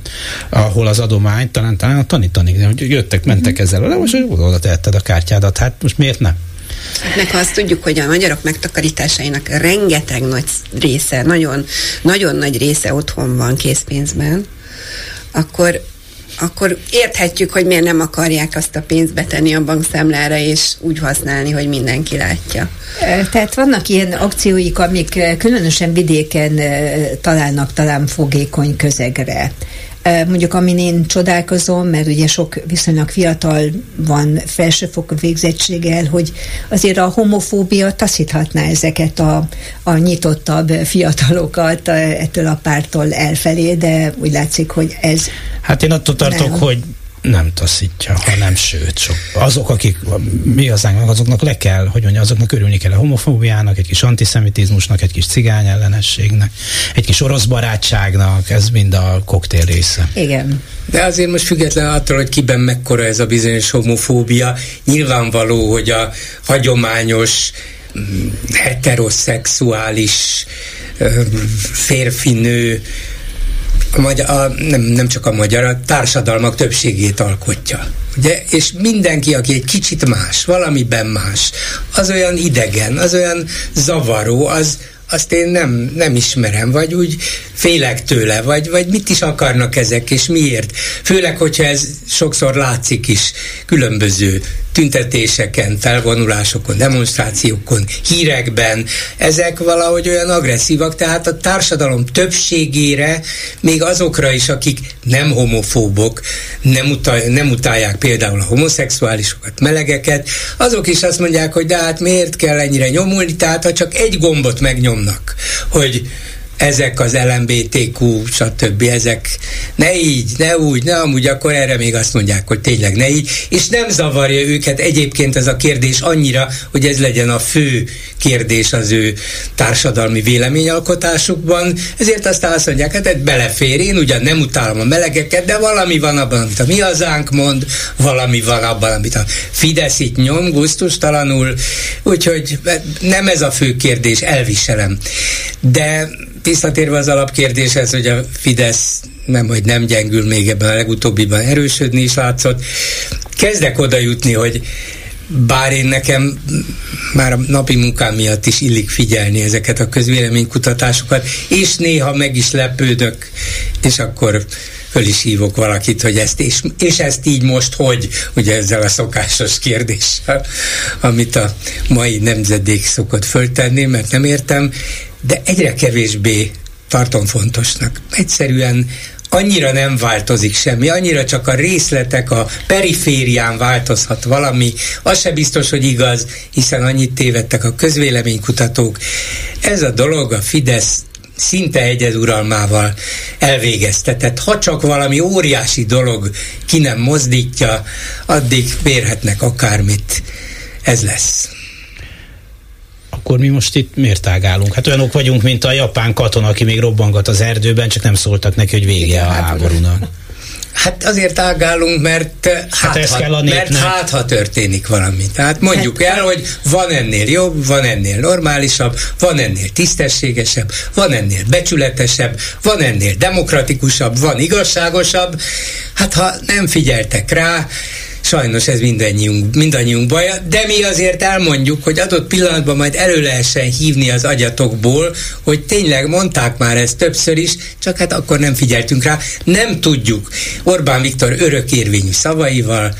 ahol az adományt, talán, talán tanítani, hogy jöttek, mentek ezzel, de most oda tehetted a kártyádat, hát most miért nem? Meg ha azt tudjuk, hogy a magyarok megtakarításainak rengeteg nagy része, nagyon, nagyon nagy része otthon van készpénzben, akkor akkor érthetjük, hogy miért nem akarják azt a pénzt betenni a bankszámlára, és úgy használni, hogy mindenki látja. Tehát vannak ilyen akcióik, amik különösen vidéken találnak talán fogékony közegre. Mondjuk, amin én csodálkozom, mert ugye sok viszonylag fiatal van felsőfokú végzettséggel, hogy azért a homofóbia taszíthatná ezeket a, a nyitottabb fiatalokat ettől a pártól elfelé, de úgy látszik, hogy ez... Hát én attól tartok, nem. hogy nem taszítja, hanem sőt, sok. Azok, akik mi az azoknak le kell, hogy mondja, azoknak örülni kell a homofóbiának, egy kis antiszemitizmusnak, egy kis cigány ellenességnek, egy kis orosz barátságnak, ez mind a koktél része. Igen. De azért most független attól, hogy kiben mekkora ez a bizonyos homofóbia, nyilvánvaló, hogy a hagyományos mm, heteroszexuális férfi-nő a magyar, a, nem, nem csak a magyar, a társadalmak többségét alkotja. Ugye? És mindenki, aki egy kicsit más, valamiben más, az olyan idegen, az olyan zavaró, az, azt én nem, nem ismerem, vagy úgy félek tőle, vagy, vagy mit is akarnak ezek, és miért. Főleg, hogyha ez sokszor látszik is különböző tüntetéseken, felvonulásokon, demonstrációkon, hírekben, ezek valahogy olyan agresszívak, tehát a társadalom többségére, még azokra is, akik nem homofóbok, nem, utal, nem utálják például a homoszexuálisokat, melegeket, azok is azt mondják, hogy de hát miért kell ennyire nyomulni, tehát ha csak egy gombot megnyomnak, hogy ezek az LMBTQ, stb. ezek ne így, ne úgy, ne amúgy, akkor erre még azt mondják, hogy tényleg ne így, és nem zavarja őket egyébként ez a kérdés annyira, hogy ez legyen a fő kérdés az ő társadalmi véleményalkotásukban, ezért aztán azt mondják, hát ez belefér, én ugyan nem utálom a melegeket, de valami van abban, amit a mi hazánk mond, valami van abban, amit a Fidesz itt nyom, gusztustalanul, úgyhogy nem ez a fő kérdés, elviselem. De visszatérve az alapkérdéshez, hogy a Fidesz nem, hogy nem gyengül még ebben a legutóbbiban erősödni is látszott. Kezdek oda jutni, hogy bár én nekem már a napi munkám miatt is illik figyelni ezeket a közvéleménykutatásokat, és néha meg is lepődök, és akkor föl is hívok valakit, hogy ezt, és, és ezt így most hogy, ugye ezzel a szokásos kérdéssel, amit a mai nemzedék szokott föltenni, mert nem értem, de egyre kevésbé tartom fontosnak. Egyszerűen annyira nem változik semmi, annyira csak a részletek, a periférián változhat valami, az se biztos, hogy igaz, hiszen annyit tévedtek a közvéleménykutatók. Ez a dolog a Fidesz szinte egyeduralmával elvégeztetett. Ha csak valami óriási dolog ki nem mozdítja, addig vérhetnek akármit. Ez lesz akkor mi most itt miért tágálunk? Hát olyanok vagyunk, mint a japán katona, aki még robbangat az erdőben, csak nem szóltak neki, hogy vége Igen, a hát- háborúnak. Hát azért ágálunk, mert hát, hát, ez ha, kell a mert hát ha történik valami. Tehát mondjuk hát, el, hogy van ennél jobb, van ennél normálisabb, van ennél tisztességesebb, van ennél becsületesebb, van ennél demokratikusabb, van igazságosabb. Hát ha nem figyeltek rá, Sajnos ez mindannyiunk, mindannyiunk baja, de mi azért elmondjuk, hogy adott pillanatban majd elő lehessen hívni az agyatokból, hogy tényleg mondták már ezt többször is, csak hát akkor nem figyeltünk rá. Nem tudjuk Orbán Viktor örökérvényű szavaival,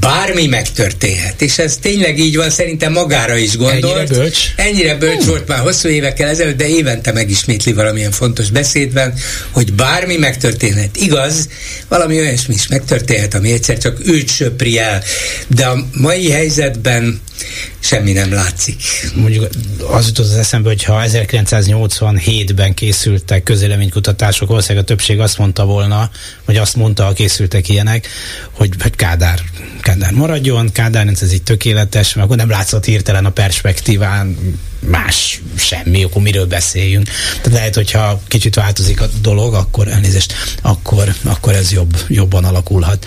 bármi megtörténhet. És ez tényleg így van, szerintem magára is gondolt. Ennyire bölcs? Ennyire bölcs volt már hosszú évekkel ezelőtt, de évente megismétli valamilyen fontos beszédben, hogy bármi megtörténhet. Igaz, valami olyasmi is megtörténhet, ami egyszer csak őt söpri el. De a mai helyzetben semmi nem látszik. Mondjuk az jutott az eszembe, hogy ha 1987-ben készültek közéleménykutatások, valószínűleg a többség azt mondta volna, vagy azt mondta, ha készültek ilyenek, hogy, hogy Kádár, Kádár maradjon, Kádár ez így tökéletes, mert akkor nem látszott hirtelen a perspektíván más semmi, akkor miről beszéljünk. Tehát lehet, hogyha kicsit változik a dolog, akkor elnézést, akkor, akkor ez jobb, jobban alakulhat.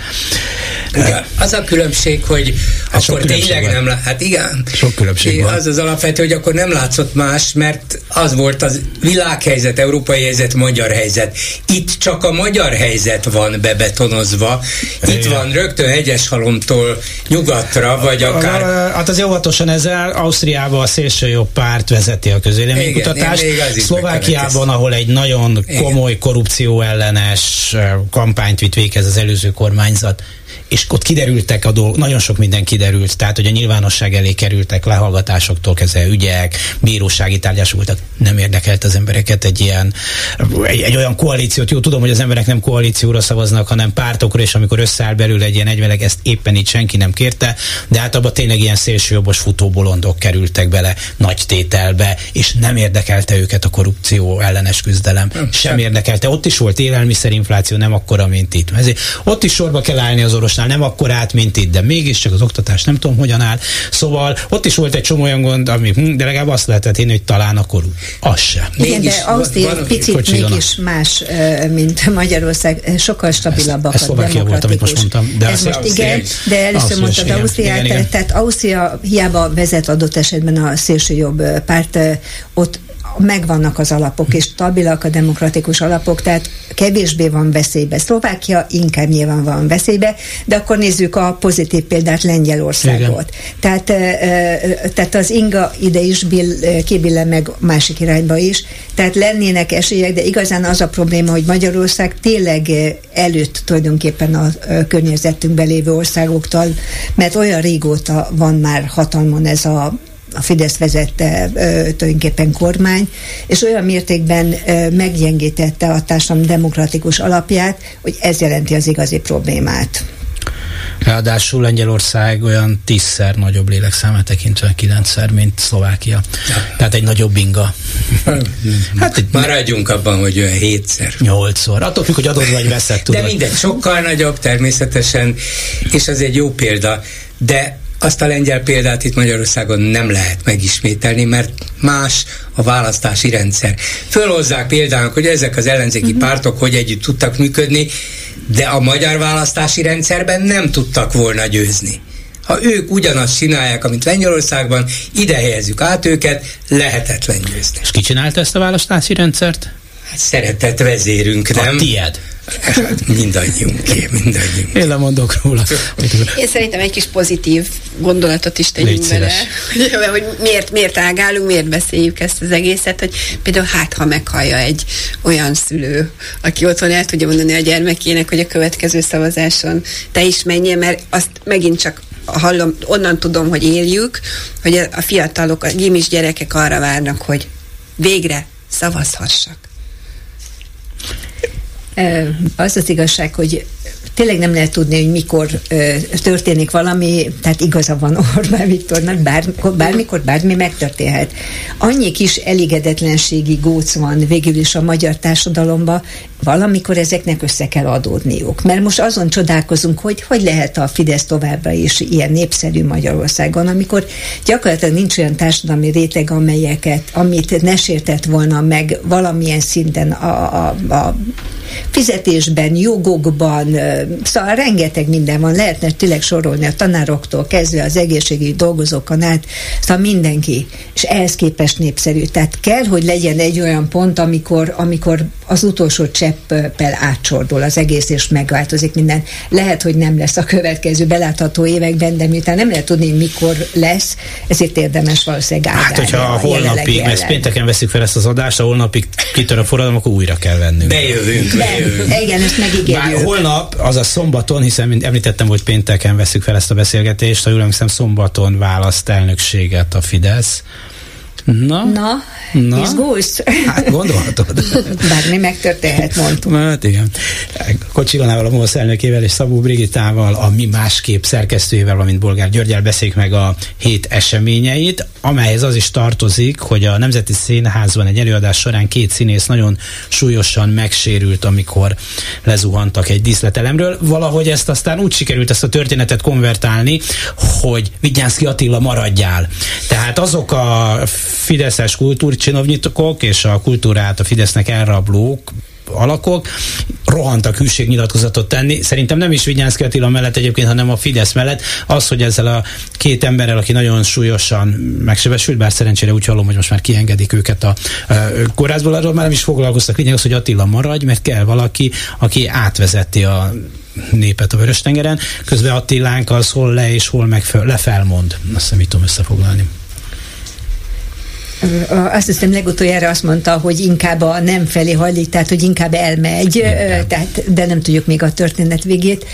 Igen, az a különbség, hogy hát akkor tényleg van. nem, hát igen. Sok különbség van. Az az alapvető, hogy akkor nem látszott más, mert az volt az világhelyzet, európai helyzet, magyar helyzet. Itt csak a magyar helyzet van bebetonozva. Itt igen. van rögtön Hegyeshalomtól nyugatra, vagy akár... Hát az óvatosan ezzel Ausztriában a szélső jobb párt vezeti a közéleménykutatást. Szlovákiában, ahol egy nagyon komoly korrupció ellenes kampányt vitt végez az előző kormányzat, és ott kiderültek a dolgok, nagyon sok minden kiderült, tehát hogy a nyilvánosság elé kerültek lehallgatásoktól kezdve ügyek, bírósági tárgyások voltak, nem érdekelt az embereket egy ilyen, egy, egy olyan koalíciót, jó, tudom, hogy az emberek nem koalícióra szavaznak, hanem pártokra, és amikor összeáll belül egy ilyen egyveleg, ezt éppen itt senki nem kérte, de hát abban tényleg ilyen szélsőjobbos futóbolondok kerültek bele nagy tételbe, és nem érdekelte őket a korrupció ellenes küzdelem. Nem, sem érdekelte. Ott is volt élelmiszerinfláció, nem akkora, mint itt. Ezért ott is sorba kell állni az orvos oktatásnál nem akkor át, mint itt, de mégiscsak az oktatás nem tudom, hogyan áll. Szóval ott is volt egy csomó olyan gond, ami, hm, de legalább azt lehetett hinni, hogy talán akkor az sem. Igen, de Ausztria egy picit mégis más, mint Magyarország, sokkal stabilabbak ez, ez Szlovákia volt, amit most mondtam. De ez most igen, de először mondtad Ausztriát, tehát Ausztria hiába vezet adott esetben a szélső jobb párt, ott megvannak az alapok, és stabilak a demokratikus alapok, tehát kevésbé van veszélybe. Szlovákia inkább nyilván van veszélybe, de akkor nézzük a pozitív példát Lengyelországot. Tehát, tehát az inga ide is bill, kibille meg másik irányba is, tehát lennének esélyek, de igazán az a probléma, hogy Magyarország tényleg előtt tulajdonképpen a környezetünkben lévő országoktól, mert olyan régóta van már hatalmon ez a a Fidesz vezette tulajdonképpen kormány, és olyan mértékben meggyengítette a társadalom demokratikus alapját, hogy ez jelenti az igazi problémát. Ráadásul Lengyelország olyan tízszer nagyobb lélekszámát tekintve kilencszer, mint Szlovákia. Ja. Tehát egy nagyobb inga. Hát egy Maradjunk abban, hogy olyan hétszer. Nyolcszor. Attól függ, hogy adod vagy veszed, tudod. De mindegy, sokkal nagyobb természetesen, és az egy jó példa. De azt a lengyel példát itt Magyarországon nem lehet megismételni, mert más a választási rendszer. Fölhozzák például, hogy ezek az ellenzéki uh-huh. pártok hogy együtt tudtak működni, de a magyar választási rendszerben nem tudtak volna győzni. Ha ők ugyanazt csinálják, amit Lengyelországban, ide helyezzük át őket, lehetetlen győzni. És ki csinálta ezt a választási rendszert? Hát szeretett vezérünk, nem? A tied. Hát mindannyiunké, mindannyiunk. Én lemondok róla. Én szerintem egy kis pozitív gondolatot is tegyünk bele, hogy, hogy miért, miért ágálunk, miért beszéljük ezt az egészet, hogy például hát, ha meghallja egy olyan szülő, aki otthon el tudja mondani a gyermekének, hogy a következő szavazáson te is menjél, mert azt megint csak hallom, onnan tudom, hogy éljük, hogy a fiatalok, a gimis gyerekek arra várnak, hogy végre szavazhassak. Az az igazság, hogy tényleg nem lehet tudni, hogy mikor történik valami, tehát igaza van Orbán Viktornak, bármikor, bármikor bármi megtörténhet. Annyi kis elégedetlenségi góc van végül is a magyar társadalomban, valamikor ezeknek össze kell adódniuk. Mert most azon csodálkozunk, hogy hogy lehet a Fidesz továbbra is ilyen népszerű Magyarországon, amikor gyakorlatilag nincs olyan társadalmi réteg, amelyeket, amit ne sértett volna meg valamilyen szinten a, a, a fizetésben, jogokban, szóval rengeteg minden van, lehetne tényleg sorolni a tanároktól kezdve az egészségügyi dolgozókon át, szóval mindenki, és ehhez képest népszerű. Tehát kell, hogy legyen egy olyan pont, amikor, amikor az utolsó csepp cseppel átcsordul az egész, és megváltozik minden. Lehet, hogy nem lesz a következő belátható években, de miután nem lehet tudni, mikor lesz, ezért érdemes valószínűleg. Hát, hogyha a holnapig, mert pénteken veszük fel ezt az adást, a holnapig kitör a forradalom, akkor újra kell vennünk. Bejövünk, bejövünk. De, igen, ezt megígérjük. Bár holnap, az a szombaton, hiszen mint említettem, hogy pénteken veszük fel ezt a beszélgetést, ha jól emlékszem, szombaton választ elnökséget a Fidesz. Na? Na? Na? Izgulsz? Hát gondolhatod. Bármi megtörténhet, mondtuk. Hát igen. Kocsiganával, a MOSZ elnökével és Szabó Brigitával, a Mi Másképp szerkesztőjével, valamint Bolgár Györgyel beszéljük meg a hét eseményeit, amelyhez az is tartozik, hogy a Nemzeti Színházban egy előadás során két színész nagyon súlyosan megsérült, amikor lezuhantak egy díszletelemről. Valahogy ezt aztán úgy sikerült ezt a történetet konvertálni, hogy Vigyánszki Attila maradjál. Tehát azok a fideszes kultúrcsinovnyitok és a kultúrát a Fidesznek elrablók alakok rohantak hűségnyilatkozatot tenni. Szerintem nem is Vigyánszki Attila mellett egyébként, hanem a Fidesz mellett. Az, hogy ezzel a két emberrel, aki nagyon súlyosan megsebesült, bár szerencsére úgy hallom, hogy most már kiengedik őket a, a kórházból, arról már nem is foglalkoztak. Lényeg az, hogy Attila maradj, mert kell valaki, aki átvezeti a népet a Vörös-tengeren. Közben Attilánk az hol le és hol meg fel, lefelmond. Azt hiszem, így tudom összefoglalni azt hiszem legutoljára azt mondta, hogy inkább a nem felé hajlik, tehát hogy inkább elmegy, tehát, de nem tudjuk még a történet végét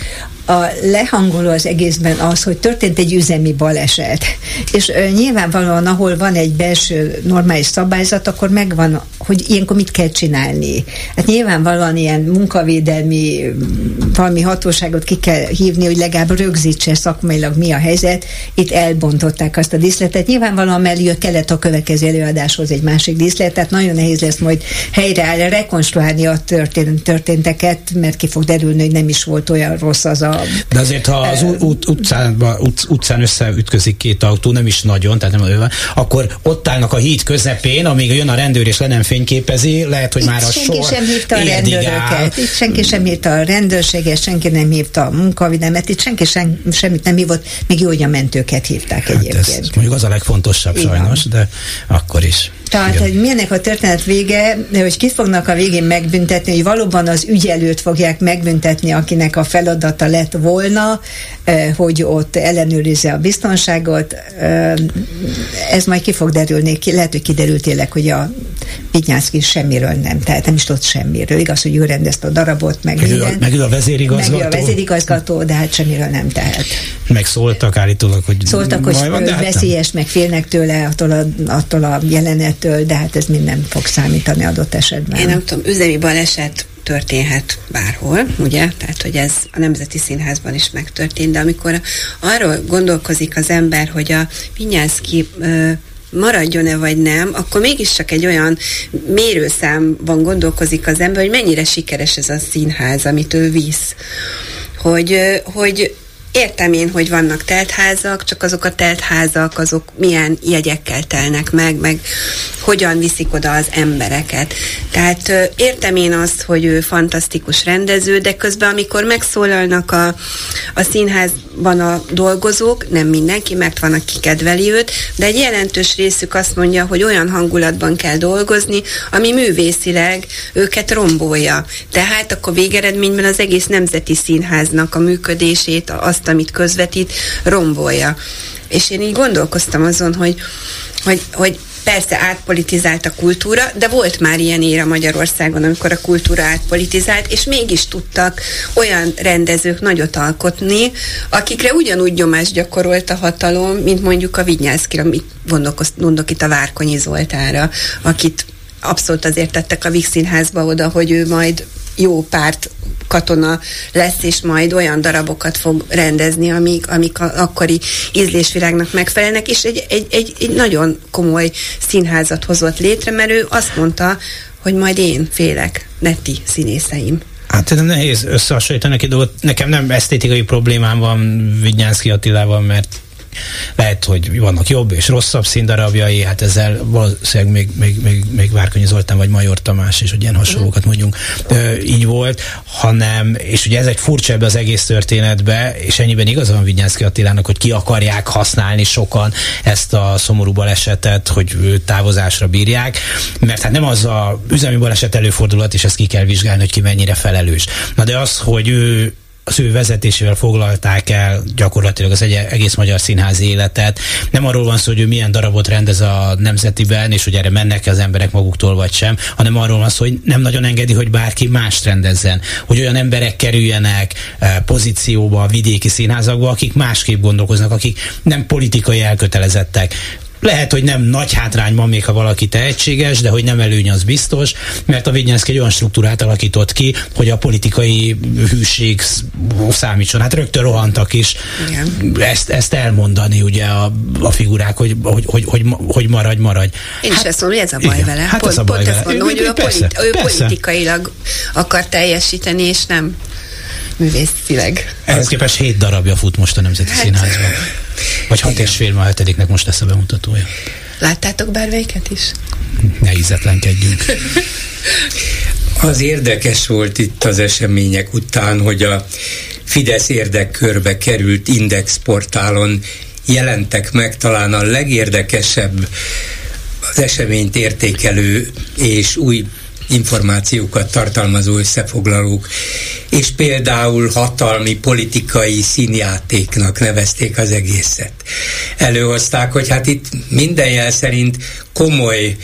a lehangoló az egészben az, hogy történt egy üzemi baleset. És nyilvánvalóan, ahol van egy belső normális szabályzat, akkor megvan, hogy ilyenkor mit kell csinálni. Hát nyilvánvalóan ilyen munkavédelmi valami hatóságot ki kell hívni, hogy legalább rögzítse szakmailag mi a helyzet. Itt elbontották azt a díszletet. Nyilvánvalóan mellé kellett a következő előadáshoz egy másik díszlet, tehát nagyon nehéz lesz majd helyreállni, rekonstruálni a történt, történteket, mert ki fog derülni, hogy nem is volt olyan rossz az a de azért, ha az ut- utcán, ut- utcán összeütközik két autó, nem is nagyon, tehát nem olyan, akkor ott állnak a híd közepén, amíg jön a rendőr és le nem fényképezi, lehet, hogy Itt már a senki sor sem hívta a rendőröket. Itt senki sem hívta a rendőrséget, senki nem hívta a munkavidelmet, itt senki sem, semmit nem hívott, még jó, hogy a mentőket hívták hát egyébként. Ez mondjuk az a legfontosabb Igen. sajnos, de akkor is. Tehát, hogy milyenek a történet vége, hogy kit fognak a végén megbüntetni, hogy valóban az ügyelőt fogják megbüntetni, akinek a feladata lett volna, hogy ott ellenőrizze a biztonságot. Ez majd ki fog derülni, lehet, hogy kiderült tényleg, hogy a Vinyánszki semmiről nem, tehát nem is tudott semmiről. Igaz, hogy ő rendezte a darabot, meg, meg minden. Meg a vezérigazgató. Meg a vezérigazgató, de hát semmiről nem tehet. Meg szóltak állítólag, hogy Szóltak, hogy van, hát veszélyes, meg félnek tőle attól a, attól a jelenettől, de hát ez minden fog számítani adott esetben. Én nem tudom, üzemi baleset történhet bárhol, ugye? Tehát, hogy ez a Nemzeti Színházban is megtörtént, de amikor arról gondolkozik az ember, hogy a Vinyánszki maradjon-e vagy nem, akkor mégiscsak egy olyan mérőszámban gondolkozik az ember, hogy mennyire sikeres ez a színház, amit ő visz. Hogy, hogy Értem én, hogy vannak teltházak, csak azok a teltházak, azok milyen jegyekkel telnek meg, meg hogyan viszik oda az embereket. Tehát értem én azt, hogy ő fantasztikus rendező, de közben amikor megszólalnak a, a színházban a dolgozók, nem mindenki, mert van, aki kedveli őt, de egy jelentős részük azt mondja, hogy olyan hangulatban kell dolgozni, ami művészileg őket rombolja. Tehát akkor végeredményben az egész nemzeti színháznak a működését, azt azt, amit közvetít, rombolja. És én így gondolkoztam azon, hogy, hogy, hogy persze átpolitizált a kultúra, de volt már ilyen éra Magyarországon, amikor a kultúra átpolitizált, és mégis tudtak olyan rendezők nagyot alkotni, akikre ugyanúgy nyomást gyakorolt a hatalom, mint mondjuk a Vignyászkira, mit gondolok itt a Várkonyi Zoltára, akit abszolút azért tettek a Vix Színházba oda, hogy ő majd jó párt katona lesz, és majd olyan darabokat fog rendezni, amik, amik a akkori ízlésvilágnak megfelelnek, és egy, egy, egy, egy nagyon komoly színházat hozott létre, mert ő azt mondta, hogy majd én félek, netti színészeim. Hát nem nehéz összehasonlítani neki dolgot. Nekem nem esztétikai problémám van Vigyánszki Attilával, mert lehet, hogy vannak jobb és rosszabb színdarabjai, hát ezzel valószínűleg még, még, még, még Várkonyi Zoltán vagy Major Tamás is, hogy ilyen hasonlókat mondjunk, így volt, hanem, és ugye ez egy furcsa ebbe az egész történetbe, és ennyiben igaza van Vigyánszki Attilának, hogy ki akarják használni sokan ezt a szomorú balesetet, hogy távozásra bírják, mert hát nem az a üzemi baleset előfordulat, és ezt ki kell vizsgálni, hogy ki mennyire felelős. Na de az, hogy ő az ő vezetésével foglalták el gyakorlatilag az egy, egész magyar színházi életet. Nem arról van szó, hogy ő milyen darabot rendez a nemzetiben, és hogy erre mennek az emberek maguktól vagy sem, hanem arról van szó, hogy nem nagyon engedi, hogy bárki mást rendezzen. Hogy olyan emberek kerüljenek eh, pozícióba a vidéki színházakba, akik másképp gondolkoznak, akik nem politikai elkötelezettek lehet, hogy nem nagy hátrányban még, ha valaki tehetséges, de hogy nem előny az biztos, mert a Vignyánszki egy olyan struktúrát alakított ki, hogy a politikai hűség számítson. Hát rögtön rohantak is Igen. Ezt, ezt elmondani ugye a, a figurák, hogy, hogy, hogy, hogy, hogy maradj, maradj. Én hát, is ezt mondom, hogy ez a baj igen, vele. Hát pont, ez a baj pont vele. ezt mondom, ő, hogy ő, persze, politi- ő persze. politikailag akar teljesíteni, és nem művészileg. Ehhez képest hét darabja fut most a Nemzeti hát, Színházban. Vagy hat és fél, ma hetediknek most lesz a bemutatója. Láttátok bármelyiket is? Ne ízetlenkedjünk. Az érdekes volt itt az események után, hogy a Fidesz érdekkörbe került indexportálon jelentek meg talán a legérdekesebb az eseményt értékelő és új információkat tartalmazó összefoglalók, és például hatalmi politikai színjátéknak nevezték az egészet. Előhozták, hogy hát itt minden jel szerint komoly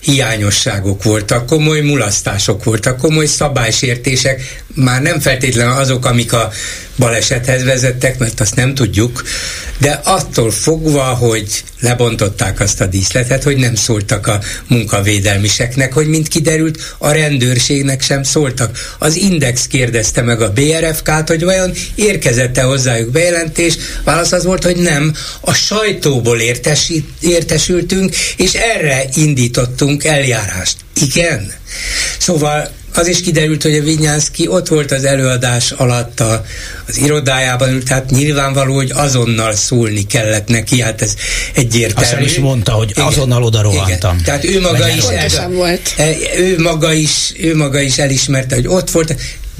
hiányosságok voltak, komoly mulasztások voltak, komoly szabálysértések, már nem feltétlenül azok, amik a balesethez vezettek, mert azt nem tudjuk, de attól fogva, hogy lebontották azt a díszletet, hogy nem szóltak a munkavédelmiseknek, hogy mint kiderült, a rendőrségnek sem szóltak. Az Index kérdezte meg a BRFK-t, hogy vajon érkezette hozzájuk bejelentés, válasz az volt, hogy nem, a sajtóból értesi, értesültünk, és erre indítottunk eljárást. Igen. Szóval az is kiderült, hogy a Vinyánszki ott volt az előadás alatt a, az irodájában tehát nyilvánvaló, hogy azonnal szólni kellett neki, hát ez egyértelmű. Azt is mondta, hogy Igen. azonnal oda rohantam. Igen. Tehát ő maga, is el, volt. E, ő, maga is, ő maga is elismerte, hogy ott volt,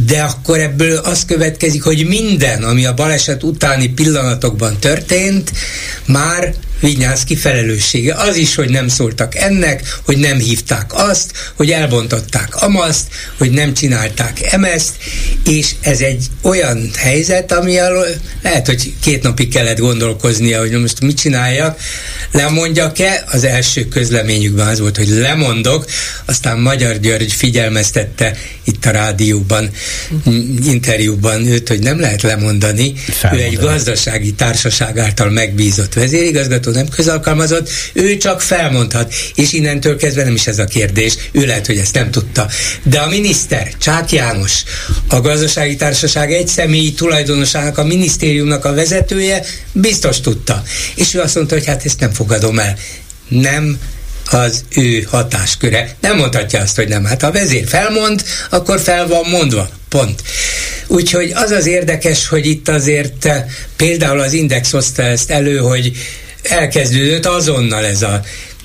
de akkor ebből az következik, hogy minden, ami a baleset utáni pillanatokban történt, már Vinyánszki felelőssége. Az is, hogy nem szóltak ennek, hogy nem hívták azt, hogy elbontották amaszt, hogy nem csinálták emeszt, és ez egy olyan helyzet, ami alól lehet, hogy két napig kellett gondolkoznia, hogy most mit csináljak, lemondjak-e? Az első közleményükben az volt, hogy lemondok, aztán Magyar György figyelmeztette itt a rádióban, interjúban őt, hogy nem lehet lemondani. Felmondani. Ő egy gazdasági társaság által megbízott vezérigazgató, nem közalkalmazott, ő csak felmondhat, és innentől kezdve nem is ez a kérdés, ő lehet, hogy ezt nem tudta. De a miniszter, Csák János, a gazdasági társaság egy személyi tulajdonosának, a minisztériumnak a vezetője biztos tudta. És ő azt mondta, hogy hát ezt nem fogadom el. Nem az ő hatásköre. Nem mondhatja azt, hogy nem. Hát ha a vezér felmond, akkor fel van mondva. Pont. Úgyhogy az az érdekes, hogy itt azért eh, például az Index hozta ezt elő, hogy elkezdődött azonnal ez a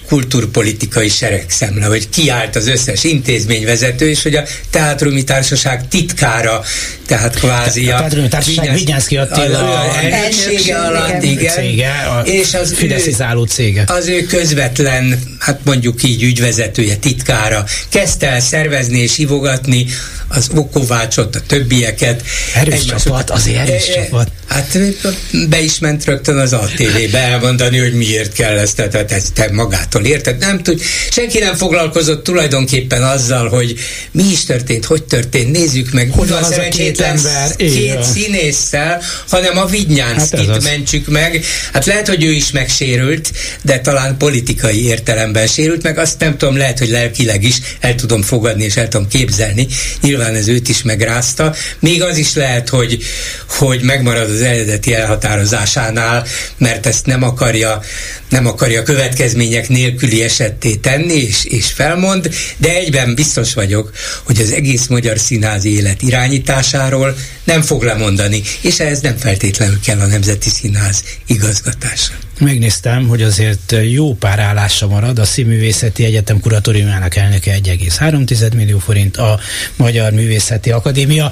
kulturpolitikai seregszemle, hogy kiállt az összes intézményvezető, és hogy a Teátrumi Társaság titkára, tehát kvázi a... A Teátrumi Társaság Vigyánszki Attila a elnöksége alatt, igen. Cége, a és az fideszizáló cége. Az ő közvetlen, hát mondjuk így ügyvezetője, titkára kezdte el szervezni és hívogatni az Okovácsot, a többieket. Erős csapat, azért erős e, csapat. Hát be is ment rögtön az ATV-be elmondani, hogy miért kell ezt, tehát ezt te magától érted, nem tud. Senki nem foglalkozott tulajdonképpen azzal, hogy mi is történt, hogy történt, nézzük meg. Hogy van az a két ember? Két Igen. színésszel, hanem a Vidnyánszkit hát mentsük meg. Hát lehet, hogy ő is megsérült, de talán politikai értelemben sérült meg. Azt nem tudom, lehet, hogy lelkileg is el tudom fogadni és el tudom képzelni. Nyilván nyilván ez őt is megrázta. Még az is lehet, hogy, hogy megmarad az eredeti elhatározásánál, mert ezt nem akarja, nem akarja következmények nélküli esetté tenni, és, és felmond, de egyben biztos vagyok, hogy az egész magyar színházi élet irányításáról nem fog lemondani, és ehhez nem feltétlenül kell a Nemzeti Színház igazgatása. Megnéztem, hogy azért jó pár állása marad, a Színművészeti Egyetem kuratóriumának elnöke 1,3 millió forint, a Magyar Művészeti Akadémia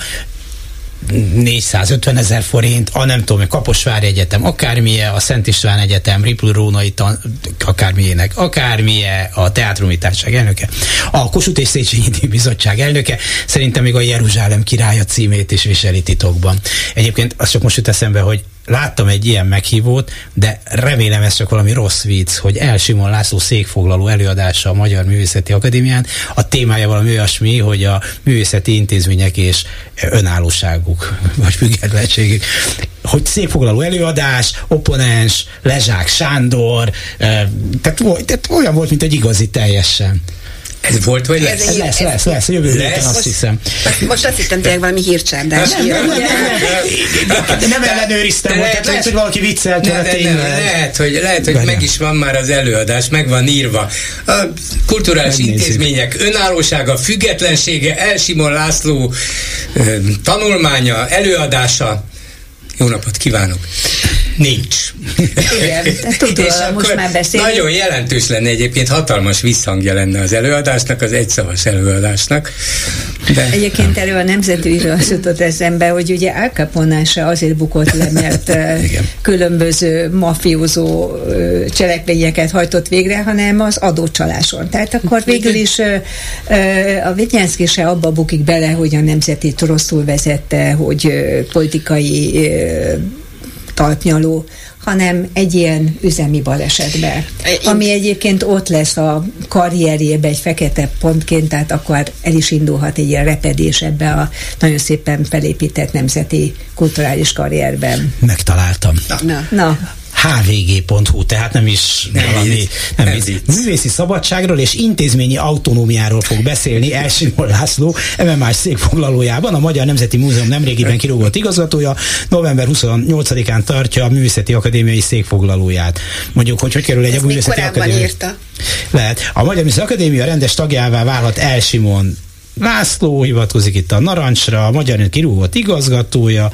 450 ezer forint, a nem tudom, a Kaposvári Egyetem, akármilyen, a Szent István Egyetem, Ripl tan, akármilyenek, akármilyen, a Teátrumi Társaság elnöke, a Kossuth és Széchenyi Bizottság elnöke, szerintem még a Jeruzsálem királya címét is viseli titokban. Egyébként az csak most jut eszembe, hogy láttam egy ilyen meghívót, de remélem ez csak valami rossz vicc, hogy El Simon László székfoglaló előadása a Magyar Művészeti Akadémián. A témája valami olyasmi, hogy a művészeti intézmények és önállóságuk, vagy függetlenségük hogy székfoglaló előadás, oponens, Lezsák Sándor, tehát, tehát olyan volt, mint egy igazi teljesen. Ez volt, vagy lesz? Ez lesz, lesz, lesz, jövő héten azt hiszem. Most azt hittem tényleg valami hírcsárdás. Nem, nem, nem, nem, nem, nem ellenőriztem, hogy lehet, lehet, hogy valaki viccelt ne, ne, ne, Lehet, hogy, lehet, hogy meg is van már az előadás, meg van írva. A kulturális intézmények önállósága, függetlensége, Elsimon László tanulmánya, előadása. Jó napot kívánok! Nincs. Igen, tudom, most már beszélünk. Nagyon jelentős lenne egyébként, hatalmas visszhangja lenne az előadásnak, az egyszavas előadásnak. De... Egyébként erről a nemzetűről jutott eszembe, hogy ugye Al Capone se azért bukott le, mert különböző mafiózó cselekményeket hajtott végre, hanem az adócsaláson. Tehát akkor végül is a Vitnyánszki se abba bukik bele, hogy a nemzeti rosszul vezette, hogy politikai talpnyaló, hanem egy ilyen üzemi balesetbe. Ami egyébként ott lesz a karrierjébe egy fekete pontként, tehát akkor el is indulhat egy ilyen repedés ebbe a nagyon szépen felépített nemzeti kulturális karrierben. Megtaláltam. Na. Na hvg.hu, tehát nem is nem valami, így, nem, nem így. Művészi szabadságról és intézményi autonómiáról fog beszélni Elsimon László, MMS székfoglalójában, a Magyar Nemzeti Múzeum nemrégiben kirúgott igazgatója, november 28-án tartja a Művészeti Akadémiai székfoglalóját. Mondjuk, hogy hogy kerül egy a Művészeti Akadémia. Írta. Lehet. A Magyar Művészeti Akadémia rendes tagjává válhat Elsimon László hivatkozik itt a Narancsra, a Magyar kirúgott igazgatója,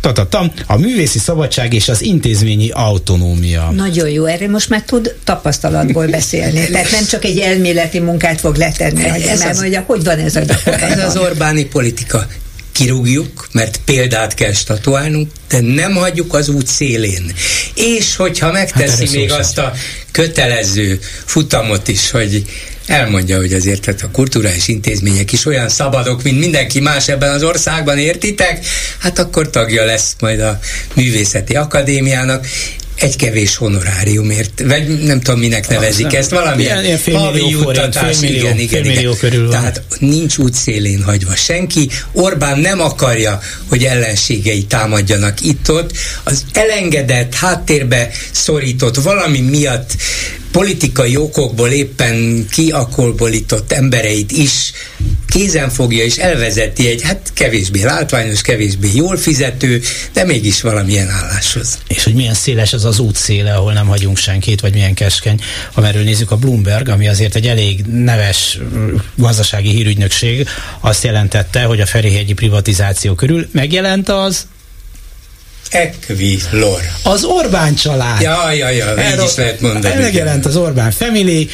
tatatam, a művészi szabadság és az intézményi autonómia. Nagyon jó, erre most már tud tapasztalatból beszélni. Tehát nem csak egy elméleti munkát fog letenni, hogy ez az, mondja, hogy van ez a Ez az Orbáni politika kirúgjuk, mert példát kell statuálnunk, de nem hagyjuk az út szélén. És hogyha megteszi hát még azt a kötelező futamot is, hogy elmondja, hogy azért tehát a kulturális intézmények is olyan szabadok, mint mindenki más ebben az országban, értitek? Hát akkor tagja lesz majd a Művészeti Akadémiának, egy kevés honoráriumért, vagy nem tudom, minek nevezik nem. ezt, valami ilyen, ilyen havi juttatás, igen, igen, igen. Körül van. Tehát nincs útszélén hagyva senki. Orbán nem akarja, hogy ellenségei támadjanak itt-ott. Az elengedett, háttérbe szorított valami miatt politikai okokból éppen kiakolbolított embereit is kézen fogja és elvezeti egy hát kevésbé látványos, kevésbé jól fizető, de mégis valamilyen álláshoz. És hogy milyen széles az az útszéle, ahol nem hagyunk senkit, vagy milyen keskeny. Ha merről nézzük a Bloomberg, ami azért egy elég neves gazdasági hírügynökség, azt jelentette, hogy a Ferihegyi privatizáció körül megjelent az Equilor. Az Orbán család. Ja, ja, ja, Erről, így is lehet mondani. Megjelent az Orbán Family,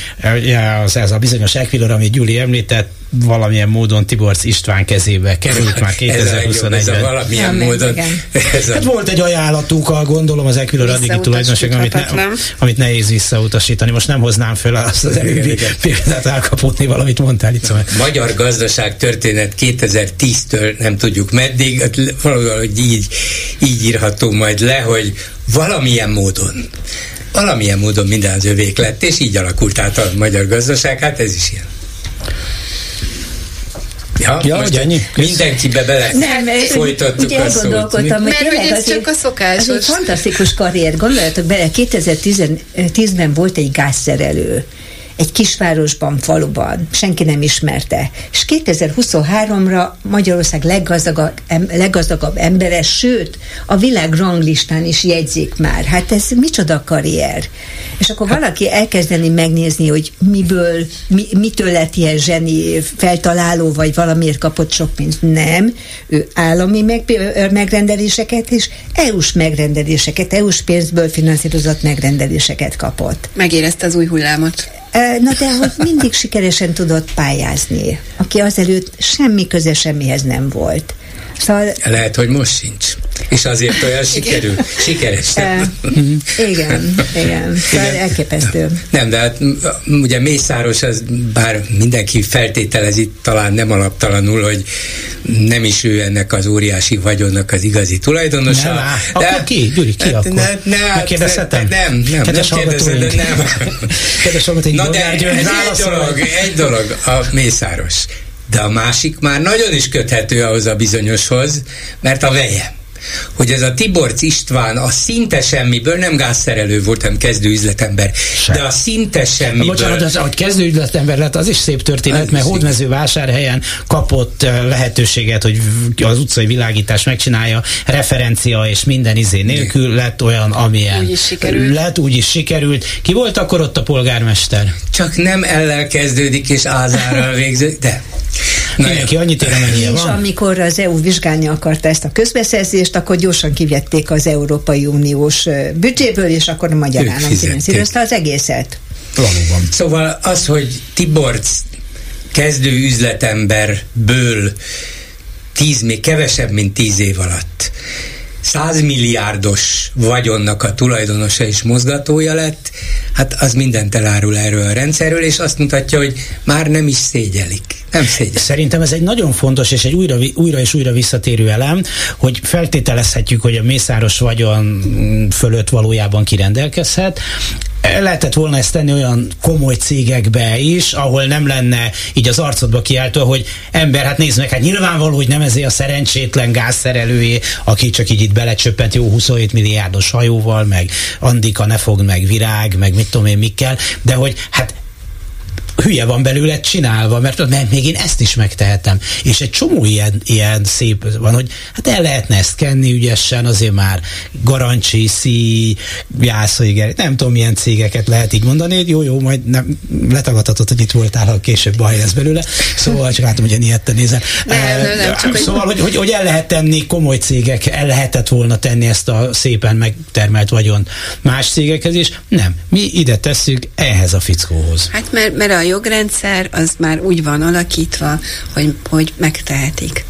az, ez a bizonyos Equilor, amit Gyuri említett, valamilyen módon Tiborc István kezébe került már 2021-ben. ez, a valamilyen ja, módon. Ez a... Hát volt egy ajánlatuk, a gondolom az Equilor addigi tulajdonosság, amit, ne, amit nehéz visszautasítani. Most nem hoznám föl azt az előbbi példát elkapotni, valamit mondtál itt. Szóval. Magyar gazdaság történet 2010-től nem tudjuk meddig, hát valahogy így, így írható majd le, hogy valamilyen módon valamilyen módon minden az övék lett, és így alakult át a magyar gazdaság, hát ez is ilyen. Ja, ja most ennyi? Mindenkibe bele nem, folytattuk ugye a szót. Hogy Mert hogy ez csak a szokás. Ez egy fantasztikus karrier. Gondoljatok bele, 2010-ben volt egy gázszerelő egy kisvárosban, faluban, senki nem ismerte. És 2023-ra Magyarország leggazdagabb, leggazdagabb embere, sőt, a világ ranglistán is jegyzik már. Hát ez micsoda karrier. És akkor valaki elkezdeni megnézni, hogy miből, mi, mitől lett ilyen zseni feltaláló, vagy valamiért kapott sok pénzt. Nem. Ő állami meg, megrendeléseket és EU-s megrendeléseket, EU-s pénzből finanszírozott megrendeléseket kapott. Megérezte az új hullámot. Na de hogy mindig sikeresen tudott pályázni, aki azelőtt semmi köze semmihez nem volt. Szóval... Lehet, hogy most sincs. És azért olyan sikerül, sikeres. igen, igen, igen. Szóval elképesztő. Nem, de hát ugye Mészáros, az, bár mindenki feltételezi, talán nem alaptalanul, hogy nem is ő ennek az óriási vagyonnak az igazi tulajdonosa. Nem, de, akkor ki? Gyuri, ki akkor? Ne, ne, Megkérdezhetem? Nem, nem, Kedves nem kérdezed, de nem. Kedves Na de egy dolog, egy dolog, a Mészáros de a másik már nagyon is köthető ahhoz a bizonyoshoz, mert a veje hogy ez a Tiborc István a szinte semmiből, nem gázszerelő volt, hanem kezdő üzletember, Sem. de a szinte semmiből... Bocsánat, az, hogy kezdő üzletember lett, az is szép történet, az mert hódmező vásárhelyen kapott lehetőséget, hogy az utcai világítás megcsinálja, referencia és minden izé nélkül lett olyan, amilyen. Úgy is sikerült. Lett, úgy is sikerült. Ki volt akkor ott a polgármester? Csak nem ellel kezdődik és ázárral végződik, de Mindenki annyit ér, amennyire van. És amikor az EU vizsgálni akarta ezt a közbeszerzést, akkor gyorsan kivették az Európai Uniós büdzséből, és akkor a magyar állam finanszírozta az egészet. Valóban. Szóval az, hogy Tiborc kezdő üzletemberből tíz, még kevesebb, mint tíz év alatt százmilliárdos vagyonnak a tulajdonosa és mozgatója lett, hát az mindent elárul erről a rendszerről, és azt mutatja, hogy már nem is szégyelik. Nem szégyelik. Szerintem ez egy nagyon fontos és egy újra, újra és újra visszatérő elem, hogy feltételezhetjük, hogy a mészáros vagyon fölött valójában kirendelkezhet, lehetett volna ezt tenni olyan komoly cégekbe is, ahol nem lenne így az arcodba kiáltva, hogy ember, hát nézd meg, hát nyilvánvaló, hogy nem ezért a szerencsétlen gázszerelőjé, aki csak így itt belecsöppent jó 27 milliárdos hajóval, meg Andika ne fog, meg virág, meg mit tudom én mikkel, de hogy hát hülye van belőle csinálva, mert, mert még én ezt is megtehetem. És egy csomó ilyen, ilyen szép van, hogy hát el lehetne ezt kenni ügyesen, azért már Garancsi, Szí, Jászai, nem tudom milyen cégeket lehet így mondani, jó, jó, majd nem letagadhatod, hogy itt voltál, ha később baj lesz belőle. Szóval csak látom, hogy ilyetten nézel. Nem, nem, nem, csak szóval, hogy, hogy, hogy, el lehet tenni komoly cégek, el lehetett volna tenni ezt a szépen megtermelt vagyon más cégekhez, és nem, mi ide tesszük ehhez a fickóhoz. Hát mert, mert a jogrendszer az már úgy van alakítva, hogy, hogy megtehetik.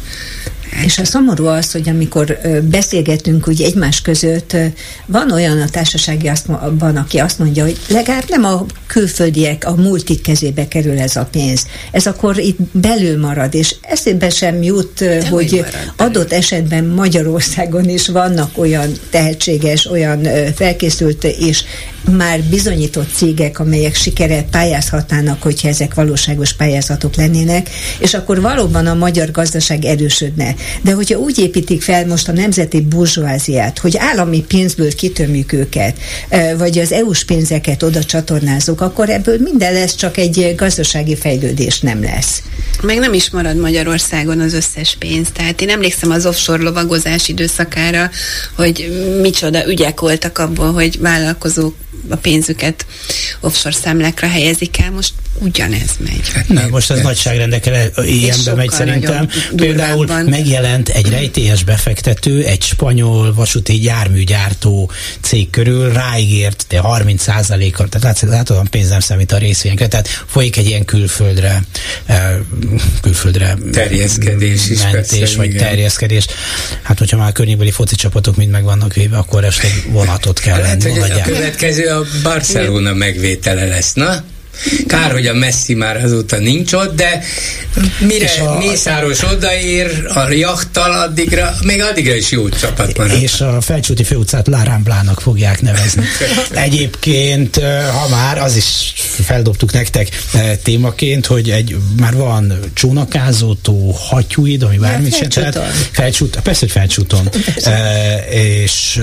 És a szomorú az, hogy amikor beszélgetünk úgy egymás között, van olyan a társasági van, aki azt mondja, hogy legalább nem a külföldiek, a multik kezébe kerül ez a pénz. Ez akkor itt belül marad, és eszébe sem jut, De hogy adott esetben Magyarországon is vannak olyan tehetséges, olyan felkészült és már bizonyított cégek, amelyek sikere pályázhatnának, hogyha ezek valóságos pályázatok lennének, és akkor valóban a magyar gazdaság erősödne. De hogyha úgy építik fel most a nemzeti burzsóáziát, hogy állami pénzből kitömjük őket, vagy az EU-s pénzeket oda csatornázunk, akkor ebből minden lesz, csak egy gazdasági fejlődés nem lesz. Meg nem is marad Magyarországon az összes pénz. Tehát én emlékszem az offshore lovagozás időszakára, hogy micsoda ügyek voltak abból, hogy vállalkozók a pénzüket offshore számlákra helyezik el, most ugyanez megy. Hát nem, most ez nagyságrendekkel ilyenbe megy szerintem. Például megjelent egy rejtélyes befektető, egy spanyol vasúti járműgyártó cég körül ráígért, de 30% kal tehát látsz, látod, a pénz nem számít a részvényekre, tehát folyik egy ilyen külföldre külföldre terjeszkedés is mentés, persze, vagy igen. terjeszkedés. Hát, hogyha már környékbeli foci csapatok mind meg vannak véve, akkor esetleg vonatot kell hát, lenni. A következő a Barcelona megvétele lesz, na? Kár, hogy a Messi már azóta nincs ott, de mire a, Mészáros odaér a jachttal, addigra, még addigra is jó csapat marad. És a Felcsúti főutcát Lárámblának fogják nevezni. Egyébként, ha már, az is feldobtuk nektek témaként, hogy egy, már van csónakázótó, hattyúid, ami bármit sem tehát felcsút, persze, hogy felcsúton. E, és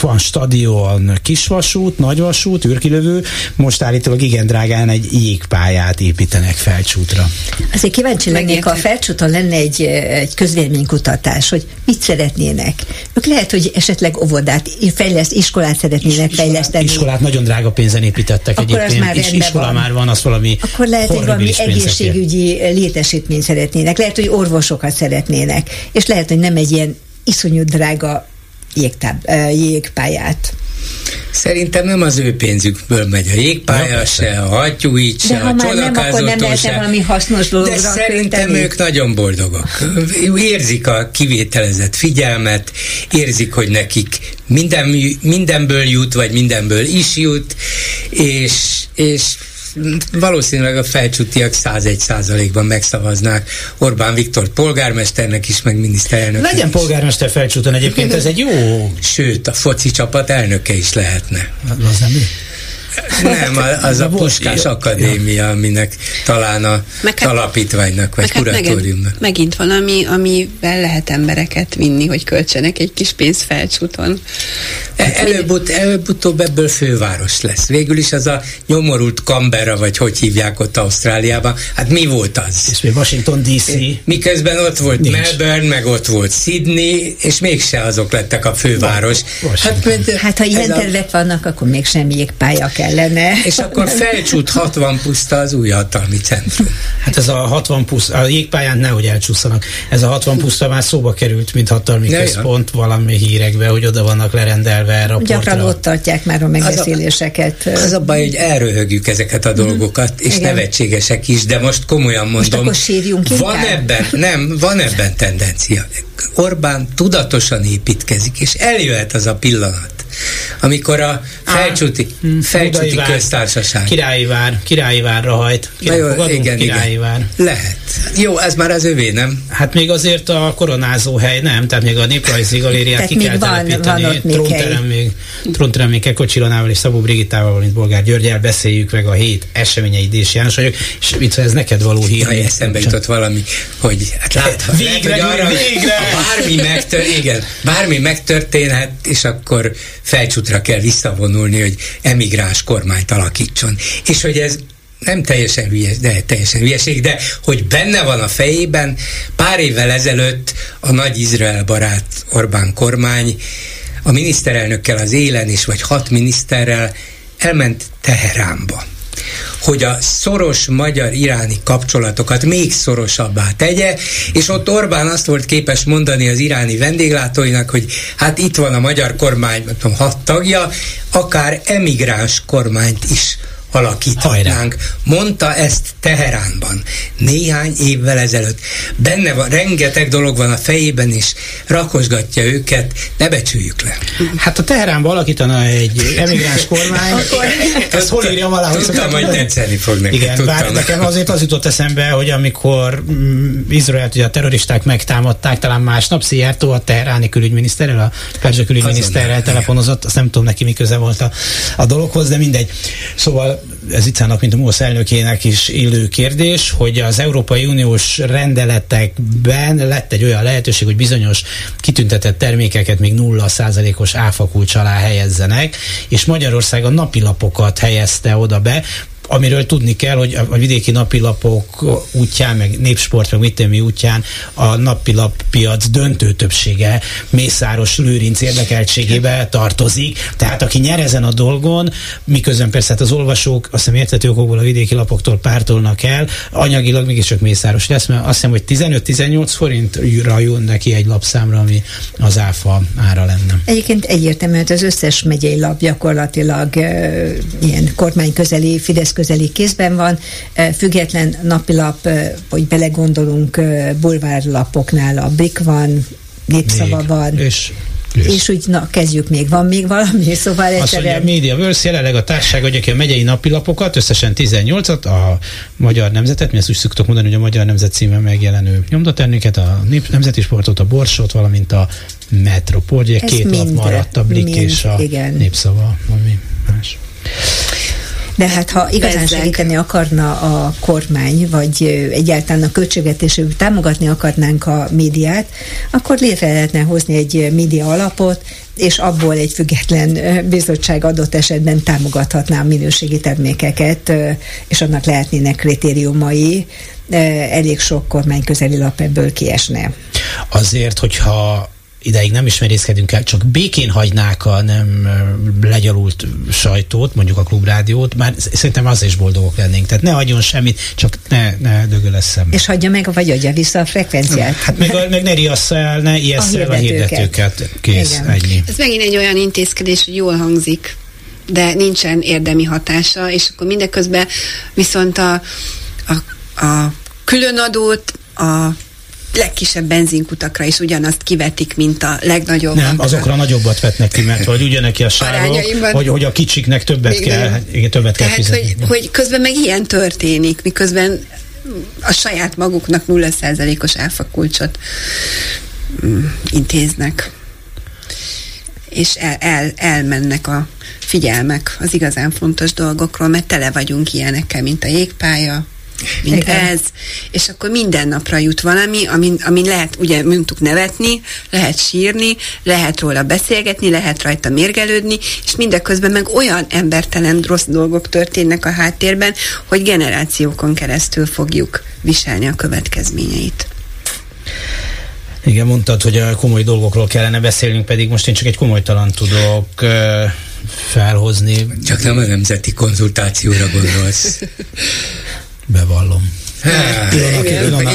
van stadion, kisvasút, nagyvasút, űrkilövő, most állítólag igen drágán hirtelen egy jégpályát építenek felcsútra. Azért kíváncsi lennék, ha a felcsúton lenne egy, egy közvéleménykutatás, hogy mit szeretnének. Ők lehet, hogy esetleg óvodát, fejleszt, iskolát szeretnének Is, fejleszteni. Iskolát nagyon drága pénzen építettek Akkor egyébként, már és iskola van. már van, az valami Akkor lehet, hogy valami egészségügyi létesítményt szeretnének, lehet, hogy orvosokat szeretnének, és lehet, hogy nem egy ilyen iszonyú drága jégtáb, jégpályát. Szerintem nem az ő pénzükből megy a jégpálya, ja, se a hattyúit, se a csodakázótól, se. valami hasznos dologra De szerintem ők nagyon boldogok. Érzik a kivételezett figyelmet, érzik, hogy nekik minden, mindenből jut, vagy mindenből is jut, és, és valószínűleg a felcsútiak 101 százalékban megszavaznák Orbán Viktor polgármesternek is, meg miniszterelnök. Legyen polgármester felcsúton egyébként, ez egy jó... Sőt, a foci csapat elnöke is lehetne. Az nem ő? Nem, az a Puskás Akadémia, aminek talán a meg hát, alapítványnak, vagy meg kuratóriumnak. Hát megint valami, amivel lehet embereket vinni, hogy költsenek egy kis pénzt felcsúton. Hát előbb, előbb-utóbb ebből főváros lesz. Végül is az a nyomorult Canberra, vagy hogy hívják ott Ausztráliában, hát mi volt az? És mi Washington DC. Miközben ott volt Nincs. Melbourne, meg ott volt Sydney, és mégse azok lettek a főváros. Hát, mert, hát ha ilyen tervek vannak, akkor még semmi pálya kell kellene. És akkor felcsút 60 puszta az új hatalmi centrum. Hát ez a 60 puszta, a jégpályán nehogy elcsúszanak. Ez a 60 puszta már szóba került, mint hatalmi ne, központ ja. valami hírekbe, hogy oda vannak lerendelve raportra. Gyakran ott tartják már a megbeszéléseket. Az a, az a baj, hogy elröhögjük ezeket a mhm. dolgokat, és Igen. nevetségesek is, de most komolyan mondom. Most akkor van inkább. ebben, nem, van ebben tendencia. Orbán tudatosan építkezik, és eljöhet az a pillanat, amikor a felcsúti, hmm, felcsúti vár, köztársaság. Királyi vár, királyi várra hajt. Na jó, fogadunk, igen, királyi igen. Vár. Lehet. Jó, ez már az övé, nem? Hát még azért a koronázó hely nem, tehát még a néprajzi galériát ki kell van, telepíteni. Van trónterem még, trónterem még Keko Csironával és Szabó Brigitával, mint Bolgár Györgyel beszéljük meg a hét eseményei Dés János vagyok, és mit ez neked való hír? Jaj, eszembe jutott valami, hogy hát lehet, végre, lehet, hogy arra, végre. Bármi, megtör, igen, bármi megtörténhet, és akkor felcsútra kell visszavonulni, hogy emigráns kormányt alakítson. És hogy ez nem teljesen hülyes, de teljesen hülyeség, de hogy benne van a fejében, pár évvel ezelőtt a nagy Izrael barát Orbán kormány a miniszterelnökkel az élen is, vagy hat miniszterrel elment Teheránba hogy a szoros magyar-iráni kapcsolatokat még szorosabbá tegye, és ott Orbán azt volt képes mondani az iráni vendéglátóinak, hogy hát itt van a magyar kormány, tudom, hat tagja, akár emigráns kormányt is alakíthatnánk. Mondta ezt Teheránban néhány évvel ezelőtt. Benne van, rengeteg dolog van a fejében, és rakosgatja őket, ne becsüljük le. Hát a Teheránban alakítana egy emigráns kormány, akkor ezt hol írjam alá? Tudtam, hogy tetszeni fog neki. Igen, tudtam. bár nekem azért az jutott eszembe, hogy amikor mm, Izraelt ugye a terroristák megtámadták, talán másnap Szijjártó a teheráni külügyminiszterrel, a perzsa külügyminiszterrel telefonozott, azt nem tudom neki mi köze volt a, a dologhoz, de mindegy. Szóval ez Icának, mint a MOSZ elnökének is illő kérdés, hogy az Európai Uniós rendeletekben lett egy olyan lehetőség, hogy bizonyos kitüntetett termékeket még nulla százalékos áfakulcs alá helyezzenek, és Magyarország a napilapokat helyezte oda be, amiről tudni kell, hogy a vidéki napilapok útján, meg népsport, meg mit mi útján a napilap piac döntő többsége Mészáros Lőrinc érdekeltségébe tartozik. Tehát aki nyer ezen a dolgon, miközben persze hát az olvasók azt hiszem értető okokból a vidéki lapoktól pártolnak el, anyagilag mégiscsak Mészáros lesz, mert azt hiszem, hogy 15-18 forintra jön neki egy lapszámra, ami az áfa ára lenne. Egyébként egyértelműen az összes megyei lap gyakorlatilag e, ilyen kormány közeli Fidesz közeli kézben van, független napilap, hogy belegondolunk, bulvárlapoknál a BIK van, népszava Még. van. És és, és úgy, na, kezdjük még, van még valami, szóval egyszerűen... Azt mondja, a Media Verse jelenleg a társaság adja ki a megyei napilapokat, összesen 18-at, a Magyar Nemzetet, mi ezt úgy szoktuk mondani, hogy a Magyar Nemzet címen megjelenő nyomdaterméket, a Nemzeti Sportot, a Borsot, valamint a Metropol, ugye két lap maradt, a Blik mind, és a igen. Népszava, valami más. De hát ha igazán Bezzeg. segíteni akarna a kormány, vagy egyáltalán a költségvetésük támogatni akarnánk a médiát, akkor létre lehetne hozni egy média alapot, és abból egy független bizottság adott esetben támogathatná a minőségi termékeket, és annak lehetnének kritériumai, elég sok kormányközeli lap ebből kiesne. Azért, hogyha ideig nem is merészkedünk el, csak békén hagynák a nem legyalult sajtót, mondjuk a klubrádiót, már szerintem az is boldogok lennénk. Tehát ne adjon semmit, csak ne, ne dögölessem. És hagyja meg, vagy adja vissza a frekvenciát. Hát meg, meg ne riassz el, ne ijesz el a hirdetőket. Kész, Igen. ennyi. Ez megint egy olyan intézkedés, hogy jól hangzik, de nincsen érdemi hatása, és akkor mindeközben viszont a, a, a különadót, a legkisebb benzinkutakra is ugyanazt kivetik, mint a legnagyobb. Nem, azokra nagyobbat vetnek ki, mert hogy ugyaneki a sávok, hogy, hogy a kicsiknek többet Igen. kell, igen, többet Tehát, kell fizetni. Hogy, hogy közben meg ilyen történik, miközben a saját maguknak 0%-os áfakulcsot mm, intéznek. És el, el, elmennek a figyelmek az igazán fontos dolgokról, mert tele vagyunk ilyenekkel, mint a jégpálya, mint Igen. ez, és akkor minden napra jut valami, amin, amin lehet ugye mondtuk nevetni, lehet sírni, lehet róla beszélgetni, lehet rajta mérgelődni, és mindeközben meg olyan embertelen rossz dolgok történnek a háttérben, hogy generációkon keresztül fogjuk viselni a következményeit. Igen, mondtad, hogy a komoly dolgokról kellene beszélnünk, pedig most én csak egy komolytalan tudok felhozni. Csak nem a nemzeti konzultációra gondolsz. Bevallom.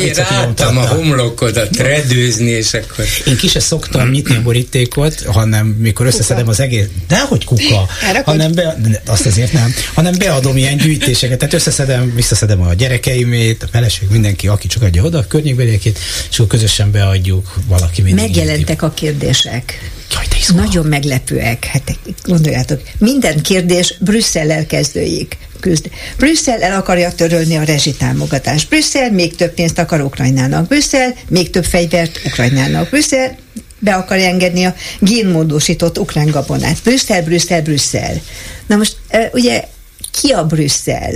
én ráttam a homlokodat redőzni, és akkor... Én ki se szoktam nyitni a borítékot, hanem mikor összeszedem az egész... Dehogy kuka, hanem be, azt azért nem, hanem beadom ilyen gyűjtéseket, tehát összeszedem, visszaszedem a gyerekeimét, a feleség, mindenki, aki csak adja oda a környékbeliekét, és akkor közösen beadjuk valaki mindig. Megjelentek a kérdések. Jaj, Nagyon meglepőek. Hát gondoljátok, minden kérdés Brüsszellel kezdődik küzd. Brüsszel el akarja törölni a rezsitámogatást. Brüsszel még több pénzt akar Ukrajnának. Brüsszel még több fegyvert Ukrajnának. Brüsszel be akarja engedni a génmódosított ukrán gabonát. Brüsszel, Brüsszel, Brüsszel. Na most ugye ki a Brüsszel?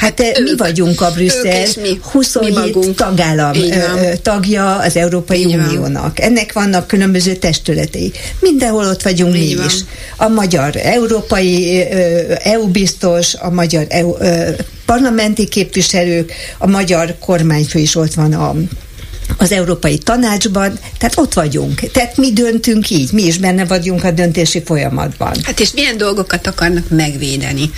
Hát ők, mi vagyunk a Brüsszel, mi, 27 mi tagállam tagja az Európai Így Uniónak. Van. Ennek vannak különböző testületei. Mindenhol ott vagyunk Így mi van. is. A magyar európai EU biztos, a magyar EU, parlamenti képviselők, a magyar kormányfő is ott van a az Európai Tanácsban, tehát ott vagyunk. Tehát mi döntünk így, mi is benne vagyunk a döntési folyamatban. Hát és milyen dolgokat akarnak megvédeni?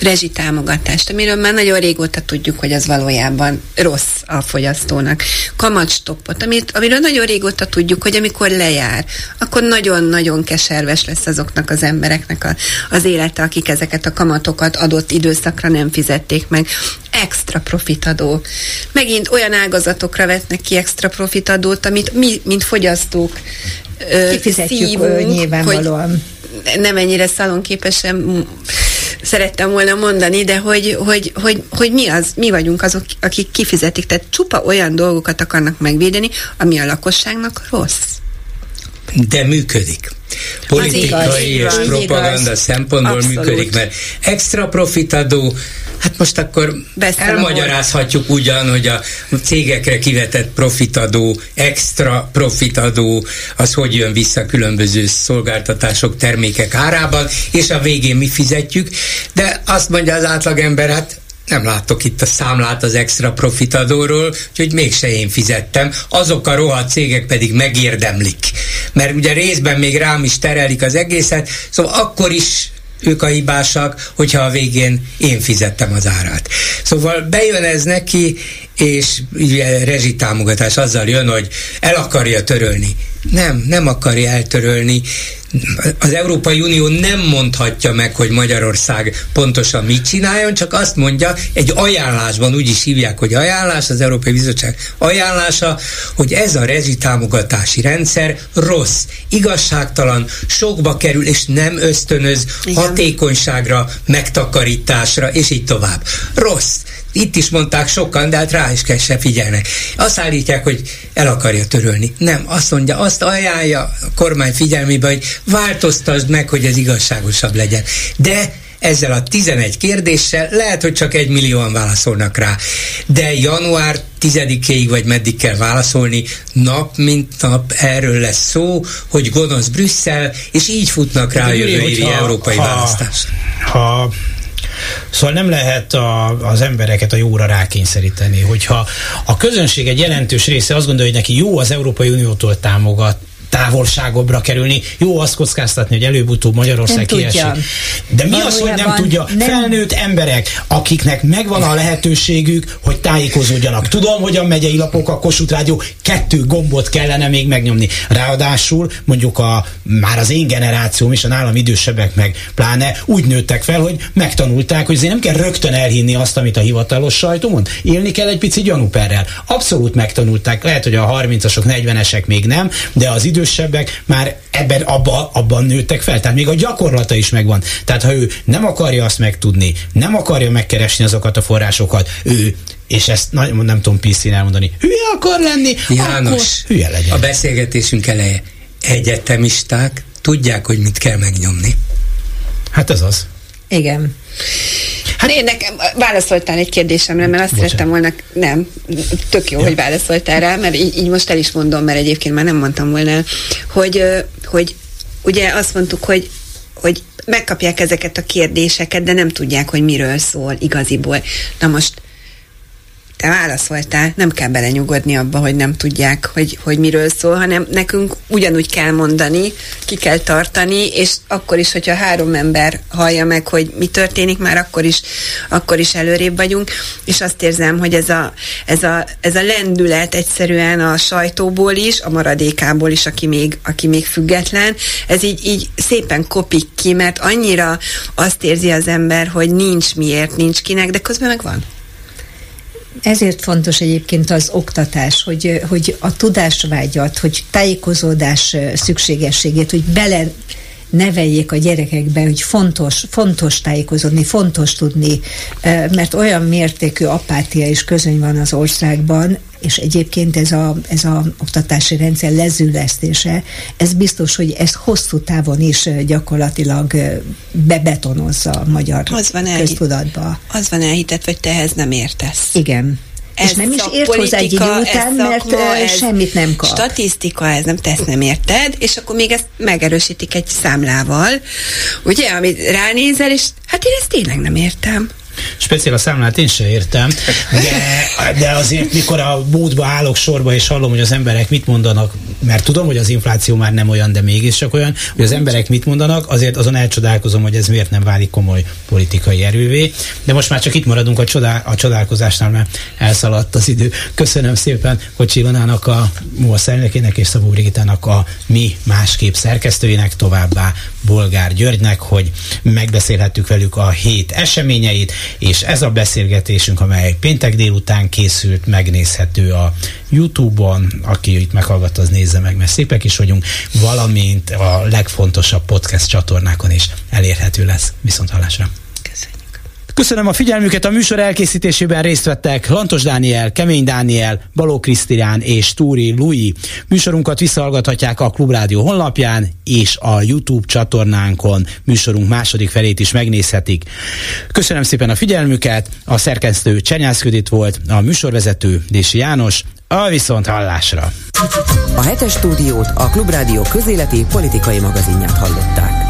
Rezsitámogatást, amiről már nagyon régóta tudjuk, hogy az valójában rossz a fogyasztónak. Kamatstoppot, amit, amiről nagyon régóta tudjuk, hogy amikor lejár, akkor nagyon-nagyon keserves lesz azoknak az embereknek a, az élete, akik ezeket a kamatokat adott időszakra nem fizették meg. Extra profitadó. Megint olyan ágazatokra vetnek ki extra extra profitadót, amit mi, mint fogyasztók Kifizetjük szívunk, nyilvánvalóan. Hogy nem ennyire szalonképesen szerettem volna mondani, de hogy, hogy, hogy, hogy mi az, mi vagyunk azok, akik kifizetik. Tehát csupa olyan dolgokat akarnak megvédeni, ami a lakosságnak rossz. De működik. Politikai és propaganda igaz. szempontból Abszolút. működik, mert extra profitadó Hát most akkor Beszélem elmagyarázhatjuk ugyan, hogy a cégekre kivetett profitadó, extra profitadó, az hogy jön vissza különböző szolgáltatások, termékek árában, és a végén mi fizetjük, de azt mondja az átlagember, hát nem látok itt a számlát az extra profitadóról, úgyhogy mégse én fizettem, azok a rohadt cégek pedig megérdemlik. Mert ugye részben még rám is terelik az egészet, szóval akkor is ők a hibásak, hogyha a végén én fizettem az árát. Szóval bejön ez neki, és rezsitámogatás azzal jön, hogy el akarja törölni. Nem, nem akarja eltörölni. Az Európai Unió nem mondhatja meg, hogy Magyarország pontosan mit csináljon, csak azt mondja, egy ajánlásban úgy is hívják, hogy ajánlás, az Európai Bizottság ajánlása, hogy ez a rezsitámogatási rendszer rossz, igazságtalan, sokba kerül, és nem ösztönöz Igen. hatékonyságra, megtakarításra, és így tovább. Rossz. Itt is mondták sokan, de hát rá is kell se figyelnek. Azt állítják, hogy el akarja törölni. Nem, azt mondja, azt ajánlja a kormány figyelmébe, hogy változtasd meg, hogy ez igazságosabb legyen. De ezzel a 11 kérdéssel, lehet, hogy csak egy millióan válaszolnak rá, de január 10-ig vagy meddig kell válaszolni, nap mint nap erről lesz szó, hogy gonosz Brüsszel, és így futnak rá a jövő évi európai választás. Ha Szóval nem lehet a, az embereket a jóra rákényszeríteni. Hogyha a közönség egy jelentős része azt gondolja, hogy neki jó az Európai Uniótól támogat, távolságobbra kerülni. Jó azt kockáztatni, hogy előbb-utóbb Magyarország kiesik. De mi Valójában az, hogy nem tudja? Nem. Felnőtt emberek, akiknek megvan a lehetőségük, hogy tájékozódjanak. Tudom, hogy a megyei lapok, a Kossuth Rádió kettő gombot kellene még megnyomni. Ráadásul mondjuk a, már az én generációm és a nálam idősebbek meg pláne úgy nőttek fel, hogy megtanulták, hogy azért nem kell rögtön elhinni azt, amit a hivatalos sajtó mond. Élni kell egy pici gyanúperrel. Abszolút megtanulták. Lehet, hogy a 30-asok, 40-esek még nem, de az idő idősebbek már ebben abba, abban nőttek fel. Tehát még a gyakorlata is megvan. Tehát ha ő nem akarja azt megtudni, nem akarja megkeresni azokat a forrásokat, ő és ezt nem, nem tudom piszín elmondani, hülye akar lenni, János, akkor hülye legyen. A beszélgetésünk eleje egyetemisták tudják, hogy mit kell megnyomni. Hát ez az. Igen. Hát én nekem válaszoltál egy kérdésemre, mert azt Bocsánat. szerettem volna, nem, tök jó, ja. hogy válaszoltál rá, mert így, így most el is mondom, mert egyébként már nem mondtam volna, hogy, hogy ugye azt mondtuk, hogy hogy megkapják ezeket a kérdéseket, de nem tudják, hogy miről szól igaziból. Na most te válaszoltál, nem kell belenyugodni abba, hogy nem tudják, hogy, hogy miről szól, hanem nekünk ugyanúgy kell mondani, ki kell tartani, és akkor is, hogyha három ember hallja meg, hogy mi történik, már akkor is, akkor is előrébb vagyunk, és azt érzem, hogy ez a, ez a, ez a lendület egyszerűen a sajtóból is, a maradékából is, aki még, aki még független, ez így, így szépen kopik ki, mert annyira azt érzi az ember, hogy nincs miért, nincs kinek, de közben meg van. Ezért fontos egyébként az oktatás, hogy, hogy a tudásvágyat, hogy tájékozódás szükségességét, hogy bele neveljék a gyerekekbe, hogy fontos, fontos tájékozódni, fontos tudni, mert olyan mértékű apátia és közöny van az országban, és egyébként ez a, ez a oktatási rendszer lezülesztése, ez biztos, hogy ez hosszú távon is gyakorlatilag bebetonozza a magyar az van köztudatba. Az van elhitetve, hogy te ehhez nem értesz. Igen. Ez és nem is ért hozzá egy idő után, mert szakma, ez semmit nem kap. Statisztika, ez nem tesz, nem érted, és akkor még ezt megerősítik egy számlával, ugye, amit ránézel, és hát én ezt tényleg nem értem. Speciál a számlát én se értem, de, de azért mikor a bódba állok sorba és hallom, hogy az emberek mit mondanak, mert tudom, hogy az infláció már nem olyan, de mégis csak olyan, hogy az emberek mit mondanak, azért azon elcsodálkozom, hogy ez miért nem válik komoly politikai erővé. De most már csak itt maradunk a, csodál, a csodálkozásnál, mert elszaladt az idő. Köszönöm szépen hogy Ilonának, a MOSZ elnökének és Szabó Brigitának a mi másképp szerkesztőinek, továbbá Bolgár Györgynek, hogy megbeszélhettük velük a hét eseményeit, és ez a beszélgetésünk, amely péntek délután készült, megnézhető a Youtube-on, aki itt meghallgatta, az nézze meg, mert szépek is vagyunk, valamint a legfontosabb podcast csatornákon is elérhető lesz. Viszont hallásra! Köszönöm a figyelmüket, a műsor elkészítésében részt vettek Lantos Dániel, Kemény Dániel, Baló Krisztián és Túri Lui. Műsorunkat visszahallgathatják a Klubrádió honlapján és a YouTube csatornánkon. Műsorunk második felét is megnézhetik. Köszönöm szépen a figyelmüket, a szerkesztő Csenyász volt, a műsorvezető Dési János, a viszont hallásra. A hetes stúdiót a Klubrádió közéleti politikai magazinját hallották.